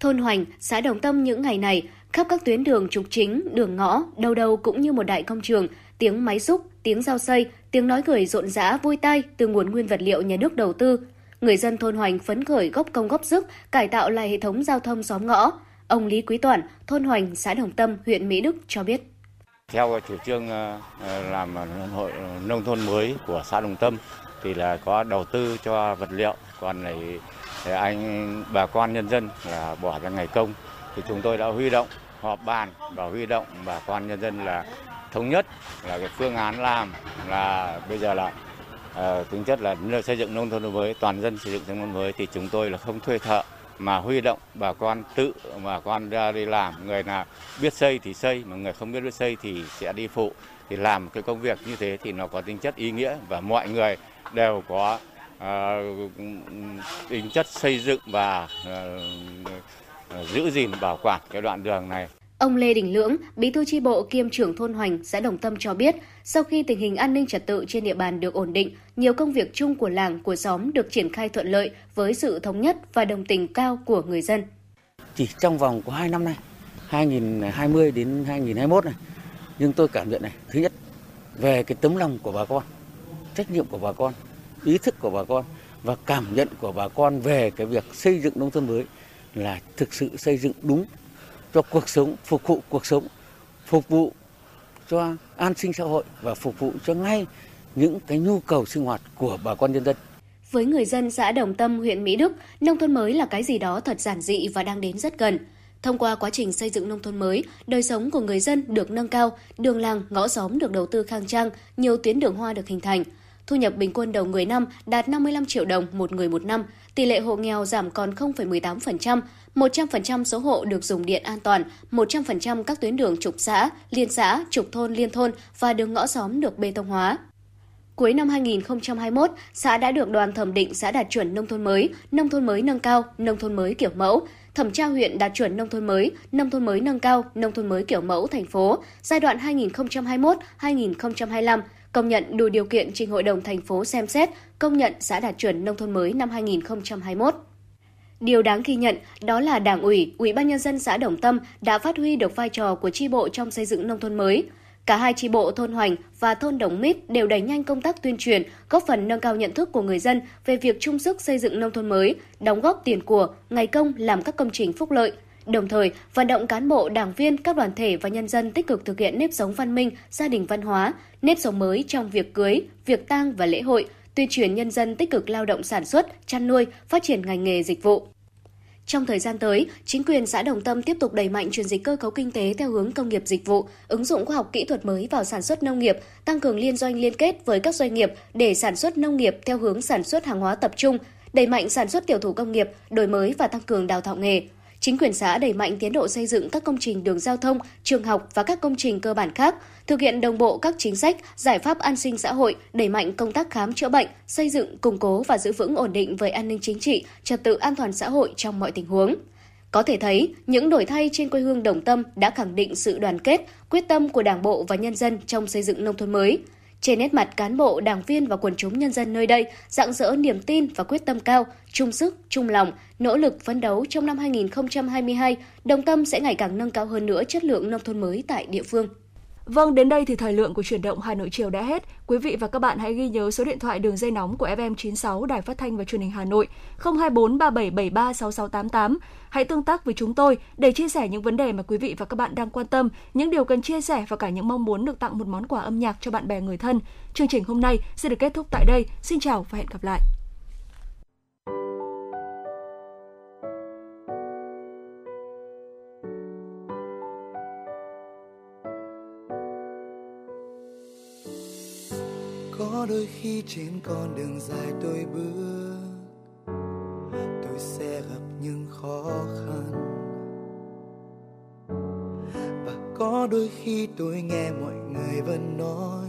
Thôn Hoành, xã Đồng Tâm những ngày này Khắp các tuyến đường trục chính, đường ngõ, đâu đâu cũng như một đại công trường, tiếng máy xúc, tiếng dao xây, tiếng nói cười rộn rã vui tai từ nguồn nguyên vật liệu nhà nước đầu tư. Người dân thôn Hoành phấn khởi góp công góp sức cải tạo lại hệ thống giao thông xóm ngõ. Ông Lý Quý Toản, thôn Hoành, xã Đồng Tâm, huyện Mỹ Đức cho biết. Theo chủ trương ờ, ờ, làm hội nông thôn mới của xã Đồng Tâm thì là có đầu tư cho vật liệu, còn này anh bà con nhân dân là bỏ ra ngày công thì chúng tôi đã huy động họp bàn và huy động bà con nhân dân là thống nhất là cái phương án làm là bây giờ là uh, tính chất là xây dựng nông thôn mới toàn dân xây dựng nông thôn mới thì chúng tôi là không thuê thợ mà huy động bà con tự bà con ra đi làm. Người nào biết xây thì xây mà người không biết biết xây thì sẽ đi phụ. Thì làm cái công việc như thế thì nó có tính chất ý nghĩa và mọi người đều có uh, tính chất xây dựng và uh, giữ gìn bảo quản cái đoạn đường này. Ông Lê Đình Lưỡng, bí thư tri bộ kiêm trưởng thôn Hoành, xã Đồng Tâm cho biết, sau khi tình hình an ninh trật tự trên địa bàn được ổn định, nhiều công việc chung của làng, của xóm được triển khai thuận lợi với sự thống nhất và đồng tình cao của người dân. Chỉ trong vòng của 2 năm nay, 2020 đến 2021 này, nhưng tôi cảm nhận này, thứ nhất, về cái tấm lòng của bà con, trách nhiệm của bà con, ý thức của bà con và cảm nhận của bà con về cái việc xây dựng nông thôn mới là thực sự xây dựng đúng cho cuộc sống, phục vụ cuộc sống, phục vụ cho an sinh xã hội và phục vụ cho ngay những cái nhu cầu sinh hoạt của bà con nhân dân. Với người dân xã Đồng Tâm, huyện Mỹ Đức, nông thôn mới là cái gì đó thật giản dị và đang đến rất gần. Thông qua quá trình xây dựng nông thôn mới, đời sống của người dân được nâng cao, đường làng, ngõ xóm được đầu tư khang trang, nhiều tuyến đường hoa được hình thành. Thu nhập bình quân đầu người năm đạt 55 triệu đồng một người một năm, tỷ lệ hộ nghèo giảm còn 0,18%, 100% số hộ được dùng điện an toàn, 100% các tuyến đường trục xã, liên xã, trục thôn, liên thôn và đường ngõ xóm được bê tông hóa. Cuối năm 2021, xã đã được đoàn thẩm định xã đạt chuẩn nông thôn mới, nông thôn mới nâng cao, nông thôn mới kiểu mẫu. thẩm tra huyện đạt chuẩn nông thôn mới, nông thôn mới nâng cao, nông thôn mới kiểu mẫu thành phố giai đoạn 2021-2025, công nhận đủ điều kiện trình Hội đồng thành phố xem xét công nhận xã đạt chuẩn nông thôn mới năm 2021. Điều đáng ghi nhận đó là Đảng ủy, Ủy ban nhân dân xã Đồng Tâm đã phát huy được vai trò của chi bộ trong xây dựng nông thôn mới. Cả hai chi bộ thôn Hoành và thôn Đồng Mít đều đẩy nhanh công tác tuyên truyền, góp phần nâng cao nhận thức của người dân về việc chung sức xây dựng nông thôn mới, đóng góp tiền của, ngày công làm các công trình phúc lợi. Đồng thời, vận động cán bộ, đảng viên, các đoàn thể và nhân dân tích cực thực hiện nếp sống văn minh, gia đình văn hóa, nếp sống mới trong việc cưới, việc tang và lễ hội, tuyên truyền nhân dân tích cực lao động sản xuất, chăn nuôi, phát triển ngành nghề dịch vụ. Trong thời gian tới, chính quyền xã Đồng Tâm tiếp tục đẩy mạnh chuyển dịch cơ cấu kinh tế theo hướng công nghiệp dịch vụ, ứng dụng khoa học kỹ thuật mới vào sản xuất nông nghiệp, tăng cường liên doanh liên kết với các doanh nghiệp để sản xuất nông nghiệp theo hướng sản xuất hàng hóa tập trung, đẩy mạnh sản xuất tiểu thủ công nghiệp, đổi mới và tăng cường đào tạo nghề. Chính quyền xã đẩy mạnh tiến độ xây dựng các công trình đường giao thông, trường học và các công trình cơ bản khác, thực hiện đồng bộ các chính sách, giải pháp an sinh xã hội, đẩy mạnh công tác khám chữa bệnh, xây dựng, củng cố và giữ vững ổn định về an ninh chính trị, trật tự an toàn xã hội trong mọi tình huống. Có thể thấy, những đổi thay trên quê hương Đồng Tâm đã khẳng định sự đoàn kết, quyết tâm của Đảng bộ và nhân dân trong xây dựng nông thôn mới. Trên nét mặt cán bộ, đảng viên và quần chúng nhân dân nơi đây rạng rỡ niềm tin và quyết tâm cao, chung sức, chung lòng, nỗ lực phấn đấu trong năm 2022, Đồng Tâm sẽ ngày càng nâng cao hơn nữa chất lượng nông thôn mới tại địa phương. Vâng, đến đây thì thời lượng của chuyển động Hà Nội chiều đã hết. Quý vị và các bạn hãy ghi nhớ số điện thoại đường dây nóng của FM 96 Đài Phát thanh và Truyền hình Hà Nội 024 3773 6688. Hãy tương tác với chúng tôi để chia sẻ những vấn đề mà quý vị và các bạn đang quan tâm, những điều cần chia sẻ và cả những mong muốn được tặng một món quà âm nhạc cho bạn bè người thân. Chương trình hôm nay sẽ được kết thúc tại đây. Xin chào và hẹn gặp lại. Trên con đường dài tôi bước. Tôi sẽ gặp những khó khăn. Và có đôi khi tôi nghe mọi người vẫn nói,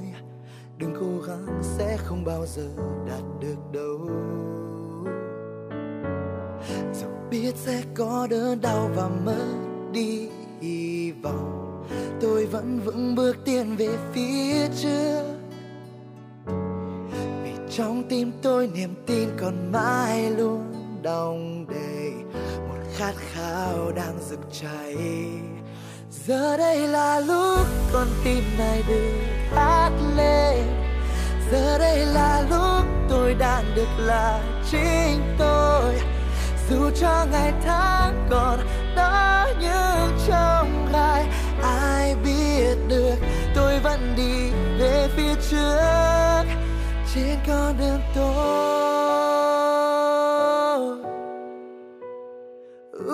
đừng cố gắng, sẽ không bao giờ đạt được đâu. Dẫu biết sẽ có đớn đau và mất đi hy vọng, tôi vẫn vững bước tiến về phía trước trong tim tôi niềm tin còn mãi luôn đong đầy. Một khát khao đang rực cháy. Giờ đây là lúc con tim này được hát lên. Giờ đây là lúc tôi đang được là chính tôi. Dù cho ngày tháng còn đó như trong gai, ai biết được tôi vẫn đi về phía trước trên con đường tôi uh,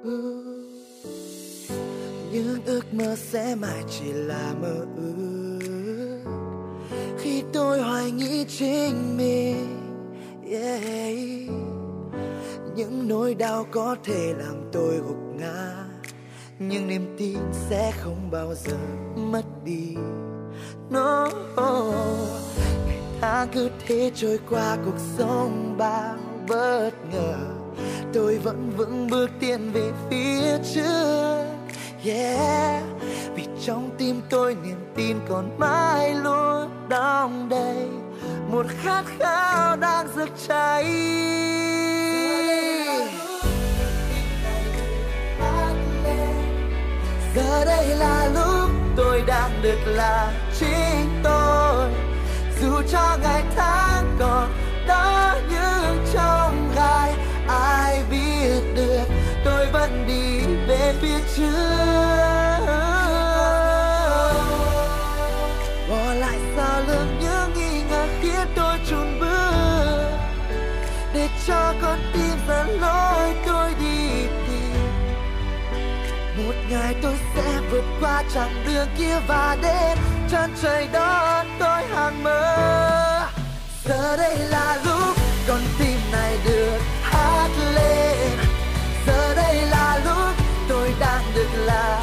uh. những ước mơ sẽ mãi chỉ là mơ ước khi tôi hoài nghĩ chính mình yeah. những nỗi đau có thể làm tôi gục ngã nhưng niềm tin sẽ không bao giờ mất đi. No ngày tháng cứ thế trôi qua cuộc sống bao bất ngờ. Tôi vẫn vững bước tiến về phía trước. Yeah, vì trong tim tôi niềm tin còn mãi luôn đong đầy. Một khát khao đang rực cháy. Giờ đây là lúc tôi đang được là chính tôi. Dù cho ngày tháng còn đó như trong gai, ai biết được tôi vẫn đi về phía trước. Bỏ lại sau lưng những nghi ngờ khiến tôi chùn bước. Để cho con tim dẫn lối tôi đi tìm. Một ngày tôi sẽ vượt qua chặng đường kia và đến chân trời đó, tôi hàng mơ. Giờ đây là lúc con tim này được hát lên. Giờ đây là lúc tôi đang được là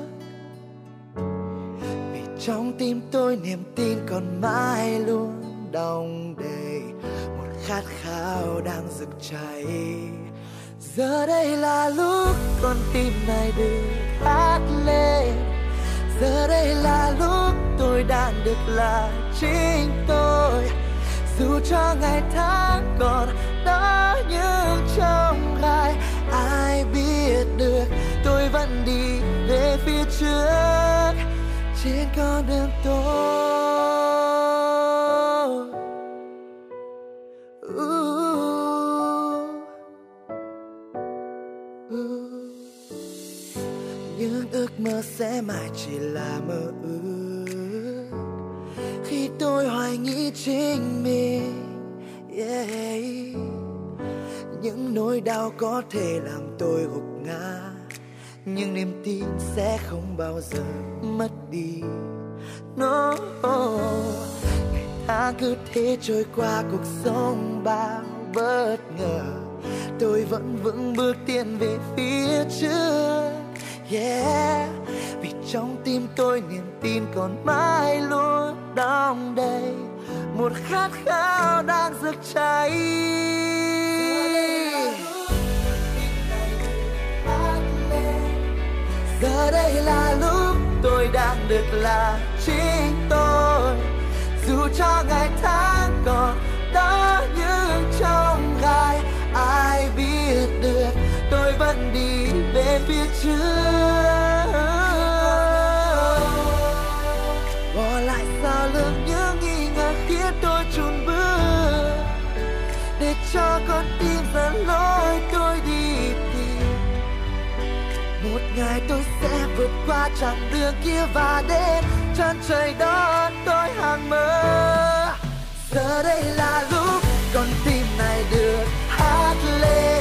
trong tim tôi niềm tin còn mãi luôn đong đầy. Một khát khao đang rực cháy. Giờ đây là lúc con tim này được hát lên. Giờ đây là lúc tôi đang được là chính tôi. Dù cho ngày tháng còn đó như trong gai, ai biết được tôi vẫn đi về phía trước trên con đường tôi những ước mơ sẽ mãi chỉ là mơ ước. Khi tôi hoài nghi chính mình, yeah. những nỗi đau có thể làm tôi gục ngã nhưng niềm tin sẽ không bao giờ mất đi. No ngày ta cứ thế trôi qua cuộc sống bao bất ngờ. Tôi vẫn vững bước tiến về phía trước. Yeah, vì trong tim tôi niềm tin còn mãi luôn đong đầy. Một khát khao đang rực cháy. Giờ đây là lúc tôi đang được là chính tôi. Dù cho ngày tháng còn đó như trong gai, ai biết được tôi vẫn đi về phía trước. này tôi sẽ vượt qua chặng đường kia và đến chân trời đó tôi hàng mơ. Giờ đây là lúc con tim này được hát lên.